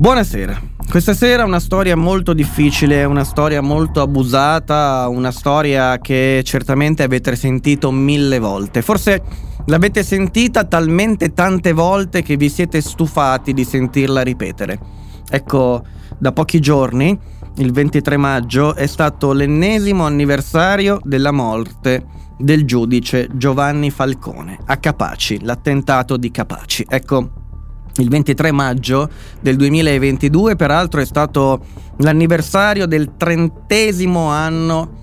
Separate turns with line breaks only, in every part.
Buonasera. Questa sera una storia molto difficile, una storia molto abusata, una storia che certamente avete sentito mille volte. Forse l'avete sentita talmente tante volte che vi siete stufati di sentirla ripetere. Ecco, da pochi giorni, il 23 maggio, è stato l'ennesimo anniversario della morte del giudice Giovanni Falcone a Capaci, l'attentato di Capaci. Ecco, il 23 maggio del 2022, peraltro, è stato l'anniversario del trentesimo anno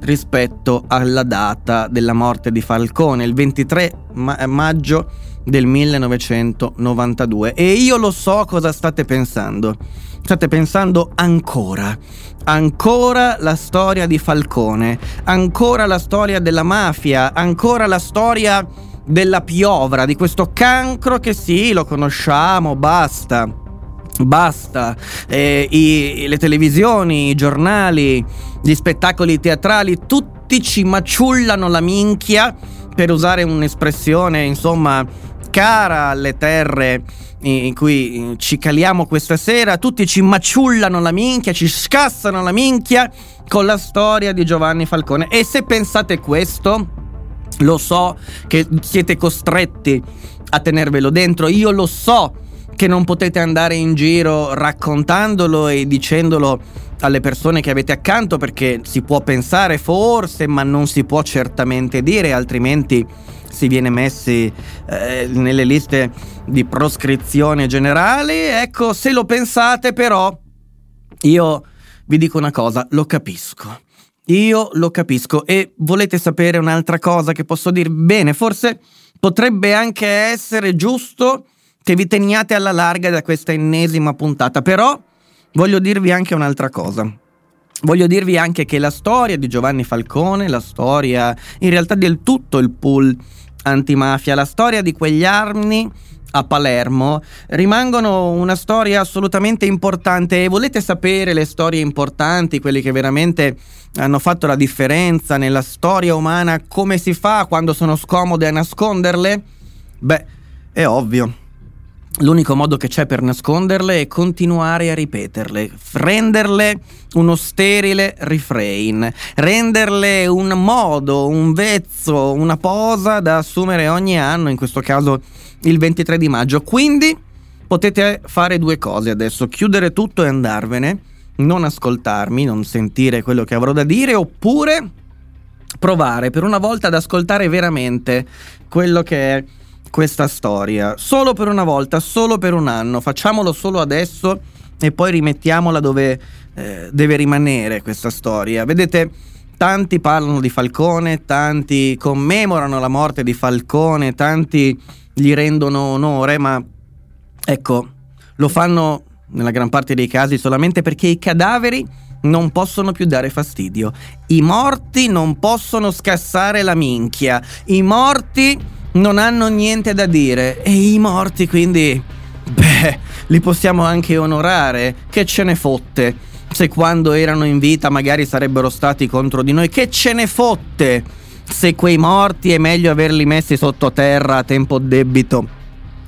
rispetto alla data della morte di Falcone, il 23 ma- maggio del 1992. E io lo so cosa state pensando. State pensando ancora, ancora la storia di Falcone, ancora la storia della mafia, ancora la storia della piovra, di questo cancro che sì, lo conosciamo, basta. Basta, eh, i, le televisioni, i giornali, gli spettacoli teatrali, tutti ci maciullano la minchia, per usare un'espressione insomma cara alle terre in cui ci caliamo questa sera, tutti ci maciullano la minchia, ci scassano la minchia con la storia di Giovanni Falcone. E se pensate questo, lo so che siete costretti a tenervelo dentro, io lo so che non potete andare in giro raccontandolo e dicendolo alle persone che avete accanto perché si può pensare forse, ma non si può certamente dire, altrimenti si viene messi eh, nelle liste di proscrizione generale. Ecco, se lo pensate però, io vi dico una cosa, lo capisco. Io lo capisco e volete sapere un'altra cosa che posso dirvi? Bene, forse potrebbe anche essere giusto che vi teniate alla larga da questa ennesima puntata, però voglio dirvi anche un'altra cosa. Voglio dirvi anche che la storia di Giovanni Falcone, la storia in realtà del tutto il pool antimafia, la storia di quegli anni a Palermo rimangono una storia assolutamente importante e volete sapere le storie importanti, quelle che veramente hanno fatto la differenza nella storia umana, come si fa quando sono scomode a nasconderle? Beh, è ovvio. L'unico modo che c'è per nasconderle è continuare a ripeterle, renderle uno sterile refrain, renderle un modo, un vezzo, una posa da assumere ogni anno, in questo caso il 23 di maggio. Quindi potete fare due cose adesso, chiudere tutto e andarvene, non ascoltarmi, non sentire quello che avrò da dire, oppure provare per una volta ad ascoltare veramente quello che è questa storia. Solo per una volta, solo per un anno. Facciamolo solo adesso e poi rimettiamola dove eh, deve rimanere questa storia. Vedete, tanti parlano di Falcone, tanti commemorano la morte di Falcone, tanti gli rendono onore, ma ecco, lo fanno nella gran parte dei casi solamente perché i cadaveri non possono più dare fastidio. I morti non possono scassare la minchia. I morti non hanno niente da dire e i morti quindi... Beh, li possiamo anche onorare, che ce ne fotte. Se quando erano in vita magari sarebbero stati contro di noi, che ce ne fotte. Se quei morti è meglio averli messi sottoterra a tempo debito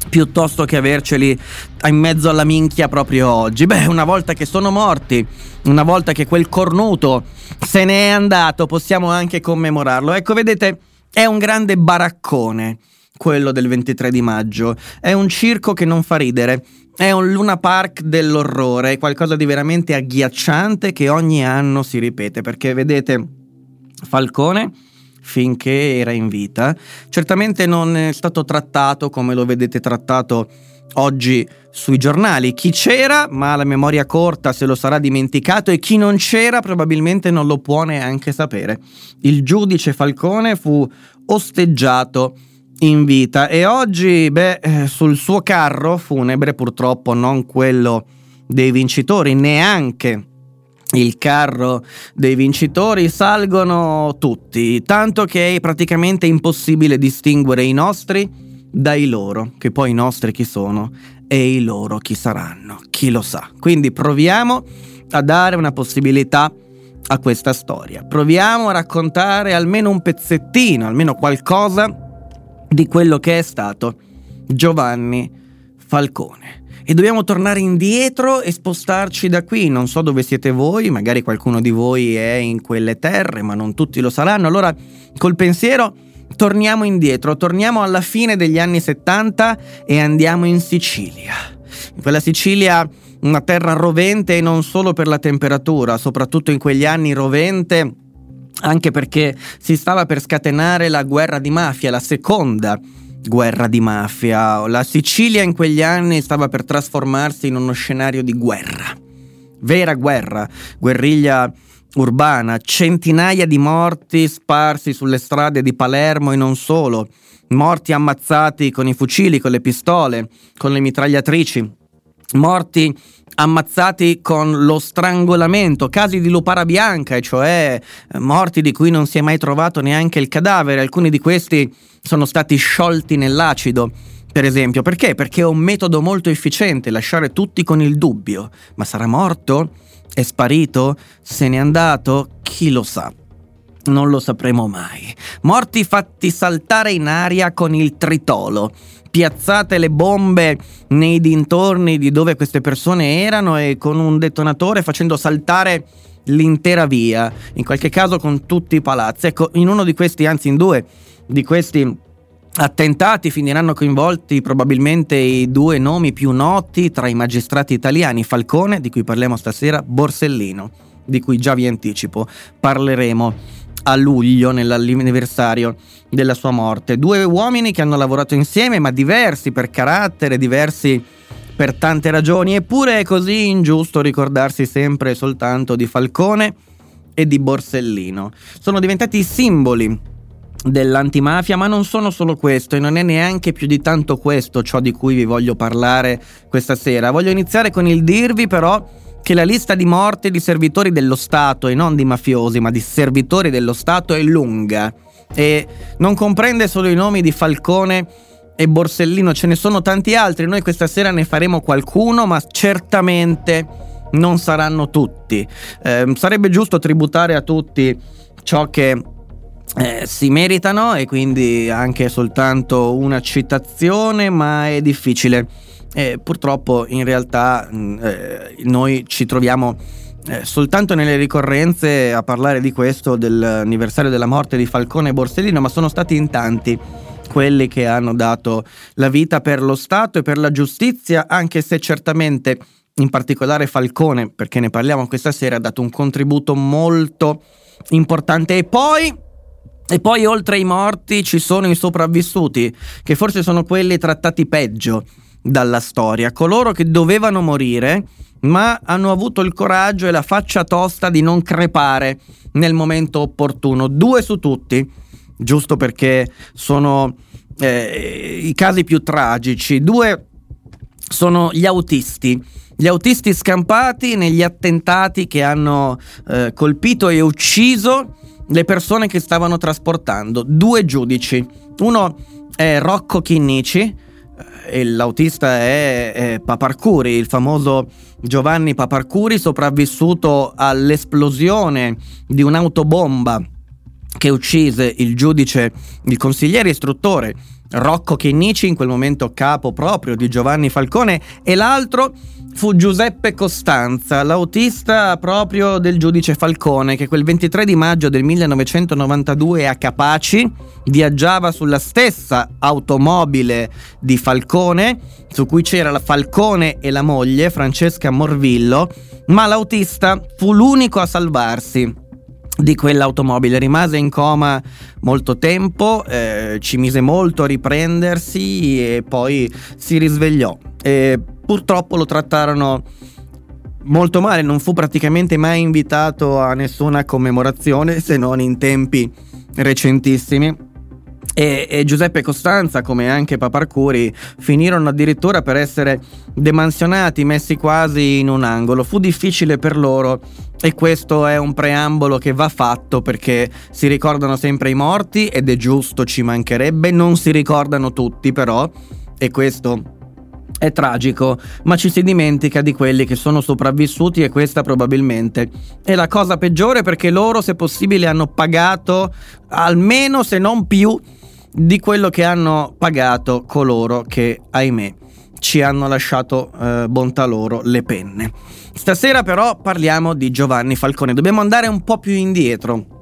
piuttosto che averceli in mezzo alla minchia proprio oggi. Beh, una volta che sono morti, una volta che quel cornuto se n'è andato, possiamo anche commemorarlo. Ecco, vedete, è un grande baraccone quello del 23 di maggio. È un circo che non fa ridere. È un Luna Park dell'orrore, qualcosa di veramente agghiacciante che ogni anno si ripete. Perché vedete, Falcone, finché era in vita, certamente non è stato trattato come lo vedete trattato oggi sui giornali. Chi c'era, ma la memoria corta, se lo sarà dimenticato, e chi non c'era probabilmente non lo può neanche sapere. Il giudice Falcone fu osteggiato in vita e oggi, beh, eh, sul suo carro funebre, purtroppo non quello dei vincitori, neanche il carro dei vincitori salgono tutti, tanto che è praticamente impossibile distinguere i nostri dai loro, che poi i nostri chi sono e i loro chi saranno, chi lo sa. Quindi proviamo a dare una possibilità a questa storia. Proviamo a raccontare almeno un pezzettino, almeno qualcosa di quello che è stato Giovanni Falcone. e dobbiamo tornare indietro e spostarci da qui. Non so dove siete voi, magari qualcuno di voi è in quelle terre, ma non tutti lo saranno. Allora, col pensiero, torniamo indietro, torniamo alla fine degli anni 70 e andiamo in Sicilia. In quella Sicilia, una terra rovente e non solo per la temperatura, soprattutto in quegli anni rovente anche perché si stava per scatenare la guerra di mafia, la seconda guerra di mafia. La Sicilia in quegli anni stava per trasformarsi in uno scenario di guerra. Vera guerra, guerriglia urbana, centinaia di morti sparsi sulle strade di Palermo e non solo, morti ammazzati con i fucili, con le pistole, con le mitragliatrici, morti ammazzati con lo strangolamento, casi di lupara bianca, e cioè eh, morti di cui non si è mai trovato neanche il cadavere, alcuni di questi sono stati sciolti nell'acido. Per esempio, perché? Perché è un metodo molto efficiente lasciare tutti con il dubbio. Ma sarà morto? È sparito? Se n'è andato? Chi lo sa? Non lo sapremo mai. Morti fatti saltare in aria con il tritolo piazzate le bombe nei dintorni di dove queste persone erano e con un detonatore facendo saltare l'intera via, in qualche caso con tutti i palazzi. Ecco, in uno di questi, anzi in due di questi attentati finiranno coinvolti probabilmente i due nomi più noti tra i magistrati italiani, Falcone, di cui parliamo stasera, Borsellino, di cui già vi anticipo, parleremo a luglio, nell'anniversario della sua morte. Due uomini che hanno lavorato insieme, ma diversi per carattere, diversi per tante ragioni, eppure è così ingiusto ricordarsi sempre soltanto di Falcone e di Borsellino. Sono diventati simboli dell'antimafia, ma non sono solo questo e non è neanche più di tanto questo ciò di cui vi voglio parlare questa sera. Voglio iniziare con il dirvi però che la lista di morte di servitori dello Stato, e non di mafiosi, ma di servitori dello Stato, è lunga e non comprende solo i nomi di Falcone e Borsellino, ce ne sono tanti altri, noi questa sera ne faremo qualcuno, ma certamente non saranno tutti. Eh, sarebbe giusto tributare a tutti ciò che eh, si meritano e quindi anche soltanto una citazione, ma è difficile. E purtroppo in realtà mm, eh, noi ci troviamo eh, soltanto nelle ricorrenze a parlare di questo, dell'anniversario della morte di Falcone e Borsellino, ma sono stati in tanti quelli che hanno dato la vita per lo Stato e per la giustizia, anche se certamente in particolare Falcone, perché ne parliamo questa sera, ha dato un contributo molto importante. E poi e poi oltre ai morti ci sono i sopravvissuti, che forse sono quelli trattati peggio dalla storia, coloro che dovevano morire, ma hanno avuto il coraggio e la faccia tosta di non crepare nel momento opportuno. Due su tutti, giusto perché sono eh, i casi più tragici. Due sono gli autisti. Gli autisti scampati negli attentati che hanno eh, colpito e ucciso le persone che stavano trasportando. Due giudici. Uno è Rocco Chinnici, e l'autista è, è Paparcuri, il famoso Giovanni Paparcuri, sopravvissuto all'esplosione di un'autobomba che uccise il giudice, il consigliere istruttore Rocco Chinnici, in quel momento capo proprio di Giovanni Falcone, e l'altro fu Giuseppe Costanza, l'autista proprio del giudice Falcone, che quel 23 di maggio del 1992 a Capaci viaggiava sulla stessa automobile di Falcone, su cui c'era la Falcone e la moglie, Francesca Morvillo, ma l'autista fu l'unico a salvarsi di quell'automobile. Rimase in coma molto tempo, eh, ci mise molto a riprendersi e poi si risvegliò. E purtroppo lo trattarono molto male, non fu praticamente mai invitato a nessuna commemorazione se non in tempi recentissimi. E, e, Giuseppe Costanza, come anche Paparcuri, finirono addirittura per essere demansionati, messi quasi in un angolo. Fu difficile per loro e questo è un preambolo che va fatto perché si ricordano sempre i morti ed è giusto, ci mancherebbe, non si ricordano tutti però e questo è tragico, ma ci si dimentica di quelli che sono sopravvissuti e questa probabilmente è la cosa peggiore perché loro, se possibile, hanno pagato almeno se non più di quello che hanno pagato coloro che, ahimè, ci hanno lasciato eh, bontà loro le penne. Stasera però parliamo di Giovanni Falcone, dobbiamo andare un po' più indietro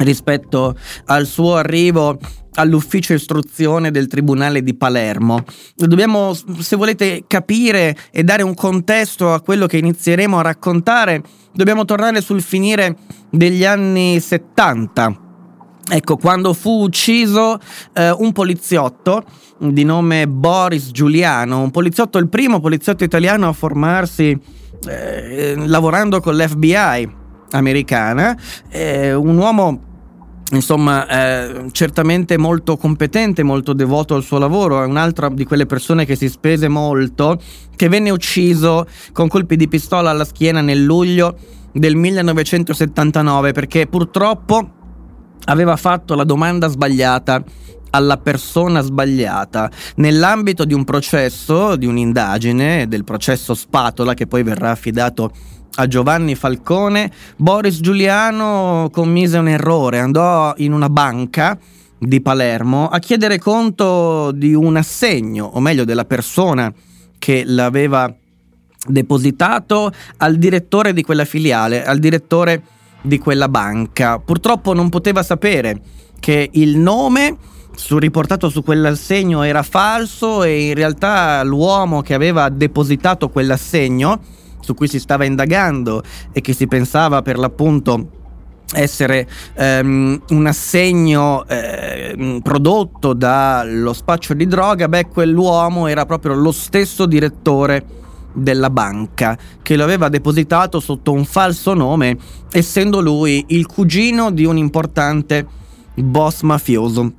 rispetto al suo arrivo all'ufficio istruzione del Tribunale di Palermo. Dobbiamo, se volete capire e dare un contesto a quello che inizieremo a raccontare, dobbiamo tornare sul finire degli anni 70. Ecco, quando fu ucciso eh, un poliziotto di nome Boris Giuliano, un poliziotto, il primo poliziotto italiano a formarsi eh, lavorando con l'FBI americana, eh, un uomo insomma, eh, certamente molto competente, molto devoto al suo lavoro, è un'altra di quelle persone che si spese molto, che venne ucciso con colpi di pistola alla schiena nel luglio del 1979 perché purtroppo aveva fatto la domanda sbagliata alla persona sbagliata. Nell'ambito di un processo, di un'indagine, del processo Spatola che poi verrà affidato a Giovanni Falcone, Boris Giuliano commise un errore, andò in una banca di Palermo a chiedere conto di un assegno, o meglio della persona che l'aveva depositato al direttore di quella filiale, al direttore di quella banca. Purtroppo non poteva sapere che il nome su, riportato su quell'assegno era falso e in realtà l'uomo che aveva depositato quell'assegno su cui si stava indagando e che si pensava per l'appunto essere um, un assegno eh, prodotto dallo spaccio di droga, beh, quell'uomo era proprio lo stesso direttore della banca che lo aveva depositato sotto un falso nome, essendo lui il cugino di un importante boss mafioso.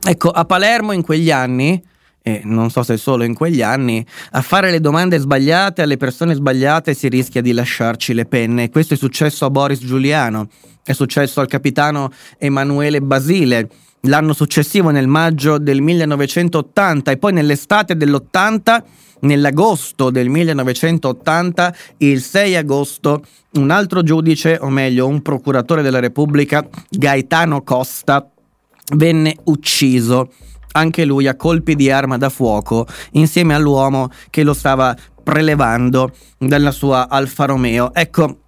Ecco, a Palermo in quegli anni e non so se solo in quegli anni, a fare le domande sbagliate alle persone sbagliate si rischia di lasciarci le penne. Questo è successo a Boris Giuliano, è successo al capitano Emanuele Basile l'anno successivo nel maggio del 1980 e poi nell'estate dell'80 nell'agosto del 1980, il 6 agosto, un altro giudice, o meglio un procuratore della Repubblica, Gaetano Costa, venne ucciso anche lui a colpi di arma da fuoco, insieme all'uomo che lo stava prelevando dalla sua Alfa Romeo. Ecco,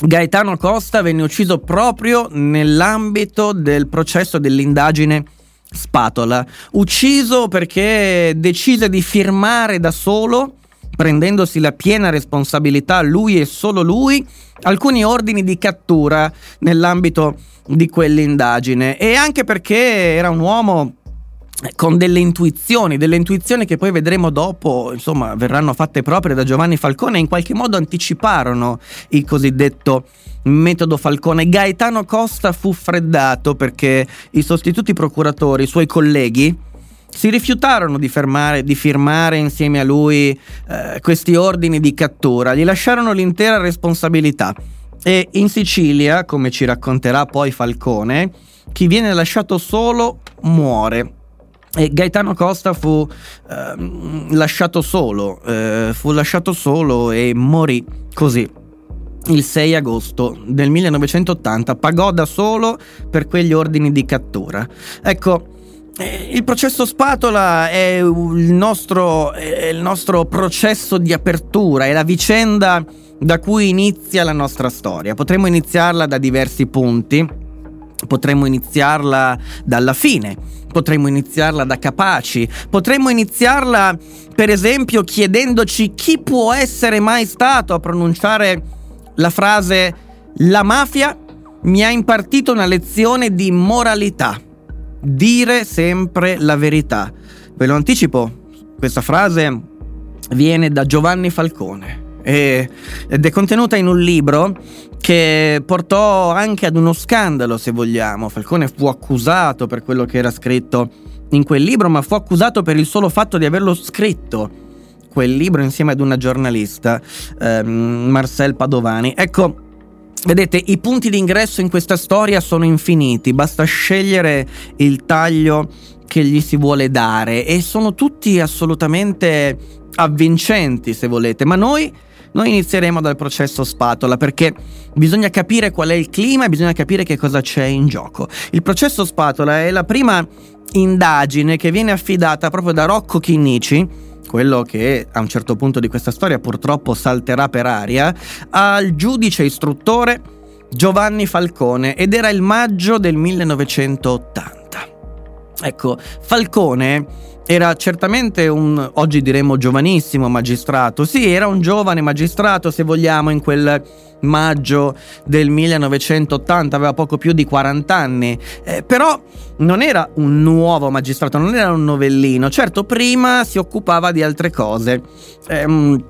Gaetano Costa venne ucciso proprio nell'ambito del processo dell'indagine Spatola, ucciso perché decise di firmare da solo, prendendosi la piena responsabilità, lui e solo lui, alcuni ordini di cattura nell'ambito di quell'indagine e anche perché era un uomo con delle intuizioni, delle intuizioni che poi vedremo dopo, insomma, verranno fatte proprie da Giovanni Falcone e in qualche modo anticiparono il cosiddetto metodo Falcone. Gaetano Costa fu freddato perché i sostituti procuratori, i suoi colleghi, si rifiutarono di, fermare, di firmare insieme a lui eh, questi ordini di cattura, gli lasciarono l'intera responsabilità. E in Sicilia, come ci racconterà poi Falcone, chi viene lasciato solo muore. E Gaetano Costa fu eh, lasciato solo, eh, fu lasciato solo e morì così. Il 6 agosto del 1980 pagò da solo per quegli ordini di cattura. Ecco, eh, il processo Spatola è il nostro, è il nostro processo di apertura, è la vicenda da cui inizia la nostra storia. Potremmo iniziarla da diversi punti Potremmo iniziarla dalla fine, potremmo iniziarla da capaci, potremmo iniziarla per esempio chiedendoci chi può essere mai stato a pronunciare la frase la mafia mi ha impartito una lezione di moralità, dire sempre la verità. Ve lo anticipo, questa frase viene da Giovanni Falcone ed è contenuta in un libro che portò anche ad uno scandalo, se vogliamo. Falcone fu accusato per quello che era scritto in quel libro, ma fu accusato per il solo fatto di averlo scritto quel libro insieme ad una giornalista, ehm, Marcel Padovani. Ecco, Vedete, i punti d'ingresso in questa storia sono infiniti, basta scegliere il taglio che gli si vuole dare e sono tutti assolutamente avvincenti, se volete, ma noi noi inizieremo dal processo spatola perché bisogna capire qual è il clima e bisogna capire che cosa c'è in gioco. Il processo spatola è la prima indagine che viene affidata proprio da Rocco Chinnici quello che a un certo punto di questa storia purtroppo salterà per aria, al giudice istruttore Giovanni Falcone ed era il maggio del 1980. Ecco, Falcone era certamente un, oggi diremmo giovanissimo magistrato, sì, era un giovane magistrato se vogliamo in quel maggio del 1980, aveva poco più di 40 anni, eh, però non era un nuovo magistrato, non era un novellino, certo prima si occupava di altre cose. Eh,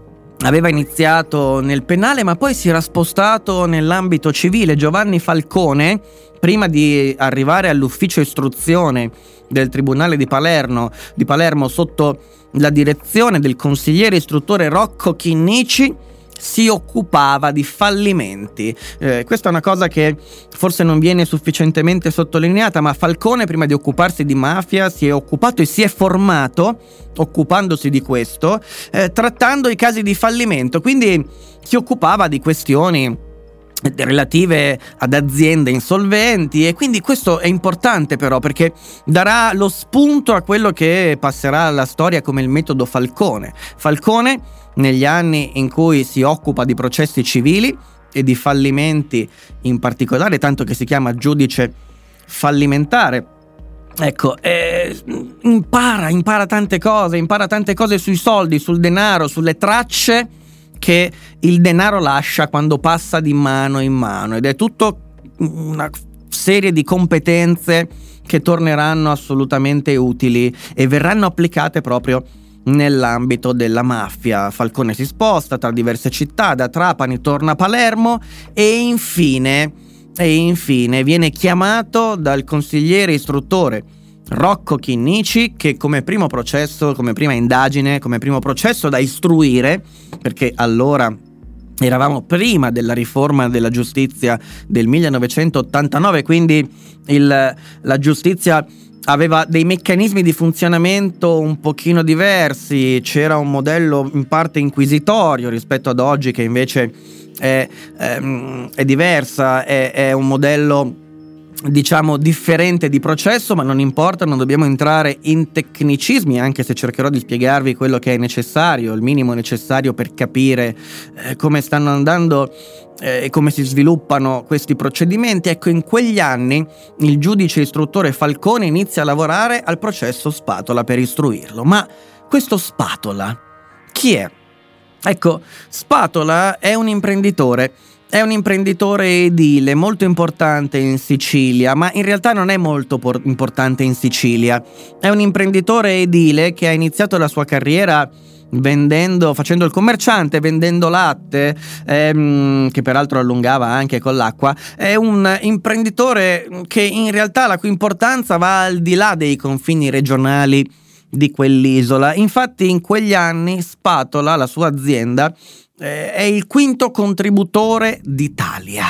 aveva iniziato nel penale ma poi si era spostato nell'ambito civile. Giovanni Falcone, prima di arrivare all'ufficio istruzione del Tribunale di Palermo, di Palermo sotto la direzione del consigliere istruttore Rocco Chinnici, si occupava di fallimenti. Eh, questa è una cosa che forse non viene sufficientemente sottolineata, ma Falcone prima di occuparsi di mafia si è occupato e si è formato occupandosi di questo, eh, trattando i casi di fallimento, quindi si occupava di questioni relative ad aziende insolventi e quindi questo è importante però perché darà lo spunto a quello che passerà alla storia come il metodo Falcone. Falcone negli anni in cui si occupa di processi civili e di fallimenti in particolare, tanto che si chiama giudice fallimentare. Ecco, eh, impara, impara tante cose, impara tante cose sui soldi, sul denaro, sulle tracce che il denaro lascia quando passa di mano in mano ed è tutto una serie di competenze che torneranno assolutamente utili e verranno applicate proprio nell'ambito della mafia. Falcone si sposta tra diverse città, da Trapani torna a Palermo e infine, e infine viene chiamato dal consigliere istruttore Rocco Chinnici che come primo processo, come prima indagine, come primo processo da istruire, perché allora eravamo prima della riforma della giustizia del 1989, quindi il, la giustizia aveva dei meccanismi di funzionamento un pochino diversi, c'era un modello in parte inquisitorio rispetto ad oggi che invece è, è, è diversa, è, è un modello diciamo differente di processo, ma non importa, non dobbiamo entrare in tecnicismi, anche se cercherò di spiegarvi quello che è necessario, il minimo necessario per capire eh, come stanno andando eh, e come si sviluppano questi procedimenti. Ecco, in quegli anni il giudice istruttore Falcone inizia a lavorare al processo Spatola per istruirlo. Ma questo Spatola chi è? Ecco, Spatola è un imprenditore è un imprenditore edile molto importante in Sicilia, ma in realtà non è molto por- importante in Sicilia. È un imprenditore edile che ha iniziato la sua carriera vendendo, facendo il commerciante, vendendo latte, ehm, che peraltro allungava anche con l'acqua, è un imprenditore che in realtà la cui importanza va al di là dei confini regionali di quell'isola. Infatti in quegli anni Spatola, la sua azienda, è il quinto contributore d'Italia.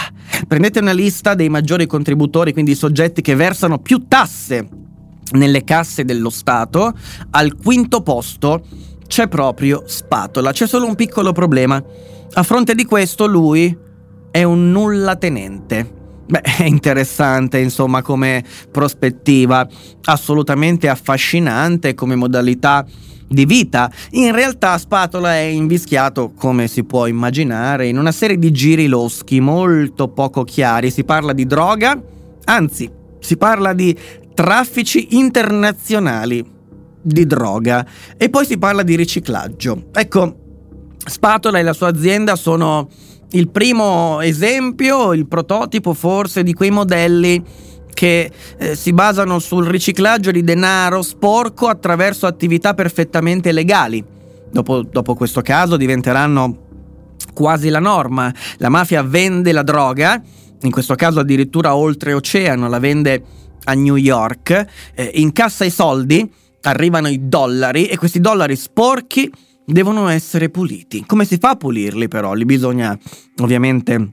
Prendete una lista dei maggiori contributori, quindi i soggetti che versano più tasse nelle casse dello Stato. Al quinto posto c'è proprio Spatola. C'è solo un piccolo problema. A fronte di questo lui è un nulla tenente. Beh, è interessante, insomma, come prospettiva, assolutamente affascinante come modalità di vita. In realtà Spatola è invischiato, come si può immaginare, in una serie di giri loschi molto poco chiari. Si parla di droga, anzi, si parla di traffici internazionali di droga e poi si parla di riciclaggio. Ecco, Spatola e la sua azienda sono il primo esempio, il prototipo forse di quei modelli che eh, si basano sul riciclaggio di denaro sporco attraverso attività perfettamente legali. Dopo, dopo questo caso diventeranno quasi la norma. La mafia vende la droga, in questo caso addirittura oltreoceano, la vende a New York, eh, incassa i soldi, arrivano i dollari e questi dollari sporchi devono essere puliti. Come si fa a pulirli però? Li bisogna ovviamente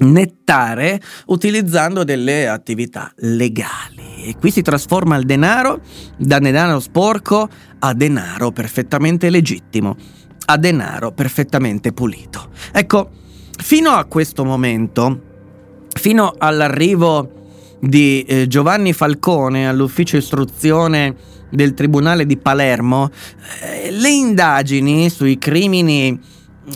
nettare utilizzando delle attività legali. E qui si trasforma il denaro da denaro sporco a denaro perfettamente legittimo, a denaro perfettamente pulito. Ecco, fino a questo momento, fino all'arrivo di eh, Giovanni Falcone all'ufficio istruzione del Tribunale di Palermo, eh, le indagini sui crimini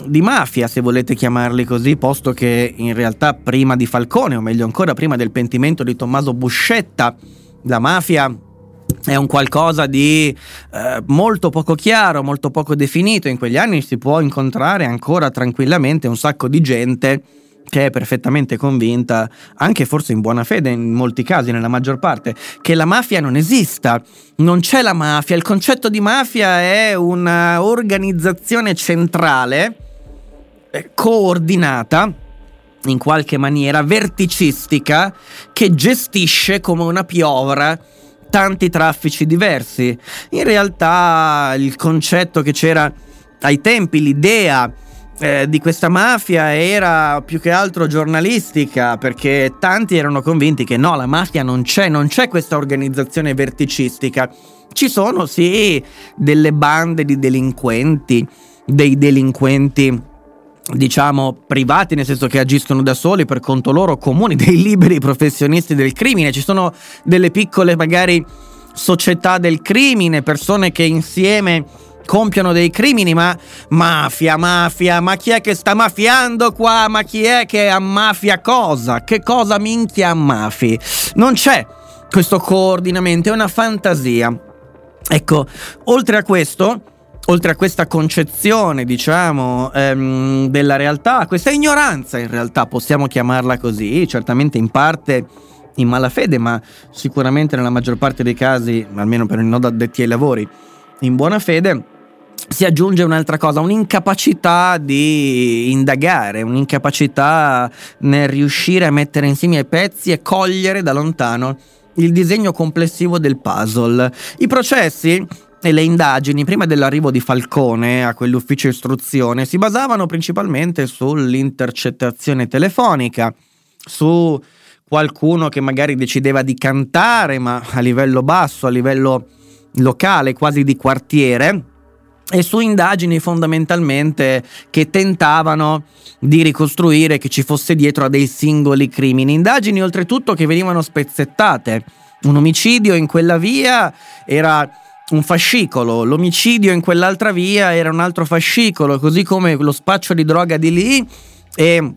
di mafia, se volete chiamarli così, posto che in realtà prima di Falcone, o meglio ancora prima del pentimento di Tommaso Buscetta, la mafia è un qualcosa di eh, molto poco chiaro, molto poco definito. In quegli anni si può incontrare ancora tranquillamente un sacco di gente che è perfettamente convinta, anche forse in buona fede in molti casi, nella maggior parte, che la mafia non esista, non c'è la mafia, il concetto di mafia è un'organizzazione centrale, eh, coordinata, in qualche maniera verticistica, che gestisce come una piovra tanti traffici diversi. In realtà il concetto che c'era ai tempi, l'idea eh, di questa mafia era più che altro giornalistica perché tanti erano convinti che no, la mafia non c'è, non c'è questa organizzazione verticistica. Ci sono sì delle bande di delinquenti, dei delinquenti diciamo privati, nel senso che agiscono da soli per conto loro, comuni, dei liberi professionisti del crimine, ci sono delle piccole magari società del crimine, persone che insieme compiono dei crimini, ma mafia, mafia, ma chi è che sta mafiando qua? Ma chi è che ammafia cosa? Che cosa minchia ammafi? Non c'è questo coordinamento, è una fantasia. Ecco, oltre a questo, oltre a questa concezione, diciamo, ehm, della realtà, questa ignoranza in realtà, possiamo chiamarla così, certamente in parte in malafede, ma sicuramente nella maggior parte dei casi, almeno per i non addetti ai lavori, in buona fede, si aggiunge un'altra cosa, un'incapacità di indagare, un'incapacità nel riuscire a mettere insieme i pezzi e cogliere da lontano il disegno complessivo del puzzle. I processi e le indagini prima dell'arrivo di Falcone a quell'ufficio istruzione si basavano principalmente sull'intercettazione telefonica, su qualcuno che magari decideva di cantare, ma a livello basso, a livello locale, quasi di quartiere, e su indagini fondamentalmente che tentavano di ricostruire che ci fosse dietro a dei singoli crimini. Indagini oltretutto che venivano spezzettate. Un omicidio in quella via era un fascicolo, l'omicidio in quell'altra via era un altro fascicolo, così come lo spaccio di droga di lì e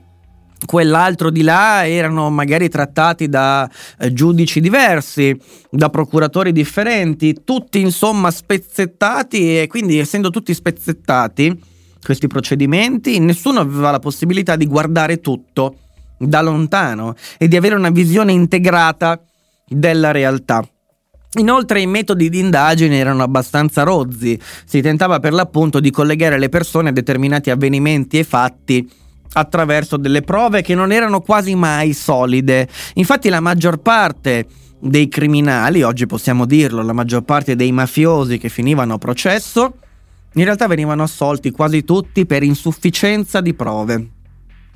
quell'altro di là erano magari trattati da eh, giudici diversi, da procuratori differenti, tutti insomma spezzettati e quindi essendo tutti spezzettati questi procedimenti, nessuno aveva la possibilità di guardare tutto da lontano e di avere una visione integrata della realtà. Inoltre i metodi di indagine erano abbastanza rozzi, si tentava per l'appunto di collegare le persone a determinati avvenimenti e fatti attraverso delle prove che non erano quasi mai solide. Infatti la maggior parte dei criminali, oggi possiamo dirlo, la maggior parte dei mafiosi che finivano a processo, in realtà venivano assolti quasi tutti per insufficienza di prove.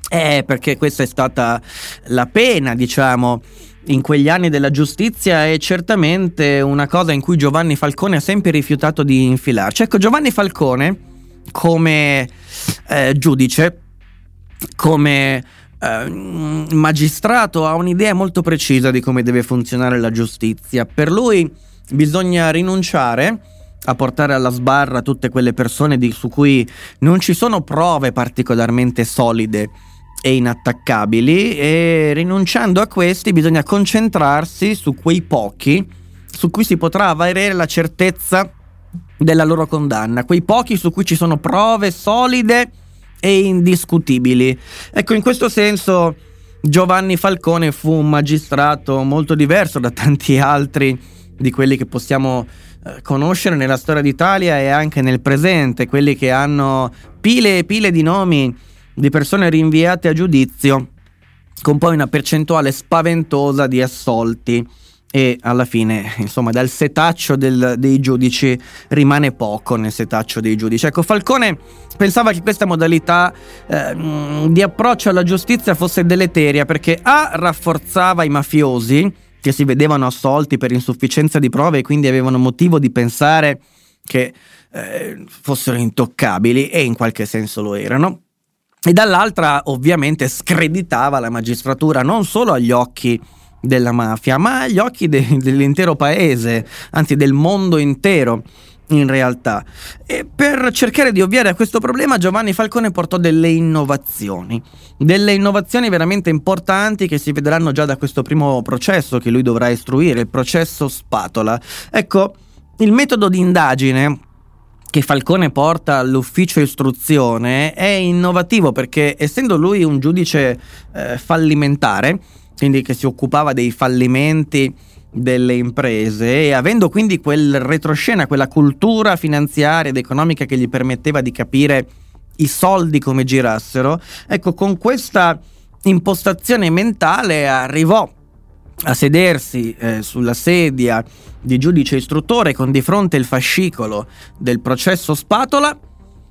Eh, perché questa è stata la pena, diciamo, in quegli anni della giustizia è certamente una cosa in cui Giovanni Falcone ha sempre rifiutato di infilarci. Ecco, Giovanni Falcone, come eh, giudice, come eh, magistrato, ha un'idea molto precisa di come deve funzionare la giustizia. Per lui bisogna rinunciare a portare alla sbarra tutte quelle persone di, su cui non ci sono prove particolarmente solide e inattaccabili e rinunciando a questi bisogna concentrarsi su quei pochi su cui si potrà avere la certezza della loro condanna, quei pochi su cui ci sono prove solide e indiscutibili. Ecco, in questo senso Giovanni Falcone fu un magistrato molto diverso da tanti altri di quelli che possiamo eh, conoscere nella storia d'Italia e anche nel presente, quelli che hanno pile e pile di nomi di persone rinviate a giudizio con poi una percentuale spaventosa di assolti e alla fine, insomma, dal setaccio del, dei giudici rimane poco nel setaccio dei giudici. Ecco, Falcone pensava che questa modalità eh, di approccio alla giustizia fosse deleteria perché A rafforzava i mafiosi che si vedevano assolti per insufficienza di prove e quindi avevano motivo di pensare che eh, fossero intoccabili e in qualche senso lo erano e dall'altra ovviamente screditava la magistratura non solo agli occhi della mafia, ma agli occhi de- dell'intero paese, anzi del mondo intero in realtà. E per cercare di ovviare a questo problema Giovanni Falcone portò delle innovazioni, delle innovazioni veramente importanti che si vedranno già da questo primo processo che lui dovrà istruire, il processo spatola. Ecco, il metodo di indagine che Falcone porta all'ufficio istruzione è innovativo perché essendo lui un giudice eh, fallimentare, quindi che si occupava dei fallimenti delle imprese e avendo quindi quel retroscena, quella cultura finanziaria ed economica che gli permetteva di capire i soldi come girassero, ecco con questa impostazione mentale arrivò a sedersi eh, sulla sedia di giudice istruttore con di fronte il fascicolo del processo spatola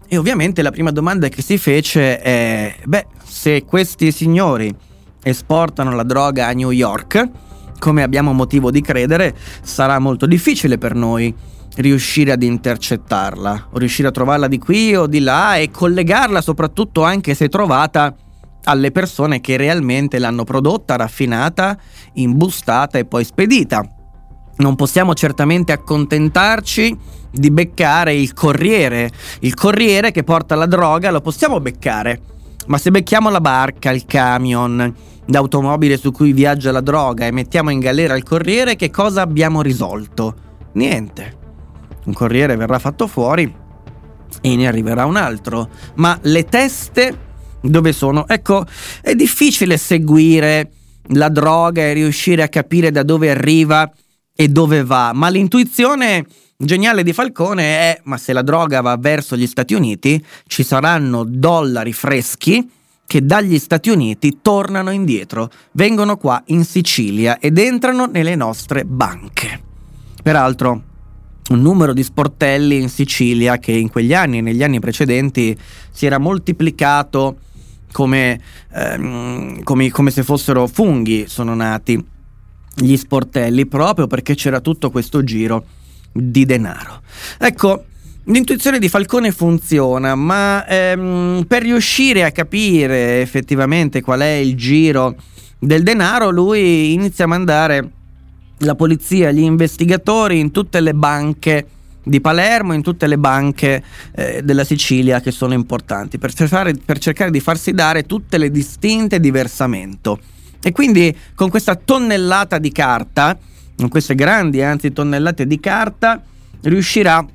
e ovviamente la prima domanda che si fece è, beh, se questi signori esportano la droga a New York, come abbiamo motivo di credere, sarà molto difficile per noi riuscire ad intercettarla, o riuscire a trovarla di qui o di là e collegarla soprattutto anche se trovata alle persone che realmente l'hanno prodotta, raffinata, imbustata e poi spedita. Non possiamo certamente accontentarci di beccare il corriere. Il corriere che porta la droga lo possiamo beccare, ma se becchiamo la barca, il camion, l'automobile su cui viaggia la droga e mettiamo in galera il corriere, che cosa abbiamo risolto? Niente. Un corriere verrà fatto fuori e ne arriverà un altro. Ma le teste dove sono? Ecco, è difficile seguire la droga e riuscire a capire da dove arriva e dove va, ma l'intuizione geniale di Falcone è ma se la droga va verso gli Stati Uniti ci saranno dollari freschi che dagli Stati Uniti tornano indietro, vengono qua in Sicilia ed entrano nelle nostre banche. Peraltro, un numero di sportelli in Sicilia che in quegli anni negli anni precedenti si era moltiplicato come, ehm, come, come se fossero funghi, sono nati gli sportelli proprio perché c'era tutto questo giro di denaro. Ecco, L'intuizione di Falcone funziona, ma ehm, per riuscire a capire effettivamente qual è il giro del denaro, lui inizia a mandare la polizia, gli investigatori in tutte le banche di Palermo, in tutte le banche eh, della Sicilia che sono importanti, per cercare, per cercare di farsi dare tutte le distinte di versamento. E quindi con questa tonnellata di carta, con queste grandi anzi tonnellate di carta, riuscirà a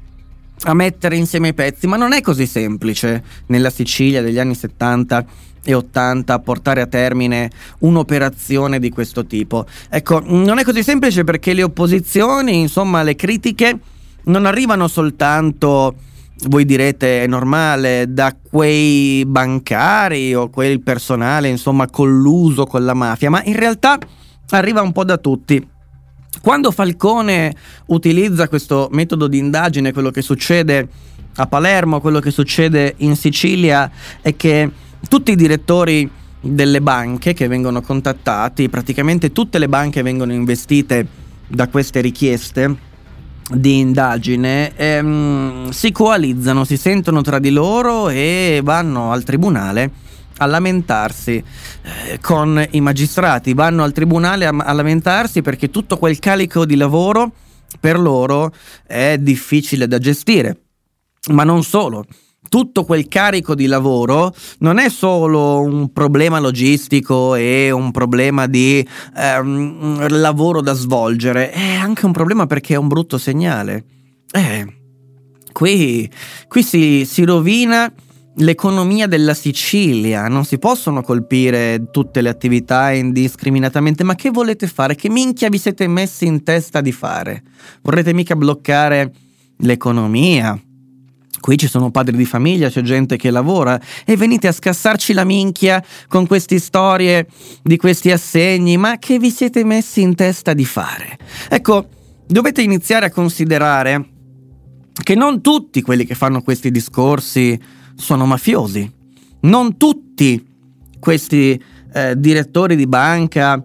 mettere insieme i pezzi, ma non è così semplice nella Sicilia degli anni 70 e 80 portare a termine un'operazione di questo tipo. Ecco, non è così semplice perché le opposizioni, insomma, le critiche non arrivano soltanto voi direte è normale da quei bancari o quel personale insomma colluso con la mafia, ma in realtà arriva un po' da tutti. Quando Falcone utilizza questo metodo di indagine, quello che succede a Palermo, quello che succede in Sicilia è che tutti i direttori delle banche che vengono contattati, praticamente tutte le banche vengono investite da queste richieste di indagine ehm, si coalizzano, si sentono tra di loro e vanno al tribunale a lamentarsi eh, con i magistrati, vanno al tribunale a, a lamentarsi perché tutto quel carico di lavoro per loro è difficile da gestire. Ma non solo, tutto quel carico di lavoro non è solo un problema logistico e un problema di ehm, lavoro da svolgere, è anche un problema perché è un brutto segnale. Eh, qui, qui si, si rovina l'economia della Sicilia, non si possono colpire tutte le attività indiscriminatamente, ma che volete fare? Che minchia vi siete messi in testa di fare? Vorrete mica bloccare l'economia? Qui ci sono padri di famiglia, c'è gente che lavora e venite a scassarci la minchia con queste storie di questi assegni, ma che vi siete messi in testa di fare? Ecco, dovete iniziare a considerare che non tutti quelli che fanno questi discorsi sono mafiosi, non tutti questi eh, direttori di banca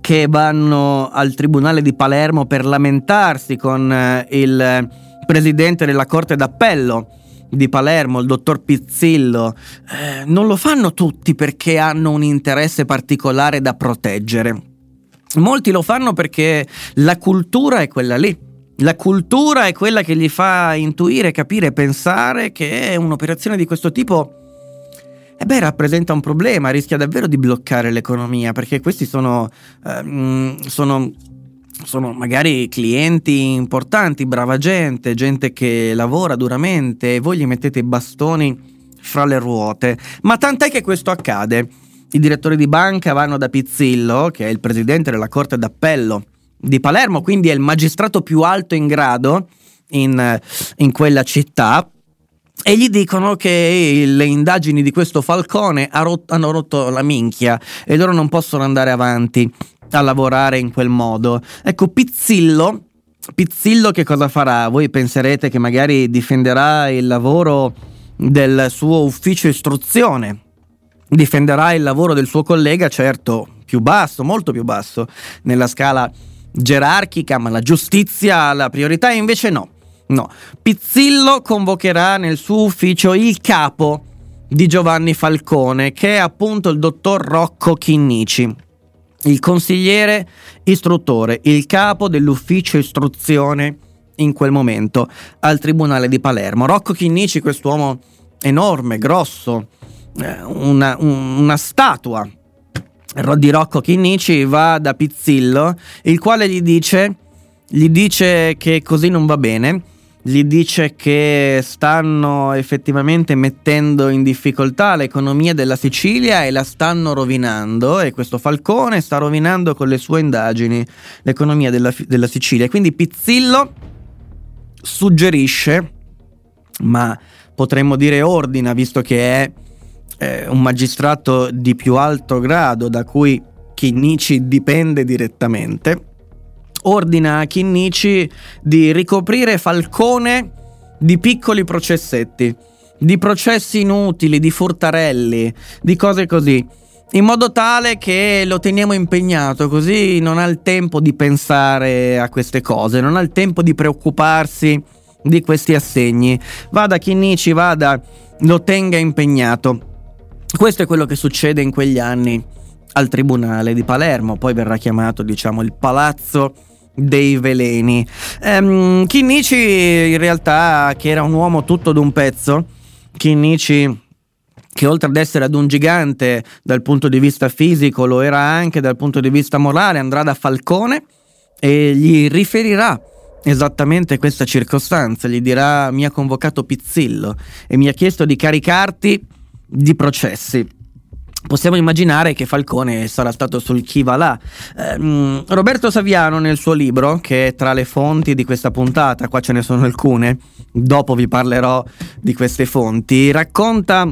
che vanno al tribunale di Palermo per lamentarsi con eh, il presidente della Corte d'Appello di Palermo, il dottor Pizzillo, eh, non lo fanno tutti perché hanno un interesse particolare da proteggere. Molti lo fanno perché la cultura è quella lì. La cultura è quella che gli fa intuire, capire, pensare che un'operazione di questo tipo eh beh, rappresenta un problema, rischia davvero di bloccare l'economia, perché questi sono, ehm, sono, sono magari clienti importanti, brava gente, gente che lavora duramente e voi gli mettete i bastoni fra le ruote. Ma tant'è che questo accade. I direttori di banca vanno da Pizzillo, che è il presidente della Corte d'Appello di Palermo, quindi è il magistrato più alto in grado in, in quella città, e gli dicono che le indagini di questo Falcone hanno rotto la minchia e loro non possono andare avanti a lavorare in quel modo. Ecco, Pizzillo, Pizzillo che cosa farà? Voi penserete che magari difenderà il lavoro del suo ufficio istruzione, difenderà il lavoro del suo collega, certo, più basso, molto più basso nella scala gerarchica, ma la giustizia ha la priorità, e invece no. No, Pizzillo convocherà nel suo ufficio il capo di Giovanni Falcone, che è appunto il dottor Rocco Chinnici, il consigliere istruttore, il capo dell'ufficio istruzione in quel momento al Tribunale di Palermo. Rocco Chinnici, quest'uomo enorme, grosso, eh, una, una statua di Rocco Chinnici, va da Pizzillo, il quale gli dice, gli dice che così non va bene gli dice che stanno effettivamente mettendo in difficoltà l'economia della Sicilia e la stanno rovinando e questo Falcone sta rovinando con le sue indagini l'economia della, della Sicilia. Quindi Pizzillo suggerisce, ma potremmo dire ordina, visto che è eh, un magistrato di più alto grado da cui Chinnici dipende direttamente, ordina a Chinnici di ricoprire Falcone di piccoli processetti, di processi inutili, di furtarelli, di cose così, in modo tale che lo teniamo impegnato, così non ha il tempo di pensare a queste cose, non ha il tempo di preoccuparsi di questi assegni. Vada Chinnici, vada, lo tenga impegnato. Questo è quello che succede in quegli anni al Tribunale di Palermo, poi verrà chiamato, diciamo, il Palazzo dei veleni. Um, Chinnici in realtà che era un uomo tutto d'un pezzo, Chinnici che oltre ad essere ad un gigante dal punto di vista fisico lo era anche dal punto di vista morale, andrà da Falcone e gli riferirà esattamente questa circostanza, gli dirà mi ha convocato Pizzillo e mi ha chiesto di caricarti di processi possiamo immaginare che Falcone sarà stato sul chi va là. Eh, Roberto Saviano nel suo libro, che è tra le fonti di questa puntata, qua ce ne sono alcune, dopo vi parlerò di queste fonti, racconta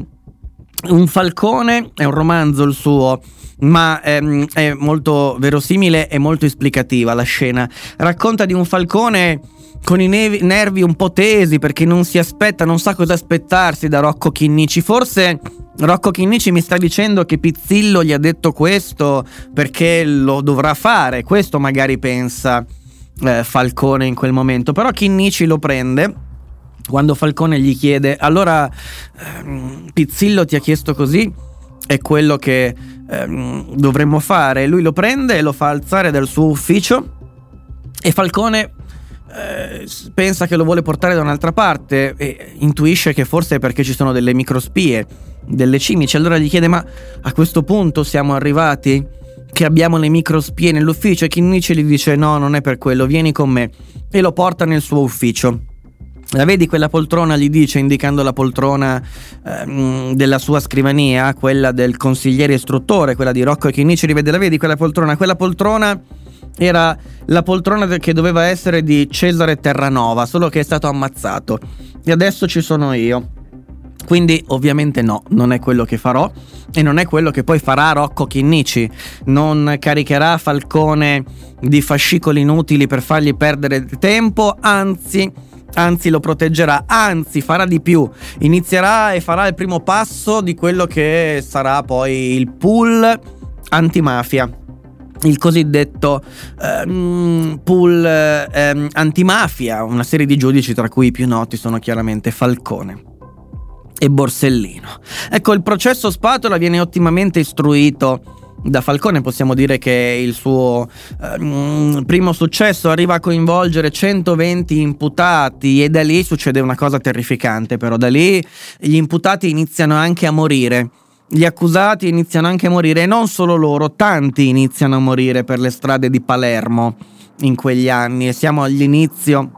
un falcone, è un romanzo il suo, ma ehm, è molto verosimile e molto esplicativa la scena. Racconta di un falcone con i nevi, nervi un po' tesi perché non si aspetta, non sa cosa aspettarsi da Rocco Chinnici. Forse Rocco Chinnici mi sta dicendo che Pizzillo gli ha detto questo perché lo dovrà fare. Questo magari pensa eh, Falcone in quel momento. Però Chinnici lo prende quando Falcone gli chiede: Allora, ehm, Pizzillo ti ha chiesto così? È quello che ehm, dovremmo fare. Lui lo prende e lo fa alzare dal suo ufficio. E Falcone eh, pensa che lo vuole portare da un'altra parte e intuisce che forse è perché ci sono delle microspie, delle cimici. Allora gli chiede: Ma a questo punto siamo arrivati? Che abbiamo le microspie nell'ufficio? E Kinnichi gli dice: No, non è per quello, vieni con me. E lo porta nel suo ufficio. La vedi quella poltrona? Gli dice, indicando la poltrona ehm, della sua scrivania, quella del consigliere istruttore, quella di Rocco e Kinnici. Rivede, la vedi quella poltrona? Quella poltrona era la poltrona che doveva essere di Cesare Terranova, solo che è stato ammazzato. E adesso ci sono io. Quindi ovviamente no, non è quello che farò e non è quello che poi farà Rocco Chinnici. Non caricherà Falcone di fascicoli inutili per fargli perdere tempo, anzi, anzi lo proteggerà, anzi farà di più. Inizierà e farà il primo passo di quello che sarà poi il pool antimafia il cosiddetto ehm, pool ehm, antimafia, una serie di giudici tra cui i più noti sono chiaramente Falcone e Borsellino. Ecco, il processo Spatola viene ottimamente istruito da Falcone possiamo dire che il suo eh, primo successo arriva a coinvolgere 120 imputati e da lì succede una cosa terrificante però da lì gli imputati iniziano anche a morire gli accusati iniziano anche a morire e non solo loro, tanti iniziano a morire per le strade di Palermo in quegli anni e siamo all'inizio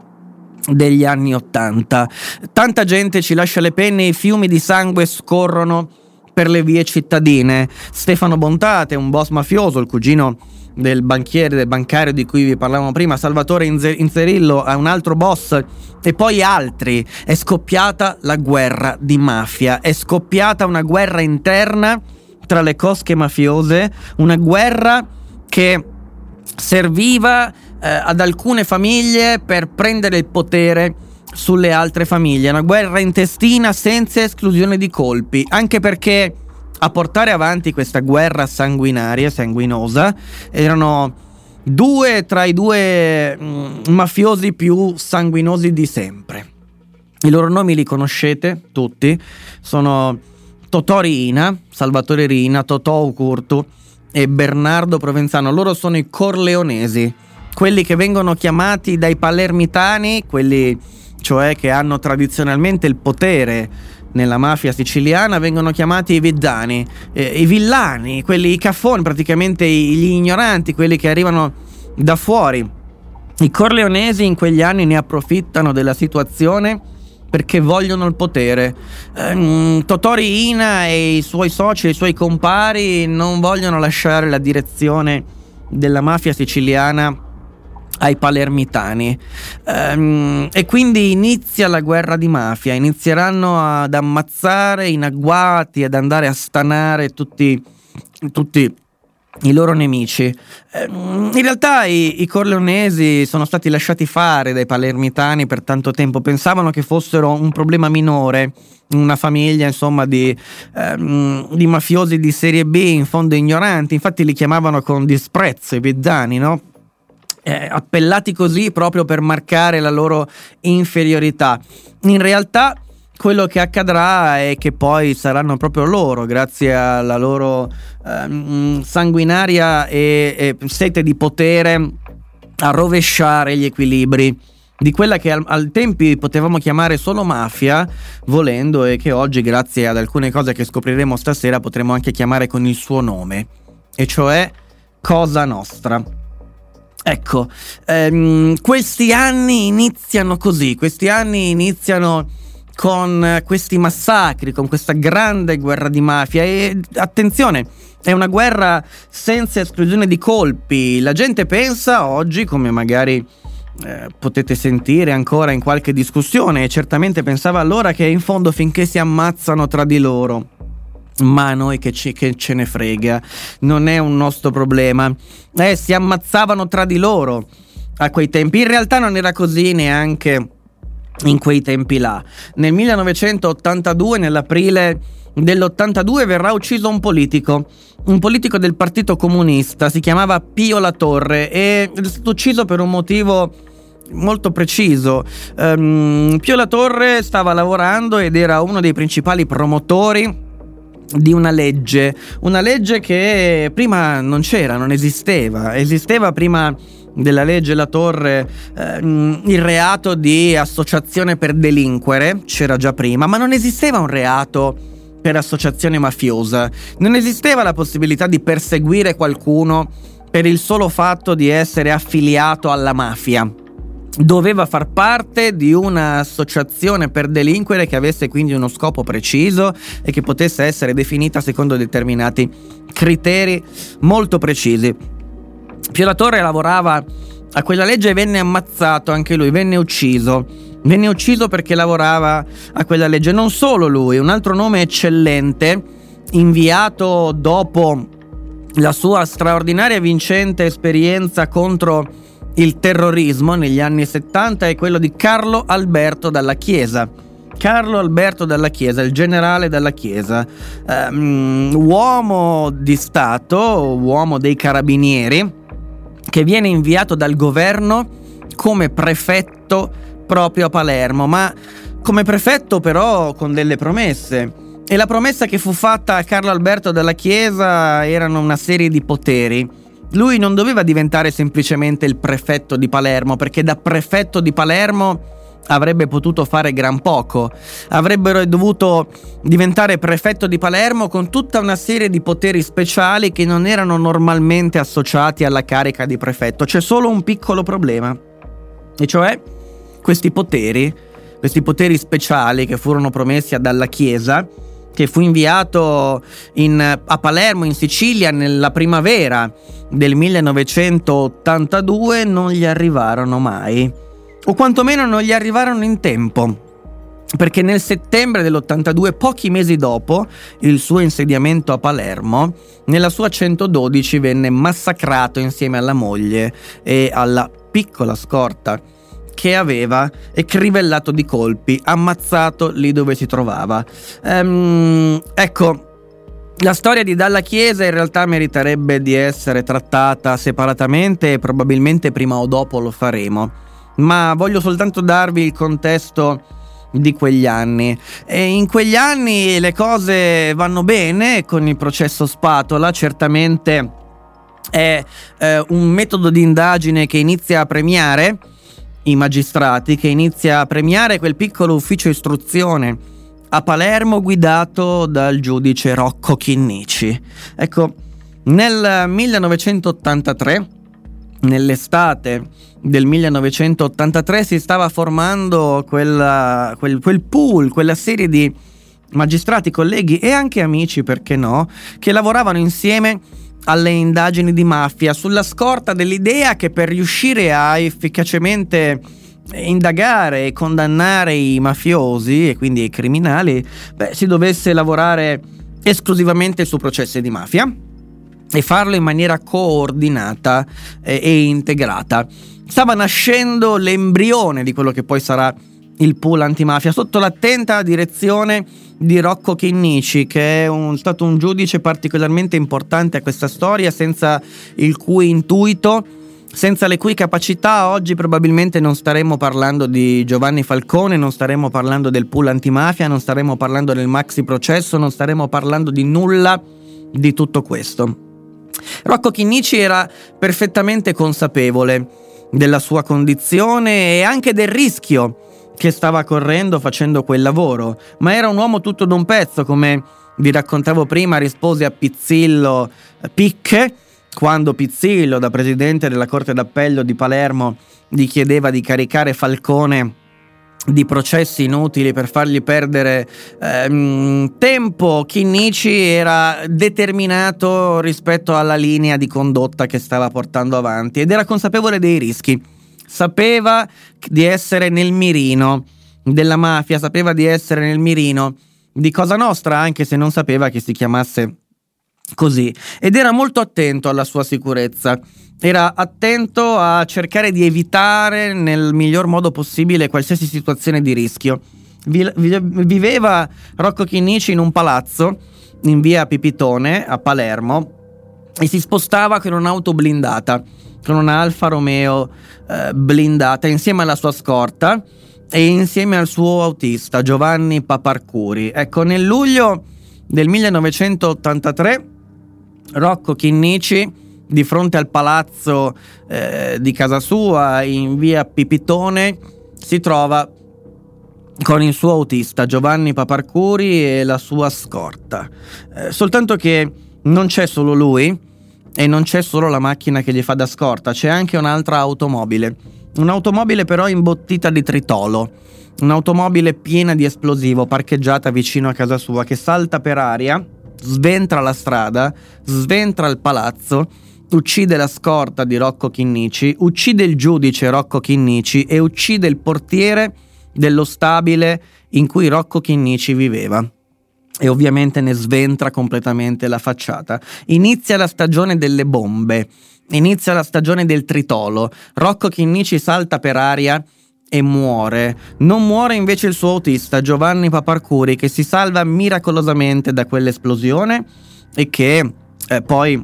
degli anni Ottanta. Tanta gente ci lascia le penne, i fiumi di sangue scorrono per le vie cittadine. Stefano Bontate, un boss mafioso, il cugino del banchiere, del bancario di cui vi parlavamo prima, Salvatore Inzerillo, un altro boss e poi altri. È scoppiata la guerra di mafia, è scoppiata una guerra interna tra le cosche mafiose, una guerra che serviva eh, ad alcune famiglie per prendere il potere sulle altre famiglie, una guerra intestina senza esclusione di colpi, anche perché a portare avanti questa guerra sanguinaria, sanguinosa, erano due tra i due mm, mafiosi più sanguinosi di sempre. I loro nomi li conoscete tutti, sono Totò Rina, Salvatore Rina, Totò Ucurtu e Bernardo Provenzano. Loro sono i corleonesi, quelli che vengono chiamati dai palermitani, quelli cioè che hanno tradizionalmente il potere nella mafia siciliana vengono chiamati i viddani, eh, i villani, quelli i caffoni, praticamente gli ignoranti, quelli che arrivano da fuori. I corleonesi in quegli anni ne approfittano della situazione perché vogliono il potere. Eh, Totori Ina e i suoi soci, i suoi compari non vogliono lasciare la direzione della mafia siciliana ai palermitani ehm, e quindi inizia la guerra di mafia inizieranno ad ammazzare in agguati ad andare a stanare tutti, tutti i loro nemici. Ehm, in realtà i, i, corleonesi sono stati lasciati fare dai palermitani per tanto tempo, pensavano che fossero un problema minore, una famiglia insomma di, ehm, di mafiosi di serie B, in fondo ignoranti, infatti li chiamavano con disprezzo i bizzani, no? Eh, appellati così proprio per marcare la loro inferiorità. In realtà quello che accadrà è che poi saranno proprio loro, grazie alla loro ehm, sanguinaria e, e sete di potere, a rovesciare gli equilibri di quella che al, al, tempi potevamo chiamare solo mafia, volendo, e che oggi, grazie ad alcune cose che scopriremo stasera, potremo anche chiamare con il suo nome, e cioè Cosa Nostra. Ecco, ehm, questi anni iniziano così, questi anni iniziano con questi massacri, con questa grande guerra di mafia e attenzione, è una guerra senza esclusione di colpi. La gente pensa oggi, come magari eh, potete sentire ancora in qualche discussione, e certamente pensava allora che in fondo finché si ammazzano tra di loro ma a noi che, ci, che, ce ne frega, non è un nostro problema. Eh, si ammazzavano tra di loro a quei tempi. In realtà non era così neanche in quei tempi là. Nel 1982, nell'aprile dell'82, verrà ucciso un politico, un politico del Partito Comunista, si chiamava Pio La Torre e è stato ucciso per un motivo molto preciso. Um, Pio La Torre stava lavorando ed era uno dei principali promotori di una legge, una legge che prima non c'era, non esisteva, esisteva prima della legge La Torre ehm, il reato di associazione per delinquere, c'era già prima, ma non esisteva un reato per associazione mafiosa, non esisteva la possibilità di perseguire qualcuno per il solo fatto di essere affiliato alla mafia doveva far parte di un'associazione per delinquere che avesse quindi uno scopo preciso e che potesse essere definita secondo determinati criteri molto precisi. Pio La Torre lavorava a quella legge e venne ammazzato anche lui, venne ucciso. Venne ucciso perché lavorava a quella legge. Non solo lui, un altro nome eccellente, inviato dopo la sua straordinaria e vincente esperienza contro il terrorismo negli anni 70 è quello di Carlo Alberto dalla Chiesa. Carlo Alberto dalla Chiesa, il generale dalla Chiesa, um, uomo di Stato, uomo dei carabinieri, che viene inviato dal governo come prefetto proprio a Palermo, ma come prefetto però con delle promesse. E la promessa che fu fatta a Carlo Alberto della Chiesa erano una serie di poteri. Lui non doveva diventare semplicemente il prefetto di Palermo, perché da prefetto di Palermo avrebbe potuto fare gran poco. Avrebbero dovuto diventare prefetto di Palermo con tutta una serie di poteri speciali che non erano normalmente associati alla carica di prefetto. C'è solo un piccolo problema, e cioè questi poteri, questi poteri speciali che furono promessi dalla Chiesa, che fu inviato in, a Palermo in Sicilia nella primavera del 1982 non gli arrivarono mai o quantomeno non gli arrivarono in tempo. Perché nel settembre dell'82, pochi mesi dopo il suo insediamento a Palermo, nella sua 112 venne massacrato insieme alla moglie e alla piccola scorta che aveva e crivellato di colpi, ammazzato lì dove si trovava. Ehm, ecco, la storia di Dalla Chiesa in realtà meriterebbe di essere trattata separatamente e probabilmente prima o dopo lo faremo ma voglio soltanto darvi il contesto di quegli anni. E in quegli anni le cose vanno bene con il processo Spatola, certamente è eh, un metodo di indagine che inizia a premiare i magistrati, che inizia a premiare quel piccolo ufficio istruzione a Palermo guidato dal giudice Rocco Chinnici. Ecco, nel 1983 nell'estate del 1983 si stava formando quella, quel, quel pool, quella serie di magistrati, colleghi e anche amici, perché no, che lavoravano insieme alle indagini di mafia sulla scorta dell'idea che per riuscire a efficacemente indagare e condannare i mafiosi e quindi i criminali, beh, si dovesse lavorare esclusivamente su processi di mafia e farlo in maniera coordinata e, e integrata. Stava nascendo l'embrione di quello che poi sarà il pool antimafia sotto l'attenta direzione di Rocco Chinnici, che è un, stato un giudice particolarmente importante a questa storia, senza il cui intuito, senza le cui capacità oggi probabilmente non staremmo parlando di Giovanni Falcone, non staremmo parlando del pool antimafia, non staremmo parlando del maxi processo, non staremmo parlando di nulla di tutto questo. Rocco Chinnici era perfettamente consapevole della sua condizione e anche del rischio che stava correndo facendo quel lavoro, ma era un uomo tutto d'un pezzo, come vi raccontavo prima, rispose a Pizzillo Picche, quando Pizzillo, da presidente della Corte d'Appello di Palermo, gli chiedeva di caricare Falcone di processi inutili per fargli perdere ehm, tempo, Chinnici era determinato rispetto alla linea di condotta che stava portando avanti ed era consapevole dei rischi. Sapeva di essere nel mirino della mafia, sapeva di essere nel mirino di Cosa Nostra, anche se non sapeva che si chiamasse così, ed era molto attento alla sua sicurezza. Era attento a cercare di evitare nel miglior modo possibile qualsiasi situazione di rischio. Viveva Rocco Chinnici in un palazzo in via Pipitone a Palermo e si spostava con un'auto blindata, con una Alfa Romeo eh, blindata insieme alla sua scorta e insieme al suo autista Giovanni Paparcuri. Ecco, nel luglio del 1983 Rocco Chinnici di fronte al palazzo eh, di casa sua in via Pipitone si trova con il suo autista Giovanni Paparcuri e la sua scorta. Eh, soltanto che non c'è solo lui e non c'è solo la macchina che gli fa da scorta, c'è anche un'altra automobile. Un'automobile però imbottita di tritolo. Un'automobile piena di esplosivo parcheggiata vicino a casa sua che salta per aria, sventra la strada, sventra il palazzo uccide la scorta di Rocco Chinnici, uccide il giudice Rocco Chinnici e uccide il portiere dello stabile in cui Rocco Chinnici viveva. E ovviamente ne sventra completamente la facciata. Inizia la stagione delle bombe, inizia la stagione del tritolo. Rocco Chinnici salta per aria e muore. Non muore invece il suo autista Giovanni Paparcuri che si salva miracolosamente da quell'esplosione e che eh, poi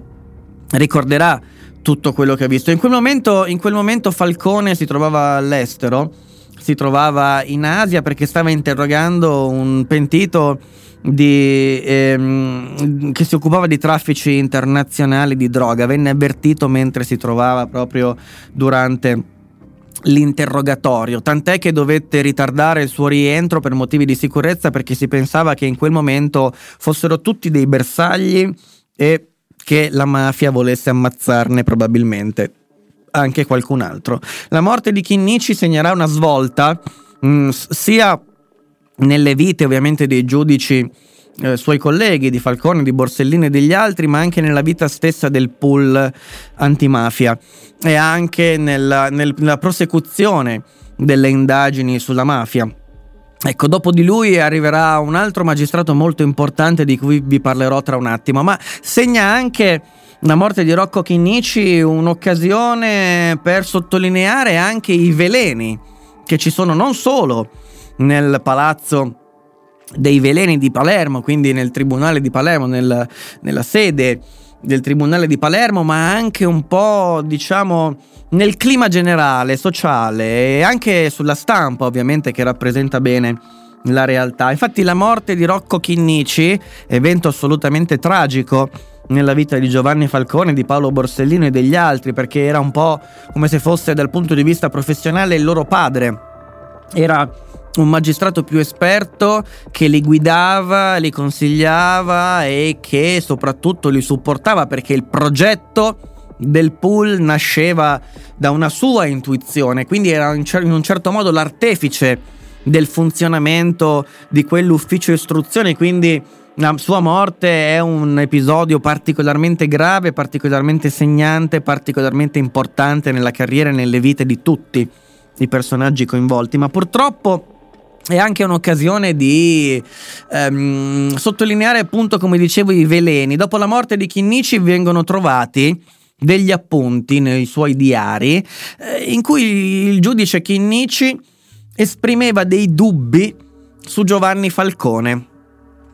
ricorderà tutto quello che ha visto. In quel momento, in quel momento Falcone si trovava all'estero, si trovava in Asia perché stava interrogando un pentito di, ehm, che si occupava di traffici internazionali di droga, venne avvertito mentre si trovava proprio durante l'interrogatorio, tant'è che dovette ritardare il suo rientro per motivi di sicurezza perché si pensava che in quel momento fossero tutti dei bersagli e che la mafia volesse ammazzarne probabilmente anche qualcun altro. La morte di Chinnici segnerà una svolta mh, mm, sia nelle vite ovviamente dei giudici eh, suoi colleghi di Falcone, di Borsellino e degli altri, ma anche nella vita stessa del pool antimafia e anche nella, nel, nella prosecuzione delle indagini sulla mafia. Ecco, dopo di lui arriverà un altro magistrato molto importante di cui vi parlerò tra un attimo, ma segna anche la morte di Rocco Chinnici un'occasione per sottolineare anche i veleni che ci sono non solo nel palazzo dei veleni di Palermo, quindi nel tribunale di Palermo, nel, nella sede del tribunale di Palermo, ma anche un po', diciamo, nel clima generale, sociale e anche sulla stampa, ovviamente, che rappresenta bene la realtà. Infatti la morte di Rocco Chinnici, evento assolutamente tragico nella vita di Giovanni Falcone, di Paolo Borsellino e degli altri, perché era un po' come se fosse dal punto di vista professionale il loro padre. Era un magistrato più esperto che li guidava, li consigliava e che soprattutto li supportava perché il progetto del pool nasceva da una sua intuizione, quindi era in, un certo modo l'artefice del funzionamento di quell'ufficio istruzione, quindi la sua morte è un episodio particolarmente grave, particolarmente segnante, particolarmente importante nella carriera e nelle vite di tutti i personaggi coinvolti, ma purtroppo è anche un'occasione di ehm, sottolineare appunto come dicevo i veleni. Dopo la morte di Chinnici vengono trovati degli appunti nei suoi diari eh, in cui il giudice Chinnici esprimeva dei dubbi su Giovanni Falcone.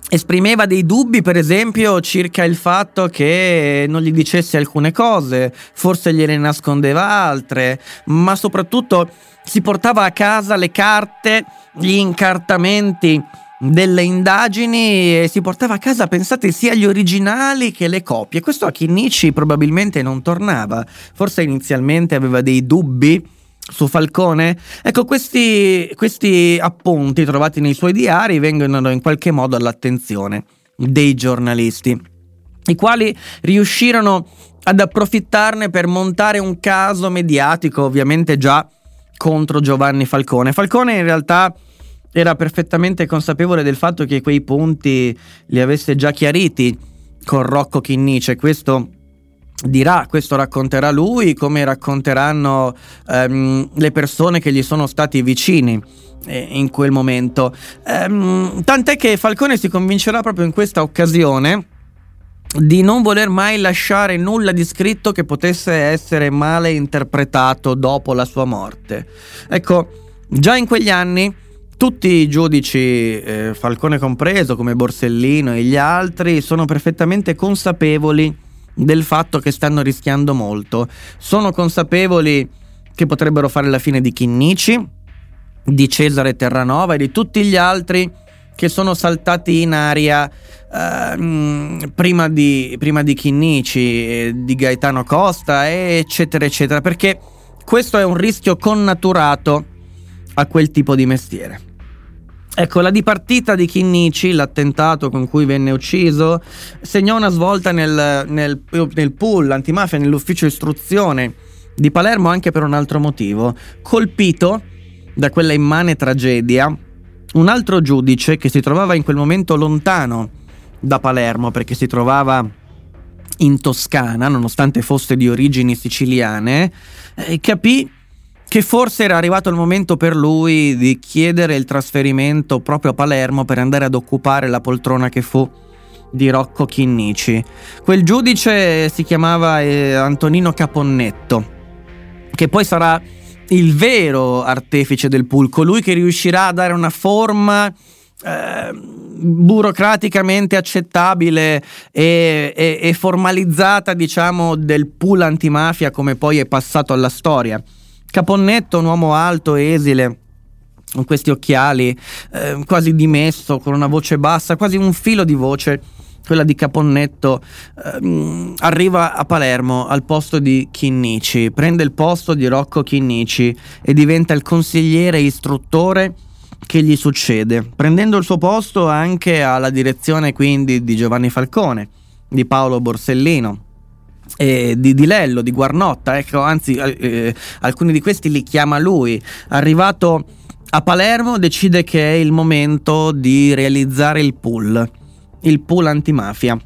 Esprimeva dei dubbi, per esempio, circa il fatto che non gli dicesse alcune cose, forse gliene nascondeva altre, ma soprattutto si portava a casa le carte, gli incartamenti delle indagini e si portava a casa, pensate, sia gli originali che le copie. Questo a Chinnici probabilmente non tornava, forse inizialmente aveva dei dubbi su Falcone. Ecco, questi, questi appunti trovati nei suoi diari vengono in qualche modo all'attenzione dei giornalisti, i quali riuscirono ad approfittarne per montare un caso mediatico, ovviamente già contro Giovanni Falcone. Falcone in realtà era perfettamente consapevole del fatto che quei punti li avesse già chiariti con Rocco Chinnice, questo dirà, questo racconterà lui, come racconteranno ehm, le persone che gli sono stati vicini eh, in quel momento. Ehm, tant'è che Falcone si convincerà proprio in questa occasione di non voler mai lasciare nulla di scritto che potesse essere male interpretato dopo la sua morte. Ecco, già in quegli anni tutti i giudici, eh, Falcone compreso, come Borsellino e gli altri, sono perfettamente consapevoli del fatto che stanno rischiando molto. Sono consapevoli che potrebbero fare la fine di Chinnici, di Cesare Terranova e di tutti gli altri che sono saltati in aria uh, prima, di, prima di Chinnici, di Gaetano Costa, eccetera, eccetera, perché questo è un rischio connaturato a quel tipo di mestiere. Ecco, la dipartita di Chinnici, l'attentato con cui venne ucciso, segnò una svolta nel, nel, nel pool antimafia, nell'ufficio istruzione di Palermo anche per un altro motivo. Colpito da quella immane tragedia, un altro giudice che si trovava in quel momento lontano da Palermo perché si trovava in Toscana, nonostante fosse di origini siciliane, eh, capì che forse era arrivato il momento per lui di chiedere il trasferimento proprio a Palermo per andare ad occupare la poltrona che fu di Rocco Chinnici. Quel giudice si chiamava eh, Antonino Caponnetto, che poi sarà il vero artefice del pool, colui che riuscirà a dare una forma eh, burocraticamente accettabile e, e, e formalizzata, diciamo, del pool antimafia come poi è passato alla storia. Caponnetto, un uomo alto, esile, con questi occhiali, eh, quasi dimesso, con una voce bassa, quasi un filo di voce, quella di Caponnetto, ehm, arriva a Palermo al posto di Chinnici, prende il posto di Rocco Chinnici e diventa il consigliere istruttore che gli succede, prendendo il suo posto anche alla direzione quindi di Giovanni Falcone, di Paolo Borsellino. E di, di Lello, di Guarnotta, ecco, anzi eh, alcuni di questi li chiama lui. Arrivato a Palermo decide che è il momento di realizzare il pool, il pool antimafia.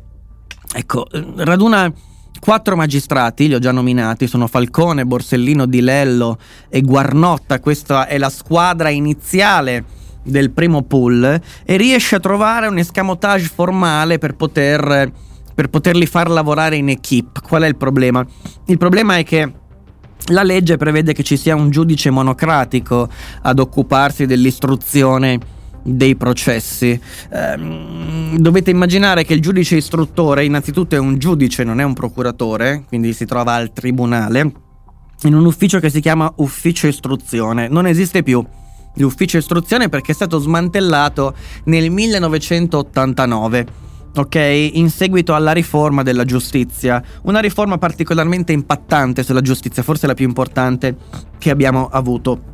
Ecco, raduna quattro magistrati, li ho già nominati, sono Falcone, Borsellino, Di Lello e Guarnotta, questa è la squadra iniziale del primo pool e riesce a trovare un escamotage formale per poter per poterli far lavorare in equip. Qual è il problema? Il problema è che la legge prevede che ci sia un giudice monocratico ad occuparsi dell'istruzione dei processi. Eh, dovete immaginare che il giudice istruttore innanzitutto è un giudice, non è un procuratore, quindi si trova al tribunale, in un ufficio che si chiama ufficio istruzione. Non esiste più l'ufficio istruzione perché è stato smantellato nel 1989 ok? In seguito alla riforma della giustizia, una riforma particolarmente impattante sulla giustizia, forse la più importante che abbiamo avuto.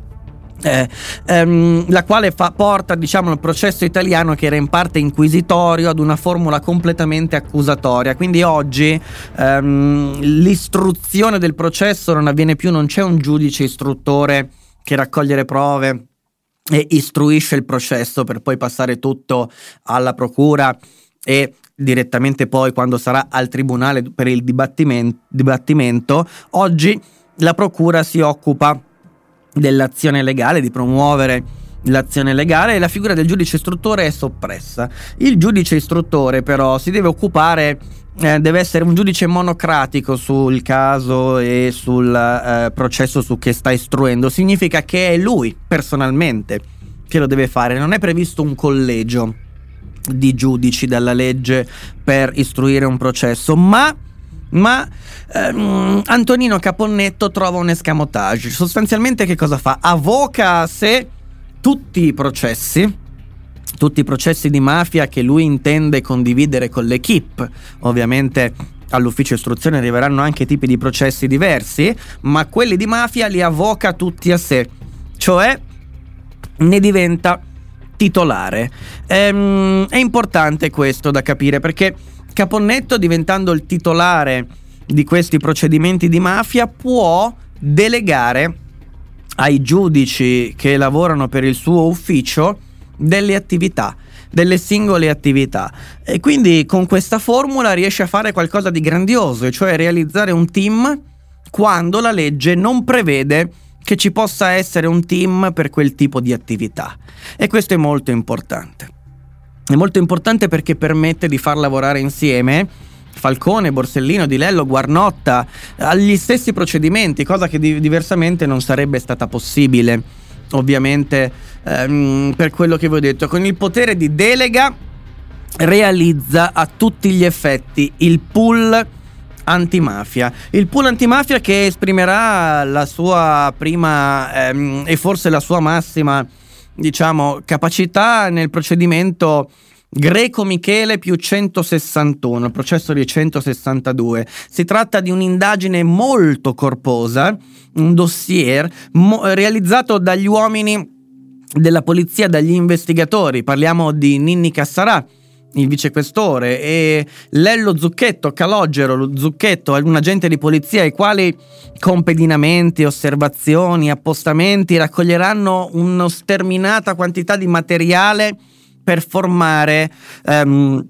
Eh, ehm, la quale fa, porta diciamo il processo italiano che era in parte inquisitorio ad una formula completamente accusatoria quindi oggi ehm, l'istruzione del processo non avviene più non c'è un giudice istruttore che raccoglie le prove e istruisce il processo per poi passare tutto alla procura e direttamente poi quando sarà al tribunale per il dibattimento, oggi la procura si occupa dell'azione legale, di promuovere l'azione legale e la figura del giudice istruttore è soppressa. Il giudice istruttore però si deve occupare eh, deve essere un giudice monocratico sul caso e sul eh, processo su che sta istruendo. Significa che è lui personalmente che lo deve fare, non è previsto un collegio di giudici dalla legge per istruire un processo, ma ma ehm, Antonino Caponnetto trova un escamotage. Sostanzialmente che cosa fa? Avoca a sé tutti i processi, tutti i processi di mafia che lui intende condividere con l'equipe. Ovviamente all'ufficio istruzione arriveranno anche tipi di processi diversi, ma quelli di mafia li avoca tutti a sé. Cioè ne diventa titolare. Ehm, è importante questo da capire perché Caponnetto diventando il titolare di questi procedimenti di mafia può delegare ai giudici che lavorano per il suo ufficio delle attività delle singole attività e quindi con questa formula riesce a fare qualcosa di grandioso, cioè realizzare un team quando la legge non prevede che ci possa essere un team per quel tipo di attività. E questo è molto importante. È molto importante perché permette di far lavorare insieme Falcone, Borsellino, Di Lello, Guarnotta agli stessi procedimenti, cosa che di- diversamente non sarebbe stata possibile. Ovviamente, ehm, per quello che vi ho detto, con il potere di delega realizza a tutti gli effetti il pool antimafia. Il pool antimafia che esprimerà la sua prima ehm, e forse la sua massima, diciamo, capacità nel procedimento Greco Michele più 161, il processo di 162. Si tratta di un'indagine molto corposa, un dossier mo- realizzato dagli uomini della polizia, dagli investigatori. Parliamo di Ninni Cassarà, il vicequestore, e Lello Zucchetto, Calogero, lo Zucchetto, un agente di polizia, i quali con pedinamenti, osservazioni, appostamenti raccoglieranno una sterminata quantità di materiale per formare um,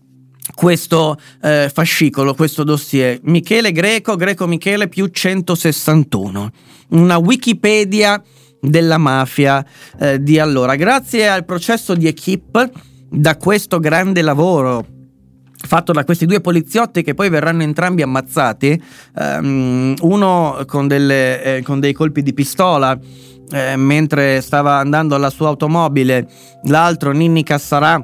questo eh, fascicolo, questo dossier. Michele Greco, Greco Michele più 161. Una Wikipedia della mafia eh, di allora. Grazie al processo di Equip da questo grande lavoro fatto da questi due poliziotti che poi verranno entrambi ammazzati, um, uno con, delle, eh, con, dei colpi di pistola eh, mentre stava andando alla sua automobile, l'altro Ninni Cassarà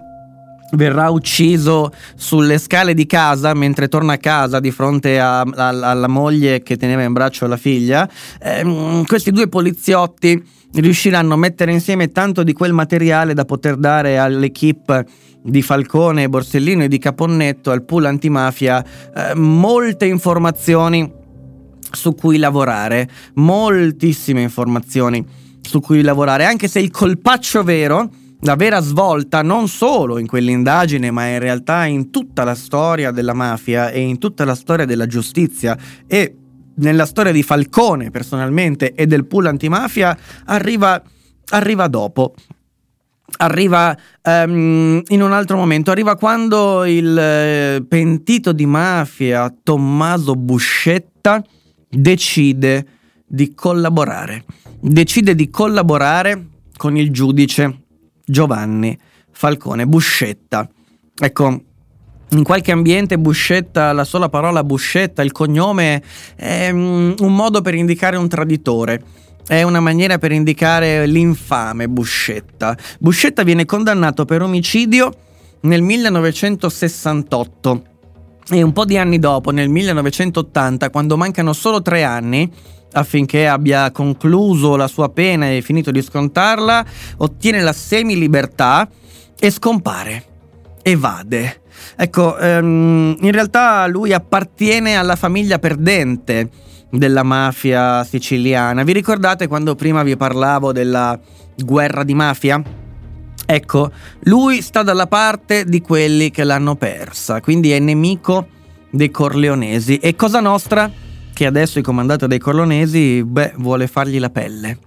verrà ucciso sulle scale di casa mentre torna a casa di fronte a, a, alla moglie che teneva in braccio la figlia. Eh, questi due poliziotti riusciranno a mettere insieme tanto di quel materiale da poter dare all'equipe di Falcone, Borsellino e di Caponnetto, al pool antimafia, eh, molte informazioni su cui lavorare, moltissime informazioni su cui lavorare, anche se il colpaccio vero, la vera svolta non solo in quell'indagine, ma in realtà in tutta la storia della mafia e in tutta la storia della giustizia e nella storia di Falcone personalmente e del pool antimafia arriva, arriva dopo. Arriva um, in un altro momento, arriva quando il eh, pentito di mafia Tommaso Buscetta decide di collaborare. Decide di collaborare con il giudice Giovanni Falcone Buscetta. Ecco, in qualche ambiente Buscetta, la sola parola Buscetta, il cognome è um, un modo per indicare un traditore. È una maniera per indicare l'infame Buscetta. Buscetta viene condannato per omicidio nel 1968 e un po' di anni dopo, nel 1980, quando mancano solo tre anni, affinché abbia concluso la sua pena e finito di scontarla, ottiene la semilibertà e scompare. Evade. Ecco, um, in realtà lui appartiene alla famiglia perdente della mafia siciliana. Vi ricordate quando prima vi parlavo della guerra di mafia? Ecco, lui sta dalla parte di quelli che l'hanno persa, quindi è nemico dei Corleonesi. E Cosa Nostra, che adesso è comandato dai Corleonesi, beh, vuole fargli la pelle.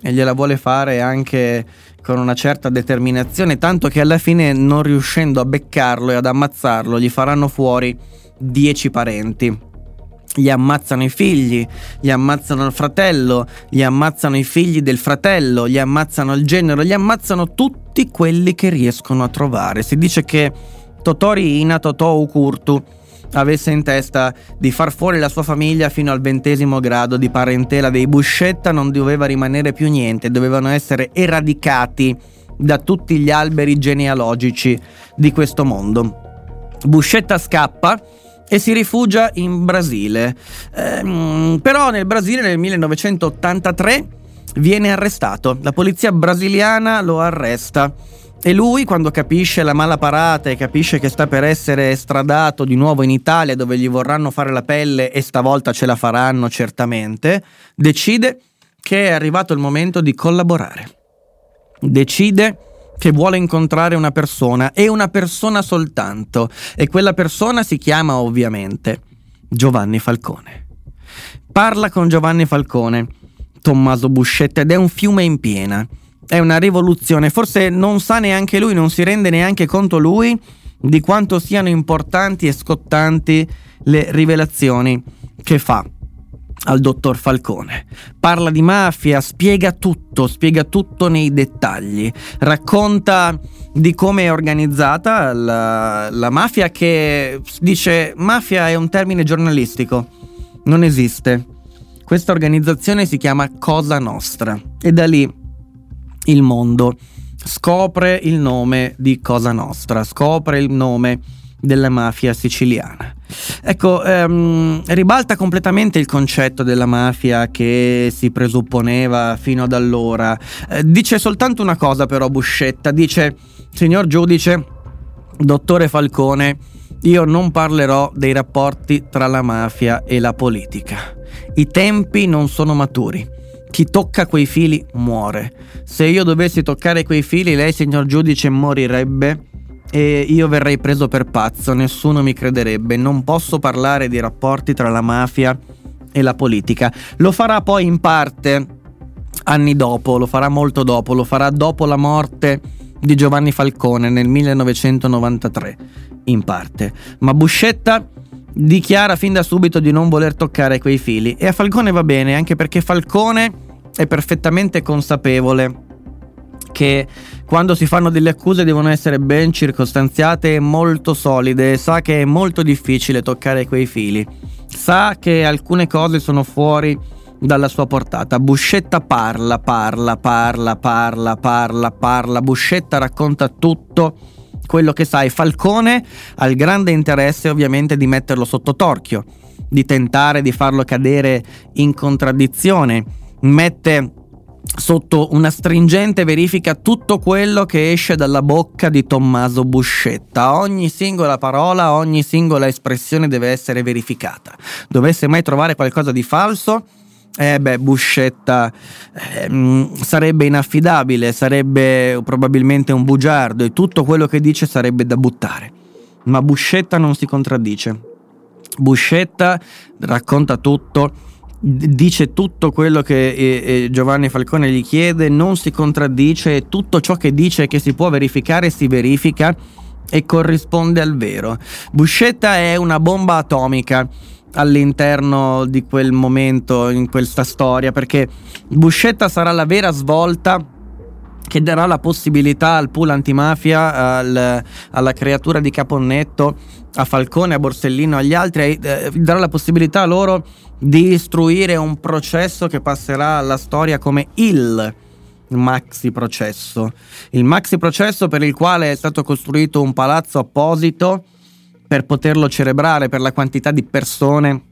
E gliela vuole fare anche con una certa determinazione, tanto che alla fine, non riuscendo a beccarlo e ad ammazzarlo, gli faranno fuori dieci parenti gli ammazzano i figli, gli ammazzano il fratello, gli ammazzano i figli del fratello, gli ammazzano il genero, gli ammazzano tutti quelli che riescono a trovare. Si dice che Totori Ina Totò Ukurtu avesse in testa di far fuori la sua famiglia fino al ventesimo grado di parentela dei Buscetta, non doveva rimanere più niente, dovevano essere eradicati da tutti gli alberi genealogici di questo mondo. Buscetta scappa e si rifugia in Brasile. Ehm, però nel Brasile nel 1983 viene arrestato. La polizia brasiliana lo arresta. E lui, quando capisce la mala parata e capisce che sta per essere estradato di nuovo in Italia, dove gli vorranno fare la pelle e stavolta ce la faranno certamente, decide che è arrivato il momento di collaborare. Decide che vuole incontrare una persona e una persona soltanto e quella persona si chiama ovviamente Giovanni Falcone. Parla con Giovanni Falcone, Tommaso Buscetta ed è un fiume in piena. È una rivoluzione, forse non sa neanche lui, non si rende neanche conto lui di quanto siano importanti e scottanti le rivelazioni che fa al dottor Falcone. Parla di mafia, spiega tutto, spiega tutto nei dettagli, racconta di come è organizzata la, la, mafia che dice mafia è un termine giornalistico, non esiste. Questa organizzazione si chiama Cosa Nostra e da lì il mondo scopre il nome di Cosa Nostra, scopre il nome della mafia siciliana. Ecco, ehm, ribalta completamente il concetto della mafia che si presupponeva fino ad allora. Eh, dice soltanto una cosa però Buscetta, dice, signor giudice, dottore Falcone, io non parlerò dei rapporti tra la mafia e la politica. I tempi non sono maturi. Chi tocca quei fili muore. Se io dovessi toccare quei fili, lei, signor giudice, morirebbe e io verrei preso per pazzo, nessuno mi crederebbe, non posso parlare di rapporti tra la mafia e la politica. Lo farà poi in parte anni dopo, lo farà molto dopo, lo farà dopo la morte di Giovanni Falcone nel 1993, in parte. Ma Buscetta dichiara fin da subito di non voler toccare quei fili. E a Falcone va bene, anche perché Falcone è perfettamente consapevole che quando si fanno delle accuse devono essere ben circostanziate e molto solide, sa che è molto difficile toccare quei fili, sa che alcune cose sono fuori dalla sua portata. Buscetta parla, parla, parla, parla, parla, parla, Buscetta racconta tutto quello che sai. Falcone ha il grande interesse ovviamente di metterlo sotto torchio, di tentare di farlo cadere in contraddizione, mette sotto una stringente verifica tutto quello che esce dalla bocca di Tommaso Buscetta. Ogni singola parola, ogni singola espressione deve essere verificata. Dovesse mai trovare qualcosa di falso, eh beh, Buscetta eh, sarebbe inaffidabile, sarebbe probabilmente un bugiardo e tutto quello che dice sarebbe da buttare. Ma Buscetta non si contraddice. Buscetta racconta tutto dice tutto quello che eh, eh, Giovanni Falcone gli chiede, non si contraddice, tutto ciò che dice che si può verificare si verifica e corrisponde al vero. Buscetta è una bomba atomica all'interno di quel momento, in questa storia, perché Buscetta sarà la vera svolta che darà la possibilità al pool antimafia, al, alla creatura di Caponnetto, a Falcone, a Borsellino, agli altri, eh, darà la possibilità loro di istruire un processo che passerà alla storia come il maxi processo. Il maxi processo per il quale è stato costruito un palazzo apposito per poterlo celebrare per la quantità di persone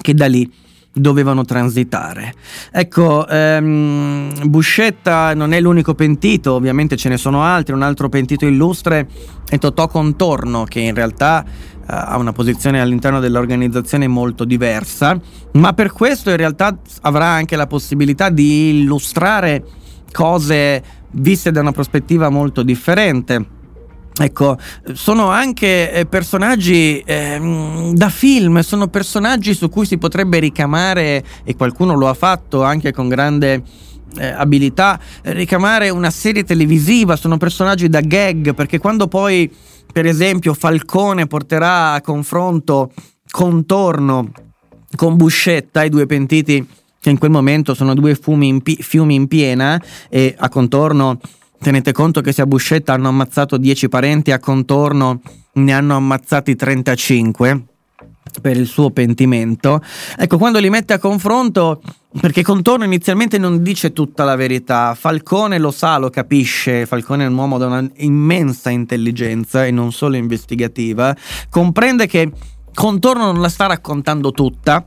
che da lì dovevano transitare. Ecco, ehm, Buscetta non è l'unico pentito, ovviamente ce ne sono altri, un altro pentito illustre è Totò Contorno, che in realtà eh, ha una posizione all'interno dell'organizzazione molto diversa, ma per questo in realtà avrà anche la possibilità di illustrare cose viste da una prospettiva molto differente. Ecco, sono anche eh, personaggi eh, da film, sono personaggi su cui si potrebbe ricamare, e qualcuno lo ha fatto anche con grande eh, abilità, ricamare una serie televisiva, sono personaggi da gag, perché quando poi, per esempio, Falcone porterà a confronto contorno con Buscetta, i due pentiti che in quel momento sono due in pi- fiumi in piena, e a contorno Tenete conto che se a Buscetta hanno ammazzato 10 parenti, a contorno ne hanno ammazzati 35 per il suo pentimento. Ecco, quando li mette a confronto, perché Contorno inizialmente non dice tutta la verità, Falcone lo sa, lo capisce, Falcone è un uomo da una immensa intelligenza e non solo investigativa, comprende che Contorno non la sta raccontando tutta,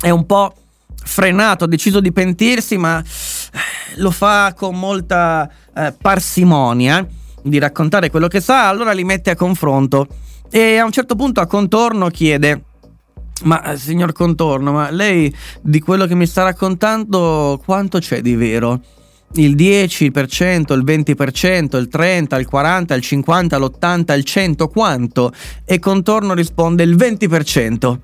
è un po' frenato, ha deciso di pentirsi, ma lo fa con molta eh, parsimonia di raccontare quello che sa, allora li mette a confronto e a un certo punto a contorno chiede ma eh, signor Contorno, ma lei di quello che mi sta raccontando quanto c'è di vero? Il 10%, il 20%, il 30%, il 40%, il 50%, l'80%, il 100%, quanto? E Contorno risponde il 20%.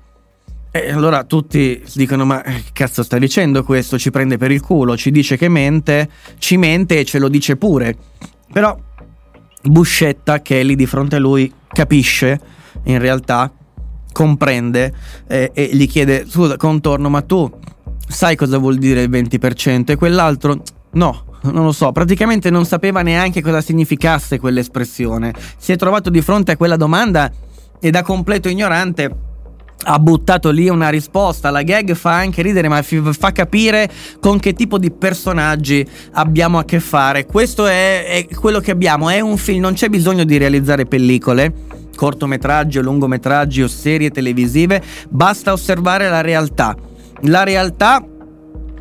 E allora tutti dicono: Ma che cazzo sta dicendo questo? Ci prende per il culo, ci dice che mente, ci mente e ce lo dice pure. Però Buscetta, che è lì di fronte a lui, capisce in realtà, comprende eh, e gli chiede: Scusa, contorno, ma tu sai cosa vuol dire il 20%? E quell'altro, no, non lo so, praticamente non sapeva neanche cosa significasse quell'espressione. Si è trovato di fronte a quella domanda e da completo ignorante ha buttato lì una risposta. La gag fa anche ridere, ma fa capire con che tipo di personaggi abbiamo a che fare. Questo è, è quello che abbiamo. È un film, non c'è bisogno di realizzare pellicole cortometraggi o lungometraggi o serie televisive, basta osservare la realtà. La realtà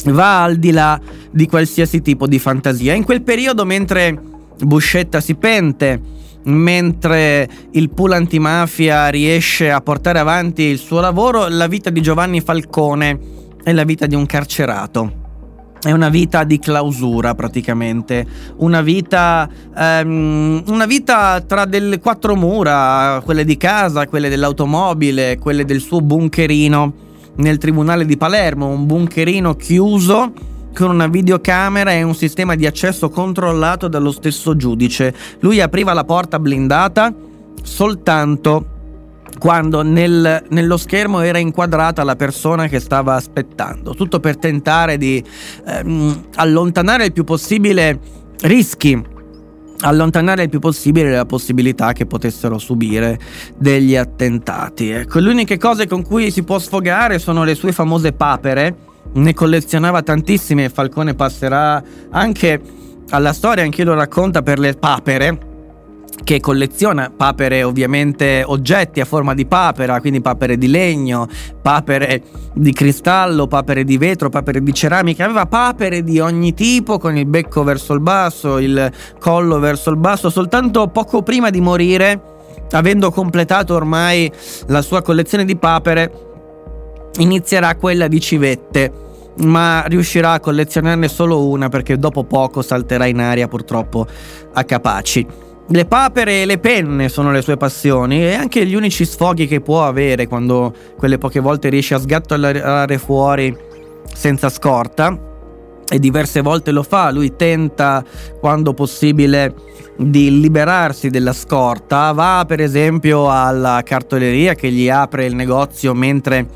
va al di là di qualsiasi tipo di fantasia. In quel periodo, mentre Buscetta si pente, mentre il pool antimafia riesce a portare avanti il suo lavoro, la vita di Giovanni Falcone è la vita di un carcerato. È una vita di clausura praticamente, una vita, um, una vita tra delle quattro mura, quelle di casa, quelle dell'automobile, quelle del suo bunkerino nel tribunale di Palermo, un bunkerino chiuso con una videocamera e un sistema di accesso controllato dallo stesso giudice. Lui apriva la porta blindata soltanto quando nel, nello schermo era inquadrata la persona che stava aspettando, tutto per tentare di ehm, allontanare il più possibile rischi, allontanare il più possibile la possibilità che potessero subire degli attentati. Ecco, le uniche cose con cui si può sfogare sono le sue famose papere, ne collezionava tantissime e Falcone passerà anche alla storia, anche lo racconta per le papere che colleziona papere ovviamente oggetti a forma di papera, quindi papere di legno, papere di cristallo, papere di vetro, papere di ceramica, aveva papere di ogni tipo con il becco verso il basso, il collo verso il basso, soltanto poco prima di morire, avendo completato ormai la sua collezione di papere, inizierà quella di civette ma riuscirà a collezionarne solo una perché dopo poco salterà in aria purtroppo a capaci. Le papere e le penne sono le sue passioni e anche gli unici sfoghi che può avere quando quelle poche volte riesce a sgattolare fuori senza scorta e diverse volte lo fa, lui tenta quando possibile di liberarsi della scorta, va per esempio alla cartoleria che gli apre il negozio mentre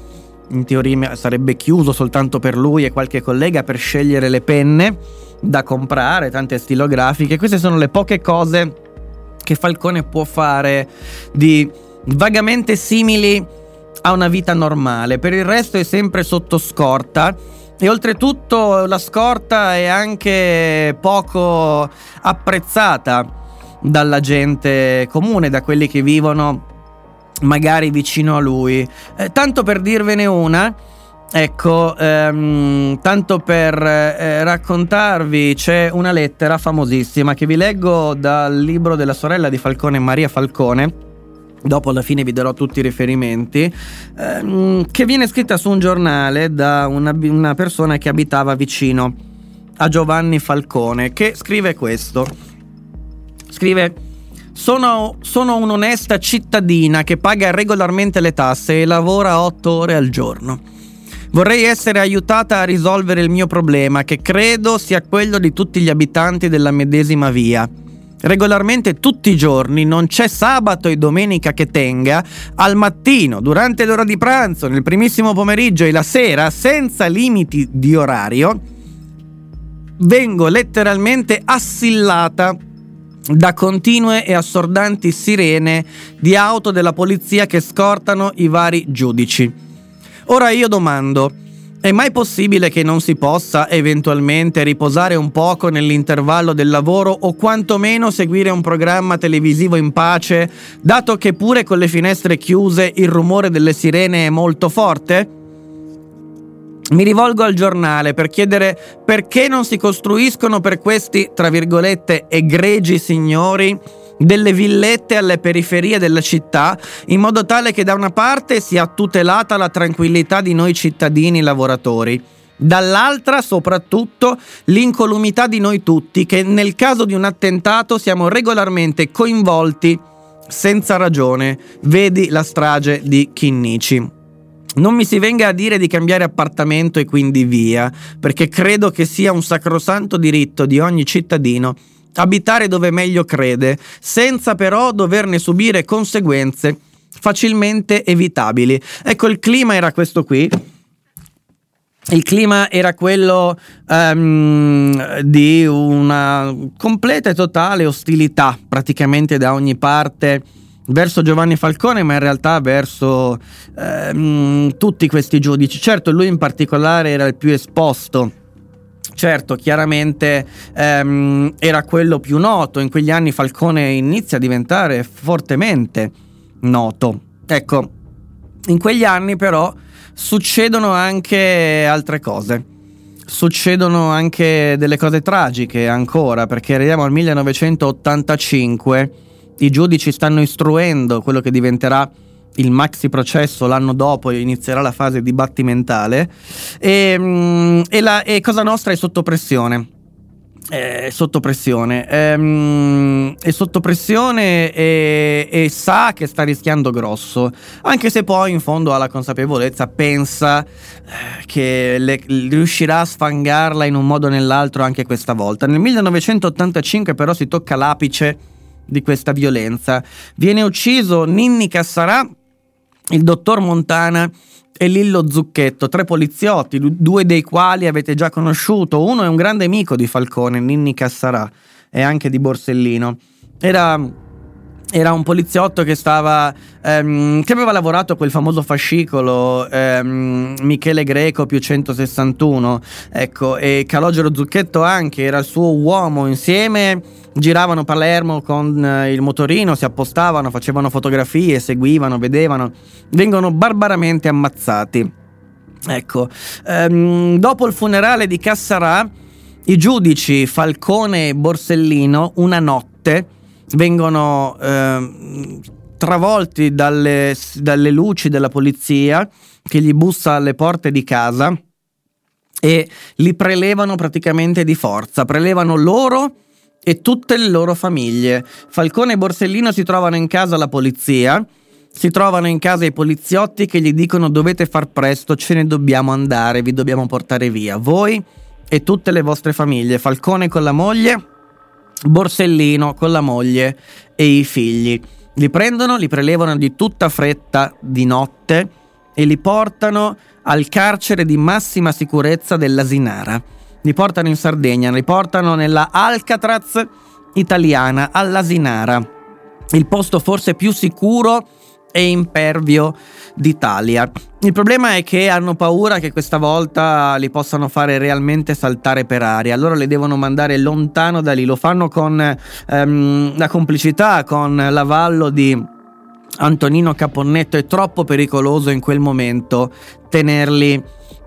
in teoria sarebbe chiuso soltanto per lui e qualche collega per scegliere le penne da comprare, tante stilografiche, queste sono le poche cose che Falcone può fare di vagamente simili a una vita normale. Per il resto è sempre sotto scorta. E oltretutto la scorta è anche poco apprezzata dalla gente comune, da quelli che vivono magari vicino a lui. Eh, tanto per dirvene una, Ecco, ehm, tanto per eh, raccontarvi, c'è una lettera famosissima che vi leggo dal libro della sorella di Falcone, Maria Falcone. Dopo alla fine vi darò tutti i riferimenti, ehm, che viene scritta su un giornale da una, una persona che abitava vicino a Giovanni Falcone, che scrive questo. Scrive sono, sono, un'onesta cittadina che paga regolarmente le tasse e lavora otto ore al giorno. Vorrei essere aiutata a risolvere il mio problema, che credo sia quello di tutti gli abitanti della medesima via. Regolarmente tutti i giorni, non c'è sabato e domenica che tenga, al mattino, durante l'ora di pranzo, nel primissimo pomeriggio e la sera, senza limiti di orario, vengo letteralmente assillata da continue e assordanti sirene di auto della polizia che scortano i vari giudici. Ora io domando, è mai possibile che non si possa eventualmente riposare un poco nell'intervallo del lavoro o quantomeno seguire un programma televisivo in pace, dato che pure con le finestre chiuse il rumore delle sirene è molto forte? Mi rivolgo al giornale per chiedere perché non si costruiscono per questi, tra virgolette, egregi signori delle villette alle periferie della città, in modo tale che da una parte sia tutelata la tranquillità di noi cittadini lavoratori, dall'altra soprattutto l'incolumità di noi tutti che nel caso di un attentato siamo regolarmente coinvolti senza ragione, vedi la strage di Chinnici. Non mi si venga a dire di cambiare appartamento e quindi via, perché credo che sia un sacrosanto diritto di ogni cittadino abitare dove meglio crede, senza però doverne subire conseguenze facilmente evitabili. Ecco, il clima era questo qui. Il clima era quello um, di una completa e totale ostilità praticamente da ogni parte verso Giovanni Falcone, ma in realtà verso um, tutti questi giudici. Certo, lui in particolare era il più esposto Certo, chiaramente ehm, era quello più noto, in quegli anni Falcone inizia a diventare fortemente noto. Ecco, in quegli anni però succedono anche altre cose. Succedono anche delle cose tragiche ancora, perché arriviamo al 1985, i giudici stanno istruendo quello che diventerà il maxi processo l'anno dopo inizierà la fase dibattimentale e, mm, e, la, e Cosa Nostra è sotto pressione. È sotto pressione, ehm, è sotto pressione e, e, sa che sta rischiando grosso, anche se poi in fondo ha la consapevolezza, pensa eh, che le, riuscirà a sfangarla in un modo o nell'altro anche questa volta. Nel 1985 però si tocca l'apice di questa violenza. Viene ucciso Ninni Cassarà il dottor Montana e Lillo Zucchetto, tre poliziotti, due dei quali avete già conosciuto. Uno è un grande amico di Falcone, Ninni Cassarà, e anche di Borsellino. Era era un poliziotto che stava ehm, che aveva lavorato a quel famoso fascicolo ehm, Michele Greco più 161 ecco e Calogero Zucchetto anche era il suo uomo insieme giravano Palermo con eh, il motorino si appostavano facevano fotografie seguivano vedevano vengono barbaramente ammazzati. Ecco ehm, dopo il funerale di Cassarà i giudici Falcone e Borsellino una notte vengono eh, travolti dalle, dalle luci della polizia che gli bussa alle porte di casa e li prelevano praticamente di forza, prelevano loro e tutte le loro famiglie. Falcone e Borsellino si trovano in casa la polizia, si trovano in casa i poliziotti che gli dicono dovete far presto, ce ne dobbiamo andare, vi dobbiamo portare via, voi e tutte le vostre famiglie. Falcone con la moglie Borsellino con la moglie e i figli. Li prendono, li prelevano di tutta fretta di notte e li portano al carcere di massima sicurezza dell'Asinara. Li portano in Sardegna, li portano nella Alcatraz italiana, all'Asinara, il posto forse più sicuro e impervio d'Italia. Il problema è che hanno paura che questa volta li possano fare realmente saltare per aria, allora li devono mandare lontano da lì, lo fanno con ehm, la complicità, con l'avallo di Antonino Caponnetto, è troppo pericoloso in quel momento tenerli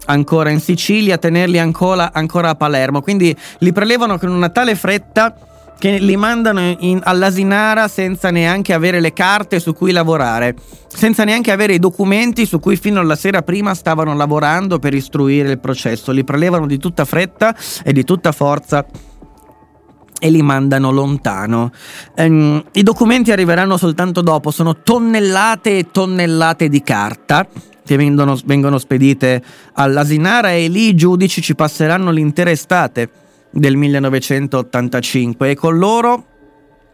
ancora in Sicilia, tenerli ancora, ancora a Palermo, quindi li prelevano con una tale fretta che li mandano in, all'asinara senza neanche avere le carte su cui lavorare, senza neanche avere i documenti su cui fino alla sera prima stavano lavorando per istruire il processo. Li prelevano di tutta fretta e di tutta forza e li mandano lontano. Um, I documenti arriveranno soltanto dopo, sono tonnellate e tonnellate di carta che vengono, vengono spedite all'Asinara e lì i giudici ci passeranno l'intera estate del 1985 e con loro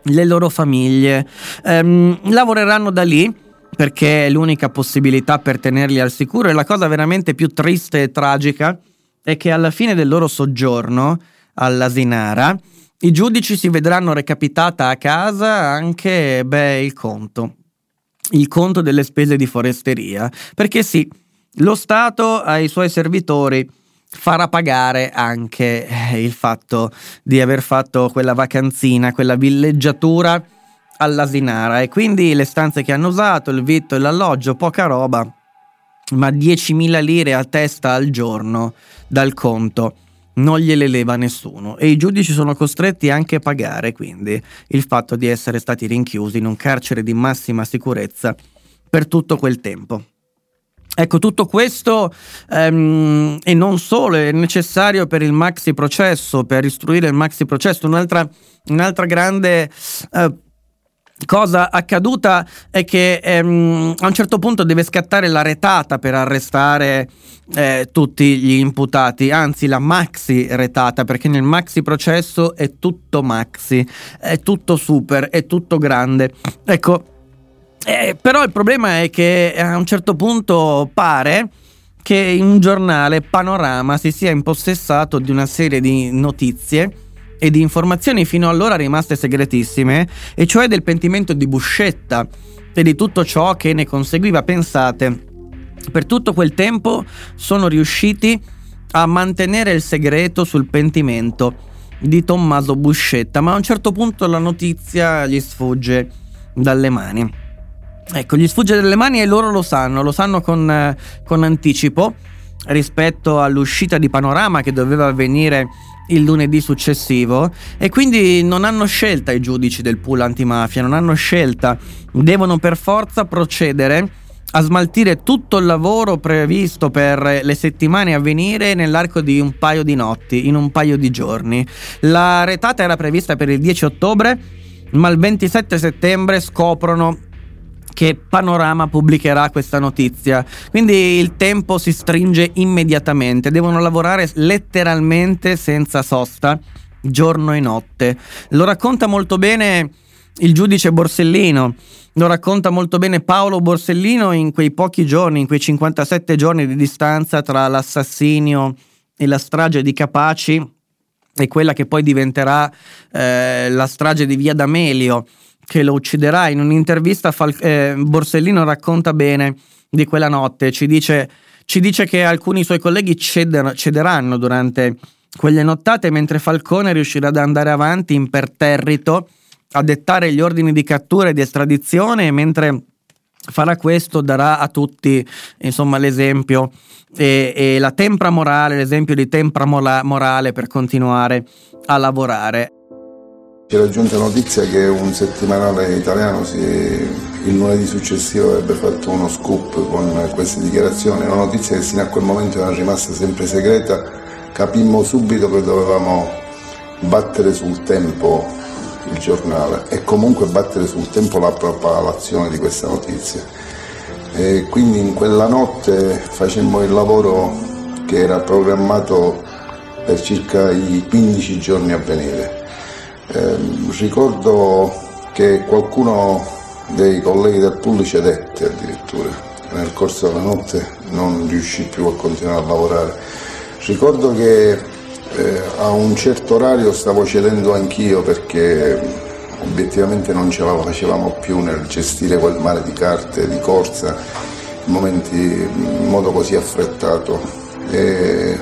le loro famiglie. Um, lavoreranno da lì perché è l'unica possibilità per tenerli al sicuro e la cosa veramente più triste e tragica è che alla fine del loro soggiorno all'Asinara i giudici si vedranno recapitata a casa anche beh, il conto, il conto delle spese di foresteria, perché sì, lo Stato ai suoi servitori farà pagare anche eh, il fatto di aver fatto quella vacanzina, quella villeggiatura all'Asinara. E quindi le stanze che hanno usato, il vitto e l'alloggio, poca roba, ma 10.000 lire a testa al giorno dal conto. Non gliele leva nessuno. E i giudici sono costretti anche a pagare quindi il fatto di essere stati rinchiusi in un carcere di massima sicurezza per tutto quel tempo. Ecco, tutto questo ehm, e non solo è necessario per il maxi processo, per istruire il maxi processo. Un'altra, un'altra grande eh, cosa accaduta è che ehm, a un certo punto deve scattare la retata per arrestare eh, tutti gli imputati, anzi la maxi retata, perché nel maxi processo è tutto maxi, è tutto super, è tutto grande. Ecco, eh, però il problema è che a un certo punto pare che un giornale Panorama si sia impossessato di una serie di notizie e di informazioni fino allora rimaste segretissime, e cioè del pentimento di Buscetta e di tutto ciò che ne conseguiva. Pensate, per tutto quel tempo sono riusciti a mantenere il segreto sul pentimento di Tommaso Buscetta, ma a un certo punto la notizia gli sfugge dalle mani. Ecco, gli sfugge dalle mani e loro lo sanno, lo sanno con, eh, con anticipo rispetto all'uscita di Panorama che doveva avvenire il lunedì successivo e quindi non hanno scelta i giudici del pool antimafia, non hanno scelta, devono per forza procedere a smaltire tutto il lavoro previsto per le settimane a venire nell'arco di un paio di notti, in un paio di giorni. La retata era prevista per il 10 ottobre, ma il 27 settembre scoprono che Panorama pubblicherà questa notizia. Quindi il tempo si stringe immediatamente, devono lavorare letteralmente senza sosta, giorno e notte. Lo racconta molto bene il giudice Borsellino. Lo racconta molto bene Paolo Borsellino in quei pochi giorni, in quei 57 giorni di distanza tra l'assassinio e la strage di Capaci e quella che poi diventerà eh, la strage di Via D'Amelio che lo ucciderà. In un'intervista Fal- eh, Borsellino racconta bene di quella notte, ci dice, ci dice che alcuni suoi colleghi ceder- cederanno durante quelle nottate, mentre Falcone riuscirà ad andare avanti imperterrito a dettare gli ordini di cattura e di estradizione, mentre farà questo darà a tutti insomma l'esempio e, e la tempra morale, l'esempio di tempra morale per continuare a lavorare.
Ci è raggiunta notizia che un settimanale italiano si, il lunedì successivo avrebbe fatto uno scoop con queste dichiarazioni, una notizia che fino a quel momento era rimasta sempre segreta, capimmo subito che dovevamo battere sul tempo il giornale e comunque battere sul tempo la propagazione di questa notizia. E quindi in quella notte facemmo il lavoro che era programmato per circa i 15 giorni a venire. Eh, ricordo che qualcuno dei colleghi del pool cedette addirittura, nel corso della notte non riuscì più a continuare a lavorare. Ricordo che eh, a un certo orario stavo cedendo anch'io perché obiettivamente non ce la facevamo più nel gestire quel mare di carte di corsa in, momenti, in modo così affrettato. E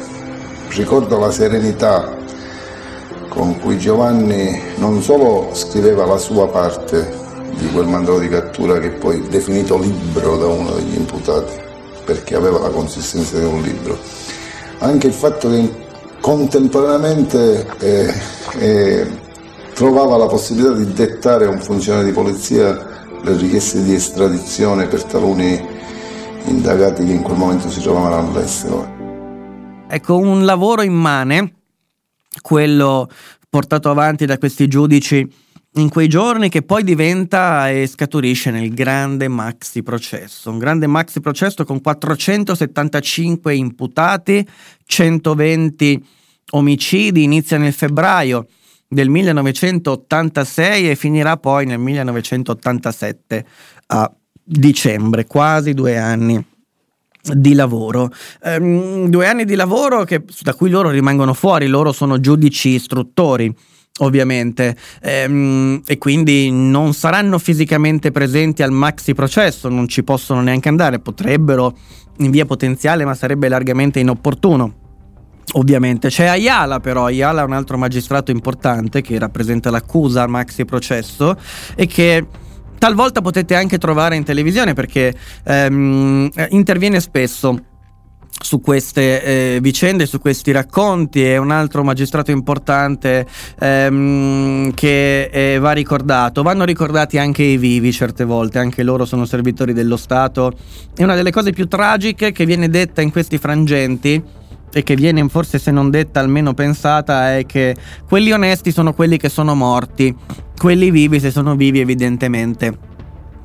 ricordo la serenità con cui Giovanni non solo scriveva la sua parte di quel mandato di cattura che poi definito libro da uno degli imputati, perché aveva la consistenza di un libro, anche il fatto che contemporaneamente eh, eh, trovava la possibilità di dettare a un funzionario di polizia le richieste di estradizione per taluni indagati che in quel momento si trovavano all'estero.
Ecco, un lavoro immane, quello portato avanti da questi giudici in quei giorni che poi diventa e scaturisce nel grande maxi processo, un grande maxi processo con 475 imputati, 120 omicidi, inizia nel febbraio del 1986 e finirà poi nel 1987 a dicembre, quasi due anni di lavoro. Um, due anni di lavoro che, da cui loro rimangono fuori, loro sono giudici istruttori ovviamente ehm, e quindi non saranno fisicamente presenti al maxi processo, non ci possono neanche andare, potrebbero in via potenziale ma sarebbe largamente inopportuno. Ovviamente c'è Ayala però, Ayala è un altro magistrato importante che rappresenta l'accusa al maxi processo e che talvolta potete anche trovare in televisione perché ehm, interviene spesso su queste eh, vicende, su questi racconti. È un altro magistrato importante ehm, che eh, va ricordato. Vanno ricordati anche i vivi certe volte, anche loro sono servitori dello Stato. E una delle cose più tragiche che viene detta in questi frangenti e che viene forse se non detta almeno pensata è che quelli onesti sono quelli che sono morti, quelli vivi se sono vivi evidentemente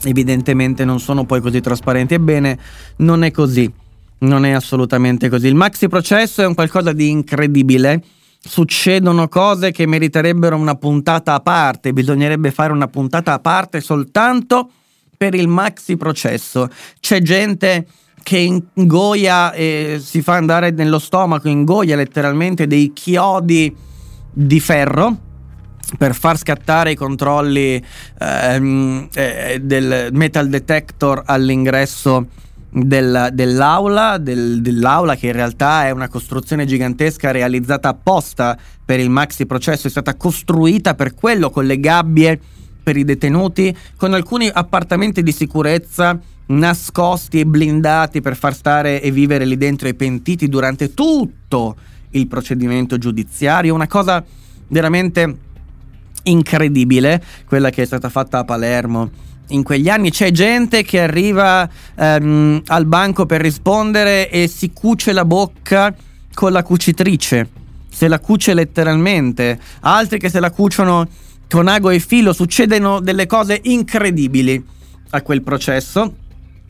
evidentemente non sono poi così trasparenti. Ebbene, non è così. Non è assolutamente così. Il maxi processo è un qualcosa di incredibile. Succedono cose che meriterebbero una puntata a parte. Bisognerebbe fare una puntata a parte soltanto per il maxi processo. C'è gente che ingoia e si fa andare nello stomaco, ingoia letteralmente dei chiodi di ferro per far scattare i controlli ehm, eh, del metal detector all'ingresso del, dell'aula, del, dell'aula che in realtà è una costruzione gigantesca realizzata apposta per il maxi processo, è stata costruita per quello con le gabbie per i detenuti, con alcuni appartamenti di sicurezza nascosti e blindati per far stare e vivere lì dentro i pentiti durante tutto il procedimento giudiziario, una cosa veramente incredibile, quella che è stata fatta a Palermo in quegli anni. C'è gente che arriva ehm, al banco per rispondere e si cuce la bocca con la cucitrice, se la cuce letteralmente, altri che se la cuciono con ago e filo, succedono delle cose incredibili a quel processo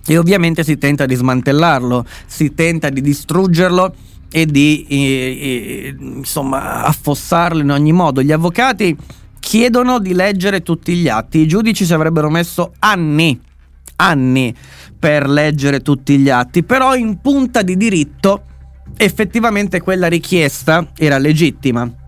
e ovviamente si tenta di smantellarlo, si tenta di distruggerlo e di eh, eh, insomma affossarlo in ogni modo. Gli avvocati chiedono di leggere tutti gli atti, i giudici ci avrebbero messo anni, anni per leggere tutti gli atti, però in punta di diritto effettivamente quella richiesta era legittima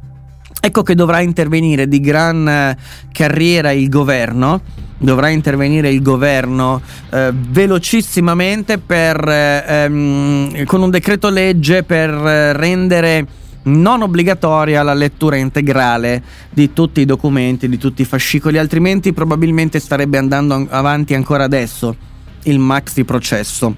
Ecco che dovrà intervenire di gran eh, carriera il governo, dovrà intervenire il governo eh, velocissimamente per, eh, ehm, con un decreto legge per eh, rendere non obbligatoria la lettura integrale di tutti i documenti, di tutti i fascicoli, altrimenti probabilmente starebbe andando avanti ancora adesso il maxi processo.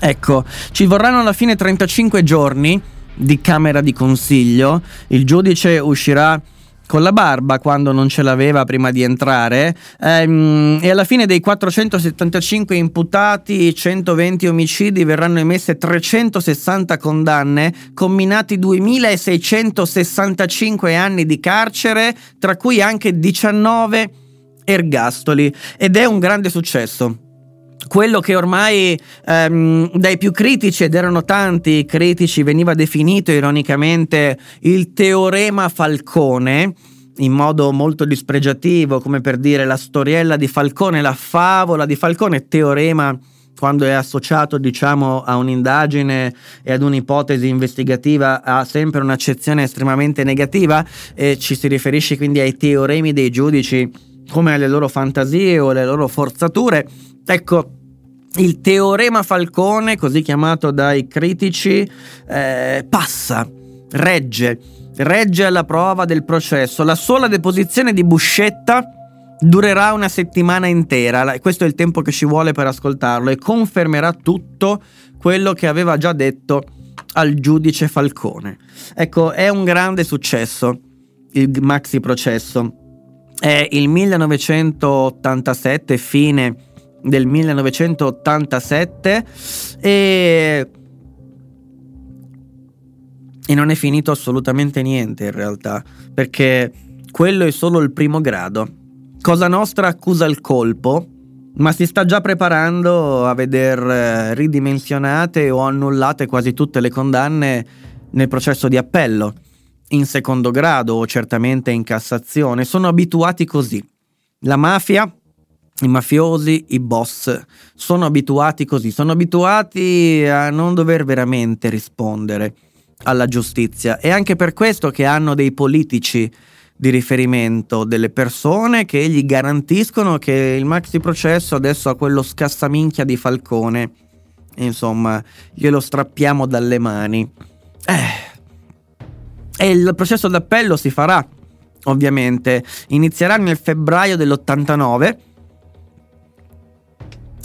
Ecco, ci vorranno alla fine 35 giorni di Camera di Consiglio, il giudice uscirà con la barba quando non ce l'aveva prima di entrare ehm, e alla fine dei 475 imputati 120 omicidi verranno emesse 360 condanne combinati 2665 anni di carcere tra cui anche 19 ergastoli. Ed è un grande successo quello che ormai ehm, dai più critici, ed erano tanti critici, veniva definito ironicamente il teorema Falcone, in modo molto dispregiativo, come per dire la storiella di Falcone, la favola di Falcone, teorema quando è associato diciamo a un'indagine e ad un'ipotesi investigativa ha sempre un'accezione estremamente negativa e ci si riferisce quindi ai teoremi dei giudici come alle loro fantasie o alle loro forzature. Ecco, il teorema Falcone, così chiamato dai critici, eh, passa, regge, regge alla prova del processo. La sola deposizione di Buscetta durerà una settimana intera, questo è il tempo che ci vuole per ascoltarlo e confermerà tutto quello che aveva già detto al giudice Falcone. Ecco, è un grande successo il maxi processo. È il 1987, fine del 1987 e... e non è finito assolutamente niente in realtà, perché quello è solo il primo grado. Cosa Nostra accusa il colpo, ma si sta già preparando a veder eh, ridimensionate o annullate quasi tutte le condanne nel processo di appello, in secondo grado o certamente in Cassazione. Sono abituati così. La mafia i mafiosi, i boss, sono abituati così, sono abituati a non dover veramente rispondere alla giustizia. È anche per questo che hanno dei politici di riferimento, delle persone che gli garantiscono che il maxi processo adesso ha quello scassaminchia di Falcone. Insomma, glielo strappiamo dalle mani. Eh. E il processo d'appello si farà, ovviamente. Inizierà nel febbraio dell'89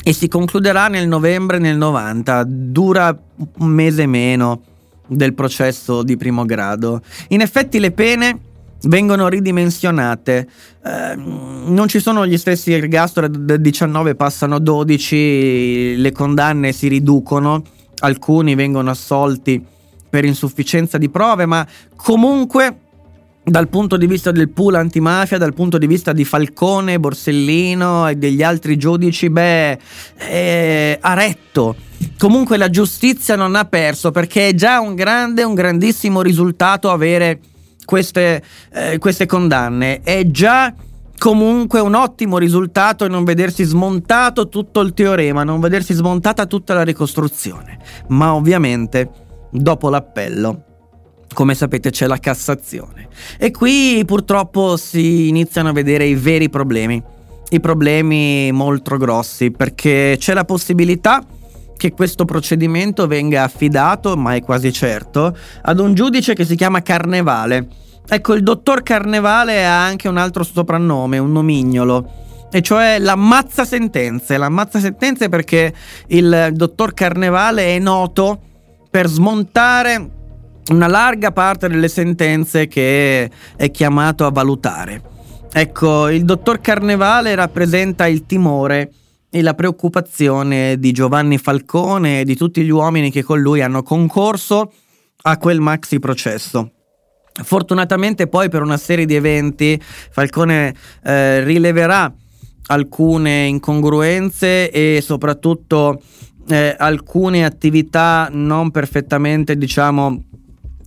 e si concluderà nel novembre nel 90, dura un mese meno del processo di primo grado. In effetti le pene vengono ridimensionate, eh, non ci sono gli stessi ergastoli, da 19 passano a 12, le condanne si riducono, alcuni vengono assolti per insufficienza di prove, ma comunque dal punto di vista del pool antimafia, dal punto di vista di Falcone, Borsellino e degli altri giudici, beh, eh, ha retto. Comunque la giustizia non ha perso perché è già un grande, un grandissimo risultato avere queste, eh, queste condanne. È già comunque un ottimo risultato non vedersi smontato tutto il teorema, non vedersi smontata tutta la ricostruzione. Ma ovviamente dopo l'appello come sapete c'è la Cassazione. E qui purtroppo si iniziano a vedere i veri problemi, i problemi molto grossi, perché c'è la possibilità che questo procedimento venga affidato, ma è quasi certo, ad un giudice che si chiama Carnevale. Ecco, il dottor Carnevale ha anche un altro soprannome, un nomignolo, e cioè l'ammazza sentenze. L'ammazza sentenze perché il dottor Carnevale è noto per smontare una larga parte delle sentenze che è chiamato a valutare. Ecco, il dottor Carnevale rappresenta il timore e la preoccupazione di Giovanni Falcone e di tutti gli uomini che con lui hanno concorso a quel maxi processo. Fortunatamente poi per una serie di eventi Falcone eh, rileverà alcune incongruenze e soprattutto eh, alcune attività non perfettamente diciamo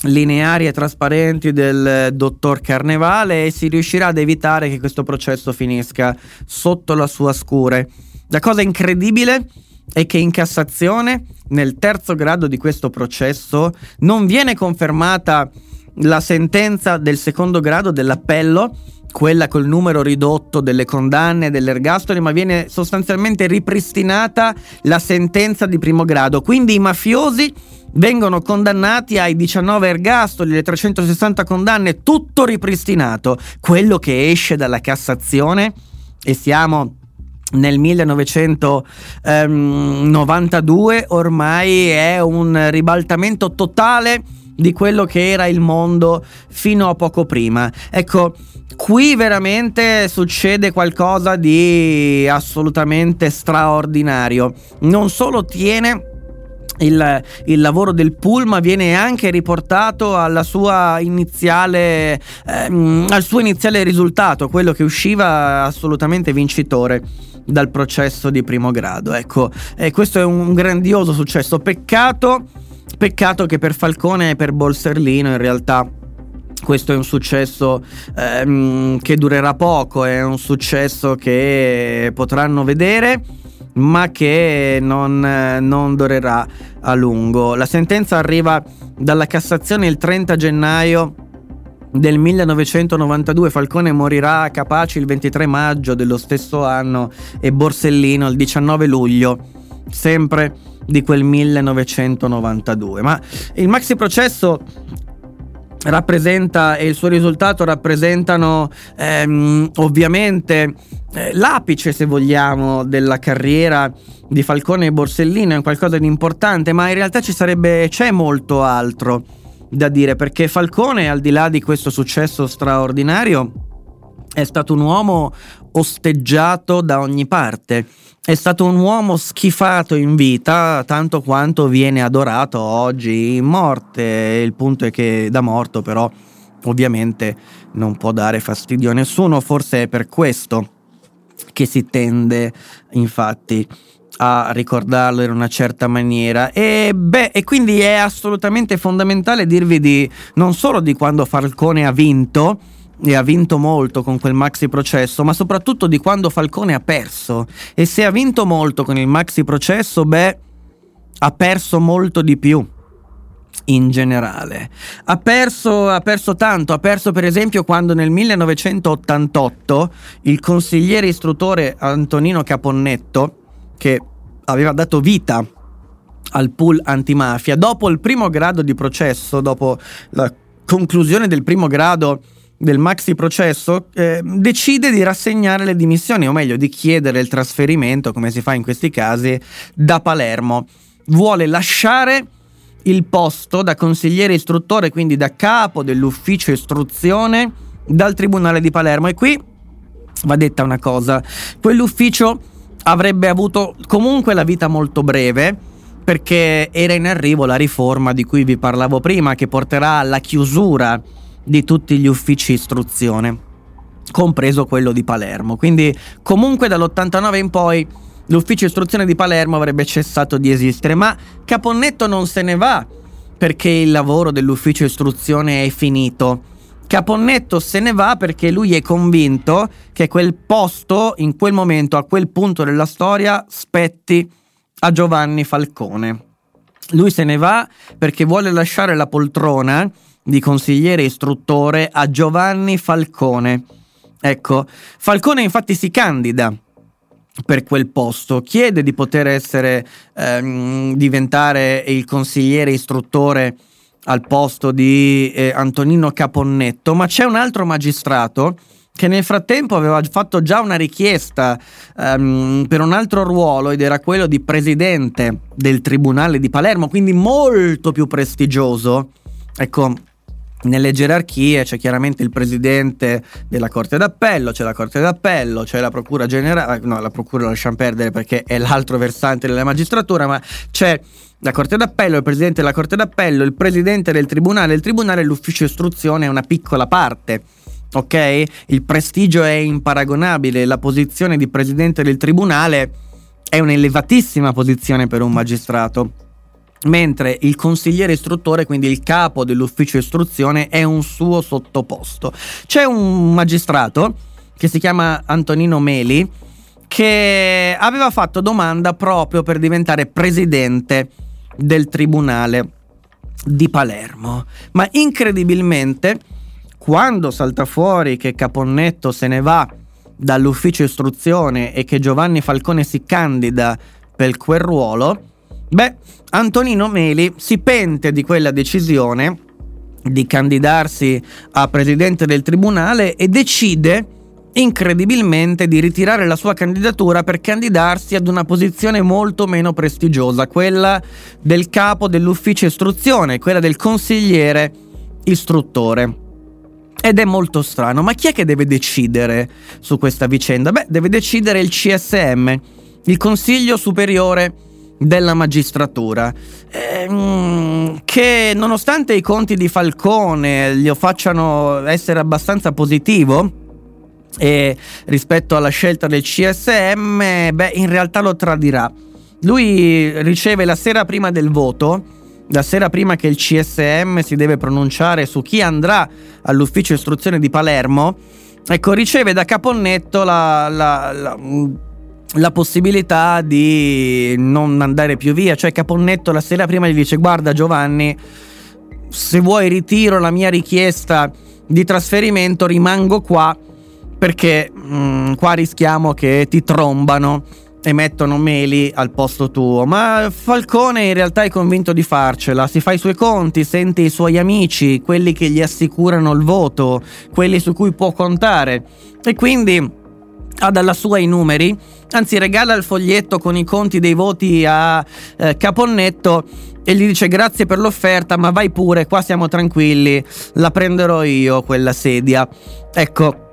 lineari e trasparenti del dottor Carnevale e si riuscirà ad evitare che questo processo finisca sotto la sua scure. La cosa incredibile è che in Cassazione, nel terzo grado di questo processo, non viene confermata la sentenza del secondo grado dell'appello quella col numero ridotto delle condanne dell'ergastolo, ma viene sostanzialmente ripristinata la sentenza di primo grado. Quindi i mafiosi vengono condannati ai 19 ergastoli, le 360 condanne, tutto ripristinato. Quello che esce dalla Cassazione, e siamo nel 1992, ormai è un ribaltamento totale di quello che era il mondo fino a poco prima. Ecco, qui veramente succede qualcosa di assolutamente straordinario. Non solo tiene il, il, lavoro del Pulma viene anche riportato iniziale, ehm, al suo iniziale risultato, quello che usciva assolutamente vincitore dal processo di primo grado. Ecco, e questo è un grandioso successo. Peccato Peccato che per Falcone e per Bolserlino in realtà questo è un successo ehm, che durerà poco, è un successo che potranno vedere ma che non, non, durerà a lungo. La sentenza arriva dalla Cassazione il 30 gennaio del 1992, Falcone morirà a Capaci il 23 maggio dello stesso anno e Borsellino il 19 luglio, sempre di quel 1992. Ma il maxi processo rappresenta e il suo risultato rappresentano ehm, ovviamente eh, l'apice se vogliamo della carriera di Falcone e Borsellino è qualcosa di importante ma in realtà ci sarebbe c'è molto altro da dire perché Falcone al di là di questo successo straordinario è stato un uomo osteggiato da ogni parte è stato un uomo schifato in vita tanto quanto viene adorato oggi in morte. Il punto è che da morto però ovviamente non può dare fastidio a nessuno, forse è per questo che si tende infatti a ricordarlo in una certa maniera e beh e quindi è assolutamente fondamentale dirvi di non solo di quando Falcone ha vinto e ha vinto molto con quel maxi processo, ma soprattutto di quando Falcone ha perso. E se ha vinto molto con il maxi processo, beh, ha perso molto di più in generale. Ha perso, ha perso tanto, ha perso per esempio quando nel 1988 il consigliere istruttore Antonino Caponnetto, che aveva dato vita al pool antimafia, dopo il primo grado di processo, dopo la conclusione del primo grado del maxi processo eh, decide di rassegnare le dimissioni, o meglio di chiedere il trasferimento, come si fa in questi casi, da Palermo. Vuole lasciare il posto da consigliere istruttore, quindi da capo dell'ufficio istruzione dal Tribunale di Palermo. E qui va detta una cosa, quell'ufficio avrebbe avuto comunque la vita molto breve perché era in arrivo la riforma di cui vi parlavo prima che porterà alla chiusura di tutti gli uffici istruzione, compreso quello di Palermo. Quindi comunque dall'89 in poi l'ufficio istruzione di Palermo avrebbe cessato di esistere, ma Caponnetto non se ne va perché il lavoro dell'ufficio istruzione è finito. Caponnetto se ne va perché lui è convinto che quel posto, in quel momento, a quel punto della storia, spetti a Giovanni Falcone. Lui se ne va perché vuole lasciare la poltrona di consigliere istruttore a Giovanni Falcone. Ecco, Falcone infatti si candida per quel posto, chiede di poter essere, ehm, diventare il consigliere istruttore al posto di eh, Antonino Caponnetto, ma c'è un altro magistrato che nel frattempo aveva fatto già una richiesta um, per un altro ruolo ed era quello di presidente del Tribunale di Palermo, quindi molto più prestigioso. Ecco, nelle gerarchie c'è chiaramente il presidente della Corte d'Appello, c'è la Corte d'Appello, c'è la Procura Generale, no, la Procura lo lasciamo perdere perché è l'altro versante della magistratura, ma c'è la Corte d'Appello, il presidente della Corte d'Appello, il presidente del Tribunale, il Tribunale e l'ufficio istruzione è una piccola parte. Ok? Il prestigio è imparagonabile, la posizione di presidente del Tribunale è un'elevatissima posizione per un magistrato mentre il consigliere istruttore, quindi il capo dell'ufficio istruzione, è un suo sottoposto. C'è un magistrato che si chiama Antonino Meli che aveva fatto domanda proprio per diventare presidente del tribunale di Palermo. Ma incredibilmente, quando salta fuori che Caponnetto se ne va dall'ufficio istruzione e che Giovanni Falcone si candida per quel ruolo, beh, Antonino Meli si pente di quella decisione di candidarsi a presidente del tribunale e decide incredibilmente di ritirare la sua candidatura per candidarsi ad una posizione molto meno prestigiosa, quella del capo dell'ufficio istruzione, quella del consigliere istruttore. Ed è molto strano, ma chi è che deve decidere su questa vicenda? Beh, deve decidere il CSM, il Consiglio Superiore della Magistratura, ehm, che nonostante i conti di Falcone gli facciano essere abbastanza positivo, e rispetto alla scelta del CSM, beh, in realtà lo tradirà. Lui riceve la sera prima del voto, la sera prima che il CSM si deve pronunciare su chi andrà all'ufficio istruzione di Palermo, ecco, riceve da Caponnetto la, la, la, la possibilità di non andare più via. Cioè Caponnetto la sera prima gli dice guarda Giovanni, se vuoi ritiro la mia richiesta di trasferimento, rimango qua perché mh, mm, qua rischiamo che ti trombano e mettono Meli al posto tuo. Ma Falcone in realtà è convinto di farcela, si fa i suoi conti, sente i suoi amici, quelli che gli assicurano il voto, quelli su cui può contare e quindi ha dalla sua i numeri, anzi regala il foglietto con i conti dei voti a eh, Caponnetto e gli dice grazie per l'offerta, ma vai pure, qua siamo tranquilli, la prenderò io quella sedia. Ecco,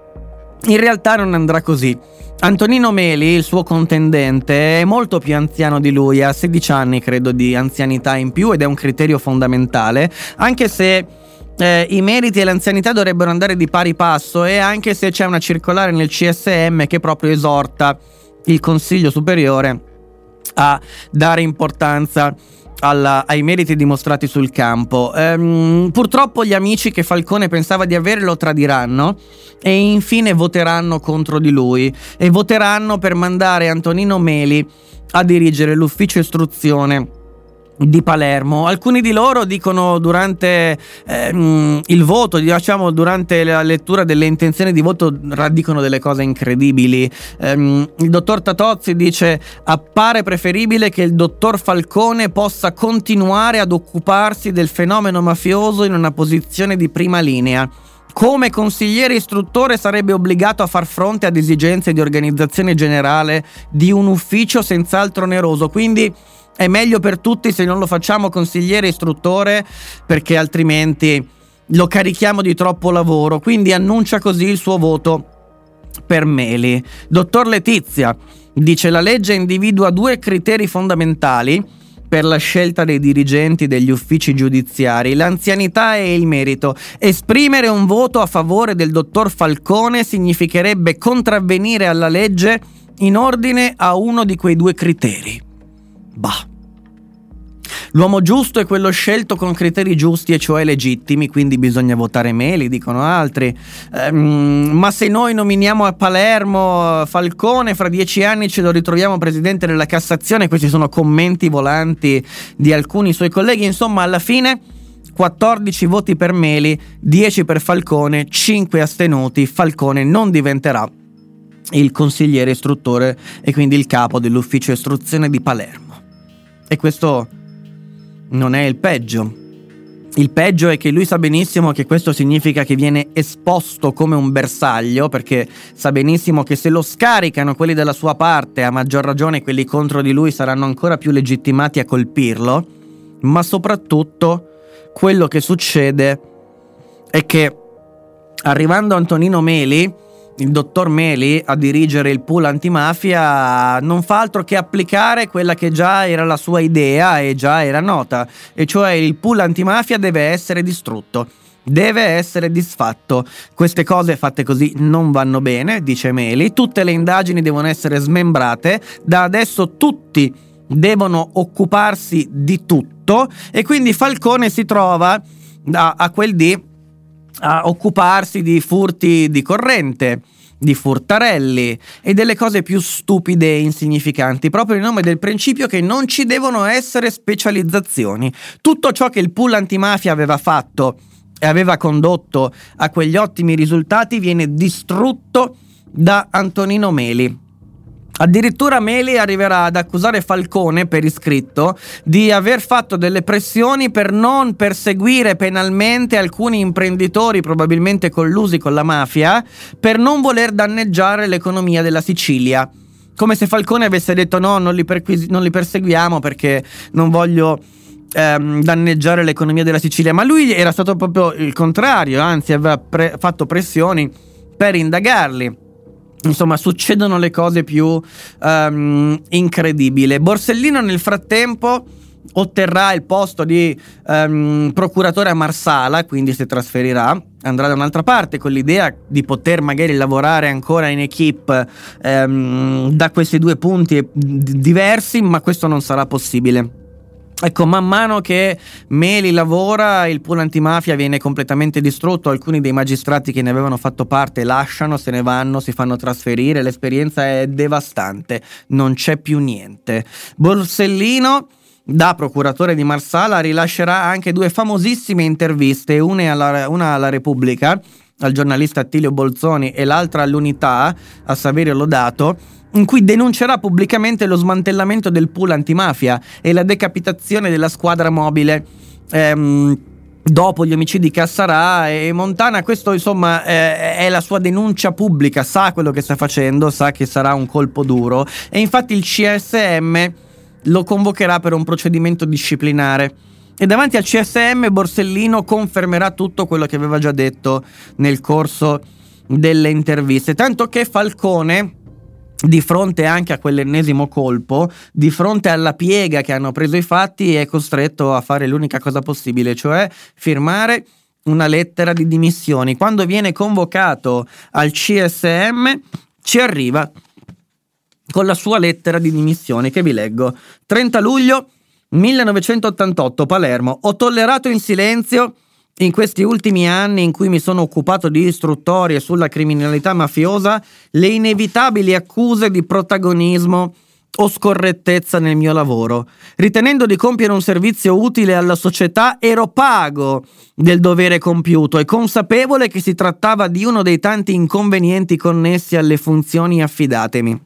in realtà non andrà così. Antonino Meli, il suo contendente, è molto più anziano di lui, ha 16 anni credo di anzianità in più ed è un criterio fondamentale, anche se eh, i meriti e l'anzianità dovrebbero andare di pari passo e anche se c'è una circolare nel CSM che proprio esorta il Consiglio Superiore a dare importanza alla, ai meriti dimostrati sul campo. Ehm, purtroppo gli amici che Falcone pensava di avere lo tradiranno e infine voteranno contro di lui e voteranno per mandare Antonino Meli a dirigere l'ufficio istruzione di Palermo. Alcuni di loro dicono durante ehm, il voto, diciamo durante la lettura delle intenzioni di voto, dicono delle cose incredibili. Ehm, il dottor Tatozzi dice: Appare preferibile che il dottor Falcone possa continuare ad occuparsi del fenomeno mafioso in una posizione di prima linea. Come consigliere istruttore sarebbe obbligato a far fronte ad esigenze di organizzazione generale di un ufficio senz'altro oneroso. Quindi è meglio per tutti se non lo facciamo consigliere istruttore perché altrimenti lo carichiamo di troppo lavoro. Quindi annuncia così il suo voto per Meli. Dottor Letizia dice la legge individua due criteri fondamentali per la scelta dei dirigenti degli uffici giudiziari, l'anzianità e il merito. Esprimere un voto a favore del dottor Falcone significherebbe contravvenire alla legge in ordine a uno di quei due criteri. Bah. L'uomo giusto è quello scelto con criteri giusti e cioè legittimi, quindi bisogna votare Meli, dicono altri. Ehm, ma se noi nominiamo a Palermo Falcone, fra dieci anni ce lo ritroviamo presidente della Cassazione, questi sono commenti volanti di alcuni suoi colleghi, insomma alla fine... 14 voti per Meli, 10 per Falcone, 5 astenuti. Falcone non diventerà il consigliere istruttore e quindi il capo dell'ufficio istruzione di Palermo. E questo non è il peggio. Il peggio è che lui sa benissimo che questo significa che viene esposto come un bersaglio, perché sa benissimo che se lo scaricano quelli della sua parte, a maggior ragione quelli contro di lui saranno ancora più legittimati a colpirlo, ma soprattutto quello che succede è che arrivando Antonino Meli, il dottor Meli a dirigere il pool antimafia non fa altro che applicare quella che già era la sua idea e già era nota, e cioè il pool antimafia deve essere distrutto. Deve essere disfatto. Queste cose fatte così non vanno bene, dice Meli. Tutte le indagini devono essere smembrate. Da adesso tutti devono occuparsi di tutto. E quindi Falcone si trova a, a quel di a occuparsi di furti di corrente, di furtarelli e delle cose più stupide e insignificanti, proprio in nome del principio che non ci devono essere specializzazioni. Tutto ciò che il pool antimafia aveva fatto e aveva condotto a quegli ottimi risultati viene distrutto da Antonino Meli. Addirittura Meli arriverà ad accusare Falcone per iscritto di aver fatto delle pressioni per non perseguire penalmente alcuni imprenditori probabilmente collusi con la mafia per non voler danneggiare l'economia della Sicilia. Come se Falcone avesse detto no, non li, perquisi- non li perseguiamo perché non voglio ehm, danneggiare l'economia della Sicilia. Ma lui era stato proprio il contrario, anzi aveva pre- fatto pressioni per indagarli. Insomma, succedono le cose più um, incredibili. Borsellino nel frattempo otterrà il posto di um, procuratore a Marsala, quindi si trasferirà, andrà da un'altra parte con l'idea di poter magari lavorare ancora in equipe um, da questi due punti diversi, ma questo non sarà possibile. Ecco, man mano che Meli lavora, il pool antimafia viene completamente distrutto, alcuni dei magistrati che ne avevano fatto parte lasciano, se ne vanno, si fanno trasferire, l'esperienza è devastante, non c'è più niente. Borsellino da procuratore di Marsala rilascerà anche due famosissime interviste, una alla, una alla Repubblica, al giornalista Attilio Bolzoni e l'altra all'Unità, a Saverio Lodato, in cui denuncerà pubblicamente lo smantellamento del pool antimafia e la decapitazione della squadra mobile. Ehm, dopo gli omicidi Cassarà e Montana, questo insomma eh, è la sua denuncia pubblica, sa quello che sta facendo, sa che sarà un colpo duro e infatti il CSM lo convocherà per un procedimento disciplinare. E davanti al CSM Borsellino confermerà tutto quello che aveva già detto nel corso delle interviste, tanto che Falcone di fronte anche a quell'ennesimo colpo, di fronte alla piega che hanno preso i fatti, è costretto a fare l'unica cosa possibile, cioè firmare una lettera di dimissioni. Quando viene convocato al CSM, ci arriva con la sua lettera di dimissioni che vi leggo. 30 luglio 1988, Palermo. Ho tollerato in silenzio in questi ultimi anni in cui mi sono occupato di istruttorie sulla criminalità mafiosa, le inevitabili accuse di protagonismo o scorrettezza nel mio lavoro. Ritenendo di compiere un servizio utile alla società, ero pago del dovere compiuto e consapevole che si trattava di uno dei tanti inconvenienti connessi alle funzioni affidatemi.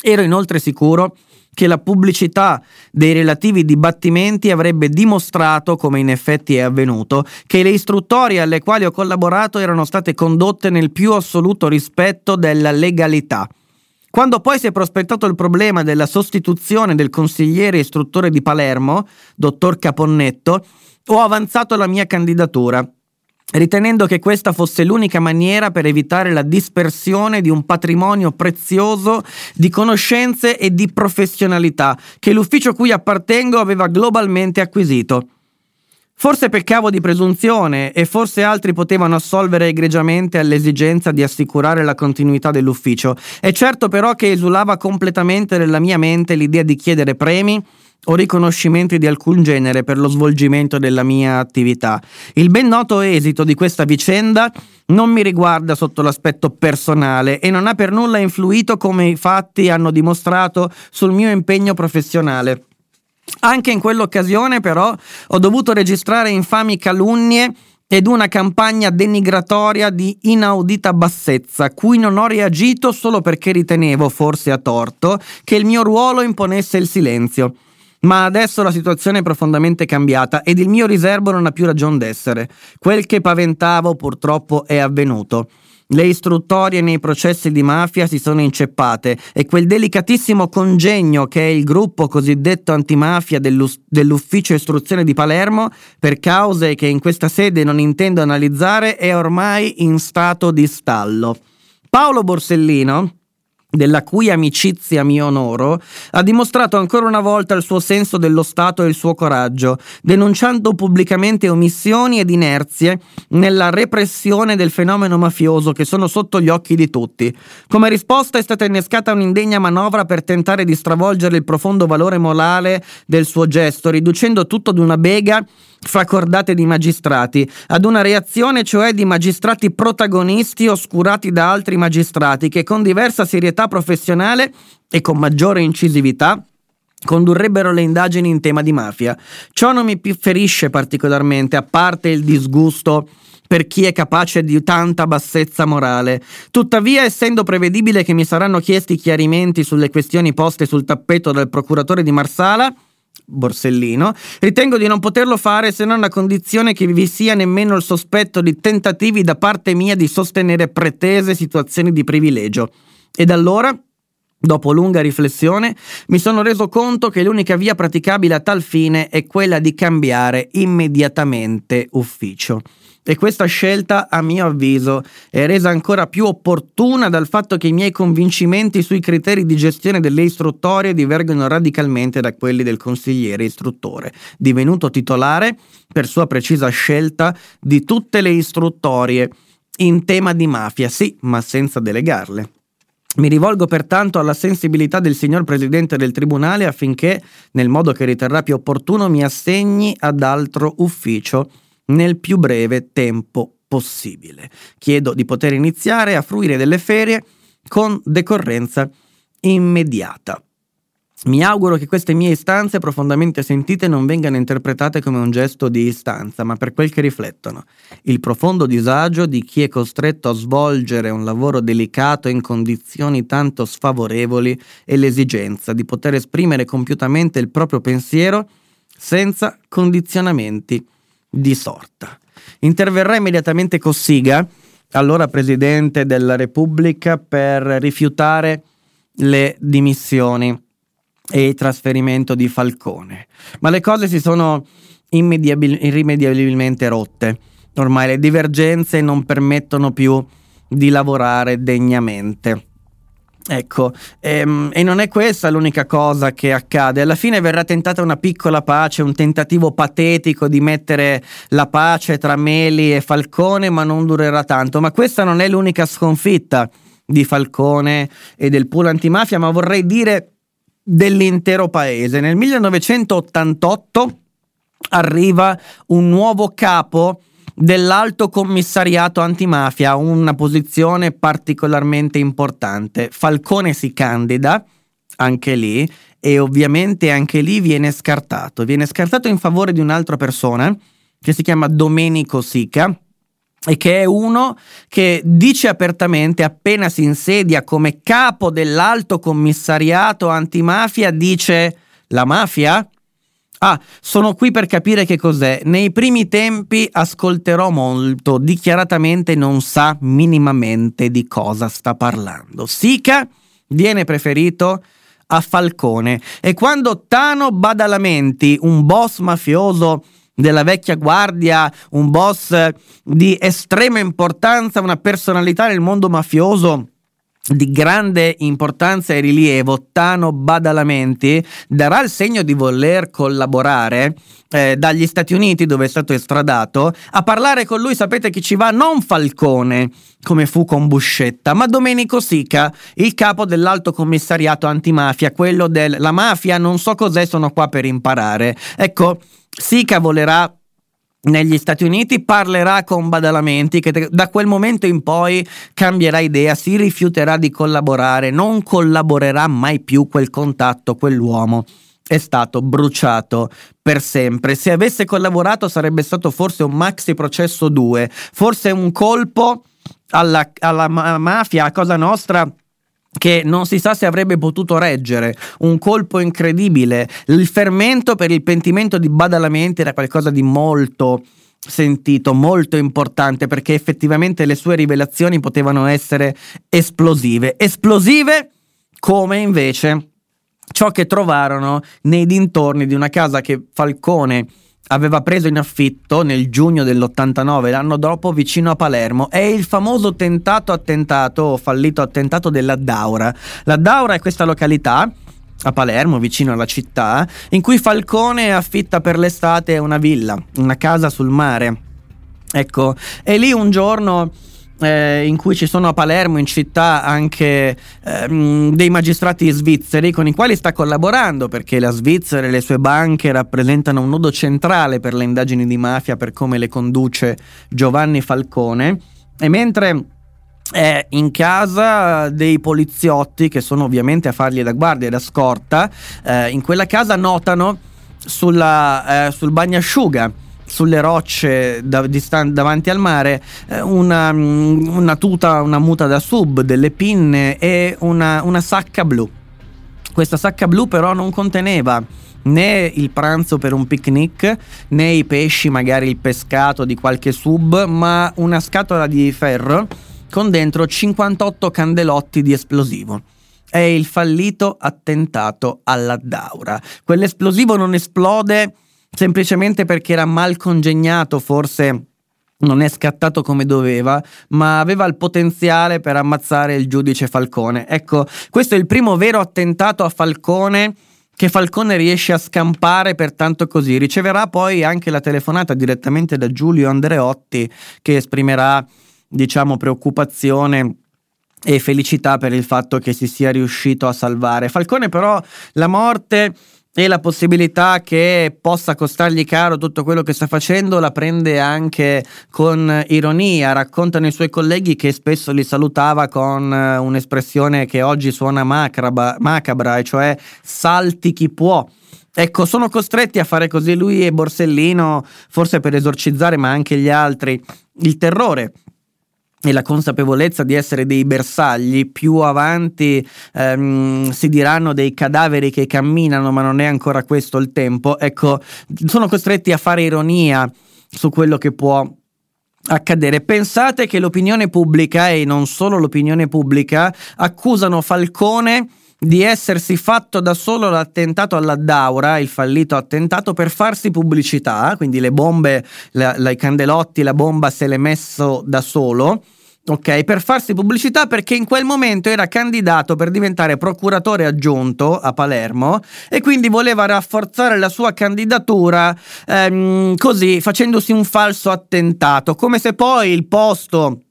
Ero inoltre sicuro che la pubblicità dei relativi dibattimenti avrebbe dimostrato, come in effetti è avvenuto, che le istruttorie alle quali ho collaborato erano state condotte nel più assoluto rispetto della legalità. Quando poi si è prospettato il problema della sostituzione del consigliere istruttore di Palermo, dottor Caponnetto, ho avanzato la mia candidatura ritenendo che questa fosse l'unica maniera per evitare la dispersione di un patrimonio prezioso di conoscenze e di professionalità che l'ufficio cui appartengo aveva globalmente acquisito. Forse peccavo di presunzione e forse altri potevano assolvere egregiamente all'esigenza di assicurare la continuità dell'ufficio. È certo però che esulava completamente nella mia mente l'idea di chiedere premi o riconoscimenti di alcun genere per lo svolgimento della mia attività. Il ben noto esito di questa vicenda non mi riguarda sotto l'aspetto personale e non ha per nulla influito come i fatti hanno dimostrato sul mio impegno professionale. Anche in quell'occasione però ho dovuto registrare infami calunnie ed una campagna denigratoria di inaudita bassezza, cui non ho reagito solo perché ritenevo, forse a torto, che il mio ruolo imponesse il silenzio. Ma adesso la situazione è profondamente cambiata ed il mio riservo non ha più ragione d'essere. Quel che paventavo purtroppo è avvenuto. Le istruttorie nei processi di mafia si sono inceppate e quel delicatissimo congegno che è il gruppo cosiddetto antimafia dell'ufficio istruzione di Palermo, per cause che in questa sede non intendo analizzare, è ormai in stato di stallo. Paolo Borsellino, della cui amicizia mi onoro, ha dimostrato ancora una volta il suo senso dello Stato e il suo coraggio, denunciando pubblicamente omissioni ed inerzie nella repressione del fenomeno mafioso che sono sotto gli occhi di tutti. Come risposta è stata innescata un'indegna manovra per tentare di stravolgere il profondo valore morale del suo gesto, riducendo tutto ad una bega fra cordate di magistrati, ad una reazione cioè di magistrati protagonisti oscurati da altri magistrati che con diversa serietà professionale e con maggiore incisività condurrebbero le indagini in tema di mafia. Ciò non mi ferisce particolarmente, a parte il disgusto per chi è capace di tanta bassezza morale. Tuttavia, essendo prevedibile che mi saranno chiesti chiarimenti sulle questioni poste sul tappeto dal procuratore di Marsala, Borsellino, ritengo di non poterlo fare se non a condizione che vi sia nemmeno il sospetto di tentativi da parte mia di sostenere pretese situazioni di privilegio. Ed allora Dopo lunga riflessione mi sono reso conto che l'unica via praticabile a tal fine è quella di cambiare immediatamente ufficio. E questa scelta, a mio avviso, è resa ancora più opportuna dal fatto che i miei convincimenti sui criteri di gestione delle istruttorie divergono radicalmente da quelli del consigliere istruttore, divenuto titolare, per sua precisa scelta, di tutte le istruttorie in tema di mafia, sì, ma senza delegarle. Mi rivolgo pertanto alla sensibilità del signor Presidente del Tribunale affinché, nel modo che riterrà più opportuno, mi assegni ad altro ufficio nel più breve tempo possibile. Chiedo di poter iniziare a fruire delle ferie con decorrenza immediata. Mi auguro che queste mie istanze profondamente sentite non vengano interpretate come un gesto di istanza, ma per quel che riflettono. Il profondo disagio di chi è costretto a svolgere un lavoro delicato in condizioni tanto sfavorevoli e l'esigenza di poter esprimere compiutamente il proprio pensiero senza condizionamenti di sorta. Interverrà immediatamente Cossiga, allora Presidente della Repubblica, per rifiutare le dimissioni e il trasferimento di Falcone. Ma le cose si sono immediabil- irrimediabilmente rotte. Ormai le divergenze non permettono più di lavorare degnamente. Ecco, ehm, e non è questa l'unica cosa che accade. Alla fine verrà tentata una piccola pace, un tentativo patetico di mettere la pace tra Meli e Falcone, ma non durerà tanto. Ma questa non è l'unica sconfitta di Falcone e del pool antimafia, ma vorrei dire dell'intero paese. Nel 1988 arriva un nuovo capo dell'Alto Commissariato Antimafia, una posizione particolarmente importante. Falcone si candida, anche lì, e ovviamente anche lì viene scartato. Viene scartato in favore di un'altra persona che si chiama Domenico Sica e che è uno che dice apertamente appena si insedia come capo dell'alto commissariato antimafia dice la mafia? Ah, sono qui per capire che cos'è. Nei primi tempi ascolterò molto, dichiaratamente non sa minimamente di cosa sta parlando. Sica viene preferito a Falcone e quando Tano Badalamenti, un boss mafioso della vecchia guardia, un boss di estrema importanza, una personalità nel mondo mafioso di grande importanza e rilievo, Tano Badalamenti, darà il segno di voler collaborare eh, dagli Stati Uniti, dove è stato estradato. A parlare con lui sapete chi ci va? Non Falcone, come fu con Buscetta, ma Domenico Sica, il capo dell'alto commissariato antimafia, quello della mafia, non so cos'è, sono qua per imparare. Ecco, Sica volerà negli Stati Uniti parlerà con Badalamenti che da quel momento in poi cambierà idea, si rifiuterà di collaborare, non collaborerà mai più quel contatto, quell'uomo è stato bruciato per sempre. Se avesse collaborato sarebbe stato forse un maxi processo 2, forse un colpo alla, alla mafia, a Cosa Nostra che non si sa se avrebbe potuto reggere, un colpo incredibile. Il fermento per il pentimento di Badalamenti era qualcosa di molto sentito, molto importante, perché effettivamente le sue rivelazioni potevano essere esplosive. Esplosive come invece ciò che trovarono nei dintorni di una casa che Falcone aveva preso in affitto nel giugno dell'89, l'anno dopo, vicino a Palermo. È il famoso tentato attentato o fallito attentato della Daura. La Daura è questa località a Palermo, vicino alla città, in cui Falcone affitta per l'estate una villa, una casa sul mare. Ecco, e lì un giorno eh, in cui ci sono a Palermo in città anche ehm, dei magistrati svizzeri con i quali sta collaborando perché la Svizzera e le sue banche rappresentano un nodo centrale per le indagini di mafia per come le conduce Giovanni Falcone. E mentre è in casa dei poliziotti che sono ovviamente a fargli da guardia e da scorta eh, in quella casa notano sulla, eh, sul bagnasciuga sulle rocce da, distan- davanti al mare eh, una, mm, una, tuta, una muta da sub, delle pinne e una, una sacca blu. Questa sacca blu però non conteneva né il pranzo per un picnic, né i pesci, magari il pescato di qualche sub, ma una scatola di ferro con dentro 58 candelotti di esplosivo. È il fallito attentato alla Daura. Quell'esplosivo non esplode semplicemente perché era mal congegnato, forse non è scattato come doveva, ma aveva il potenziale per ammazzare il giudice Falcone. Ecco, questo è il primo vero attentato a Falcone che Falcone riesce a scampare pertanto così. Riceverà poi anche la telefonata direttamente da Giulio Andreotti che esprimerà, diciamo, preoccupazione e felicità per il fatto che si sia riuscito a salvare. Falcone però la morte e la possibilità che possa costargli caro tutto quello che sta facendo la prende anche con ironia. Raccontano i suoi colleghi che spesso li salutava con eh, un'espressione che oggi suona macabra, macabra e cioè salti chi può. Ecco, sono costretti a fare così lui e Borsellino, forse per esorcizzare, ma anche gli altri, il terrore e la consapevolezza di essere dei bersagli, più avanti ehm, si diranno dei cadaveri che camminano, ma non è ancora questo il tempo. Ecco, sono costretti a fare ironia su quello che può accadere. Pensate che l'opinione pubblica, e non solo l'opinione pubblica, accusano Falcone di essersi fatto da solo l'attentato alla Daura, il fallito attentato, per farsi pubblicità, quindi le bombe, la, la, i candelotti, la bomba se l'è messo da solo. Ok, per farsi pubblicità perché in quel momento era candidato per diventare procuratore aggiunto a Palermo e quindi voleva rafforzare la sua candidatura ehm, così facendosi un falso attentato, come se poi il posto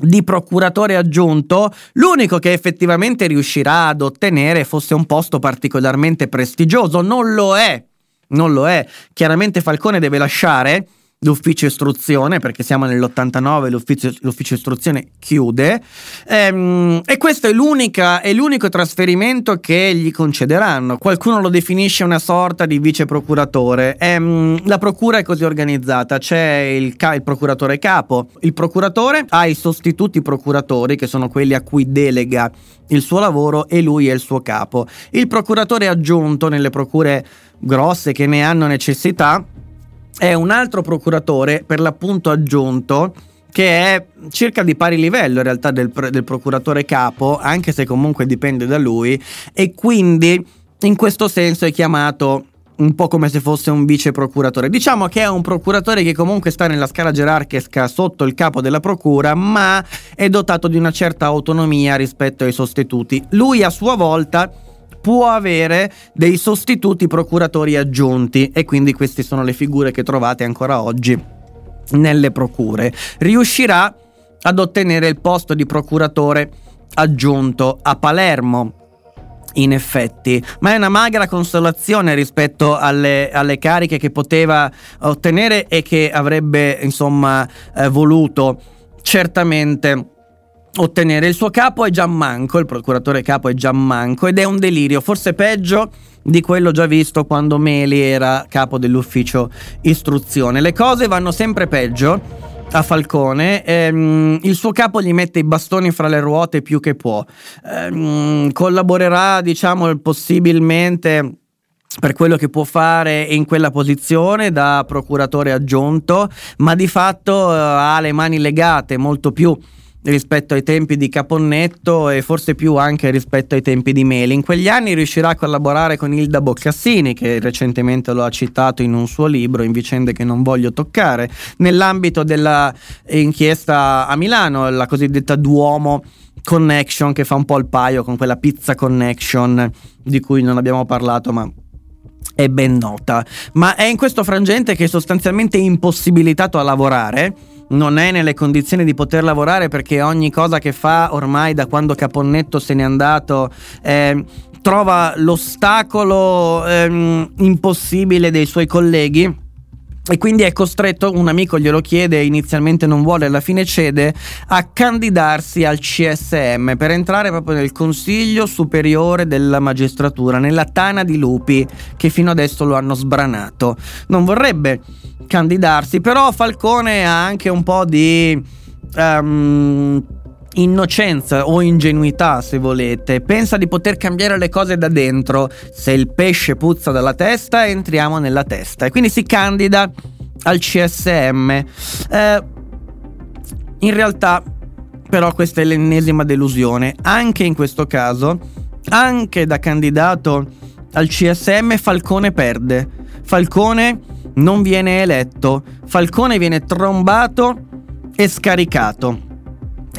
di procuratore aggiunto, l'unico che effettivamente riuscirà ad ottenere fosse un posto particolarmente prestigioso. Non lo è, non lo è. Chiaramente Falcone deve lasciare l'ufficio istruzione perché siamo nell'89 l'ufficio, l'ufficio istruzione chiude. Ehm, e questo è, è l'unico trasferimento che gli concederanno. Qualcuno lo definisce una sorta di vice procuratore. Ehm, la procura è così organizzata. C'è il, il procuratore capo. Il procuratore ha i sostituti procuratori che sono quelli a cui delega il suo lavoro e lui è il suo capo. Il procuratore aggiunto nelle procure grosse che ne hanno necessità è un altro procuratore, per l'appunto aggiunto, che è circa di pari livello in realtà del, del, procuratore capo, anche se comunque dipende da lui, e quindi in questo senso è chiamato un po' come se fosse un vice procuratore. Diciamo che è un procuratore che comunque sta nella scala gerarchica sotto il capo della procura, ma è dotato di una certa autonomia rispetto ai sostituti. Lui a sua volta può avere dei sostituti procuratori aggiunti e quindi queste sono le figure che trovate ancora oggi nelle procure. Riuscirà ad ottenere il posto di procuratore aggiunto a Palermo in effetti, ma è una magra consolazione rispetto alle, alle, cariche che poteva ottenere e che avrebbe insomma eh, voluto certamente ottenere. Il suo capo è Gianmanco, il procuratore capo è Gianmanco ed è un delirio, forse peggio di quello già visto quando Meli era capo dell'ufficio istruzione. Le cose vanno sempre peggio a Falcone, ehm, il suo capo gli mette i bastoni fra le ruote più che può. Ehm, collaborerà, diciamo, possibilmente per quello che può fare in quella posizione da procuratore aggiunto, ma di fatto eh, ha le mani legate molto più rispetto ai tempi di Caponnetto e forse più anche rispetto ai tempi di Meli. In quegli anni riuscirà a collaborare con Ilda Boccassini, che recentemente lo ha citato in un suo libro, in vicende che non voglio toccare, nell'ambito dell'inchiesta a Milano, la cosiddetta Duomo Connection, che fa un po' il paio con quella pizza connection di cui non abbiamo parlato, ma è ben nota. Ma è in questo frangente che è sostanzialmente impossibilitato a lavorare non è nelle condizioni di poter lavorare perché ogni cosa che fa ormai da quando Caponnetto se n'è andato eh, trova l'ostacolo ehm, impossibile dei suoi colleghi e quindi è costretto, un amico glielo chiede, inizialmente non vuole, alla fine cede, a candidarsi al CSM per entrare proprio nel Consiglio Superiore della Magistratura, nella tana di lupi che fino adesso lo hanno sbranato. Non vorrebbe candidarsi, però Falcone ha anche un po' di... Um, innocenza o ingenuità, se volete, pensa di poter cambiare le cose da dentro. Se il pesce puzza dalla testa, entriamo nella testa. E quindi si candida al CSM. Eh, in realtà, però, questa è l'ennesima delusione. Anche in questo caso, anche da candidato al CSM, Falcone perde. Falcone non viene eletto. Falcone viene trombato e scaricato.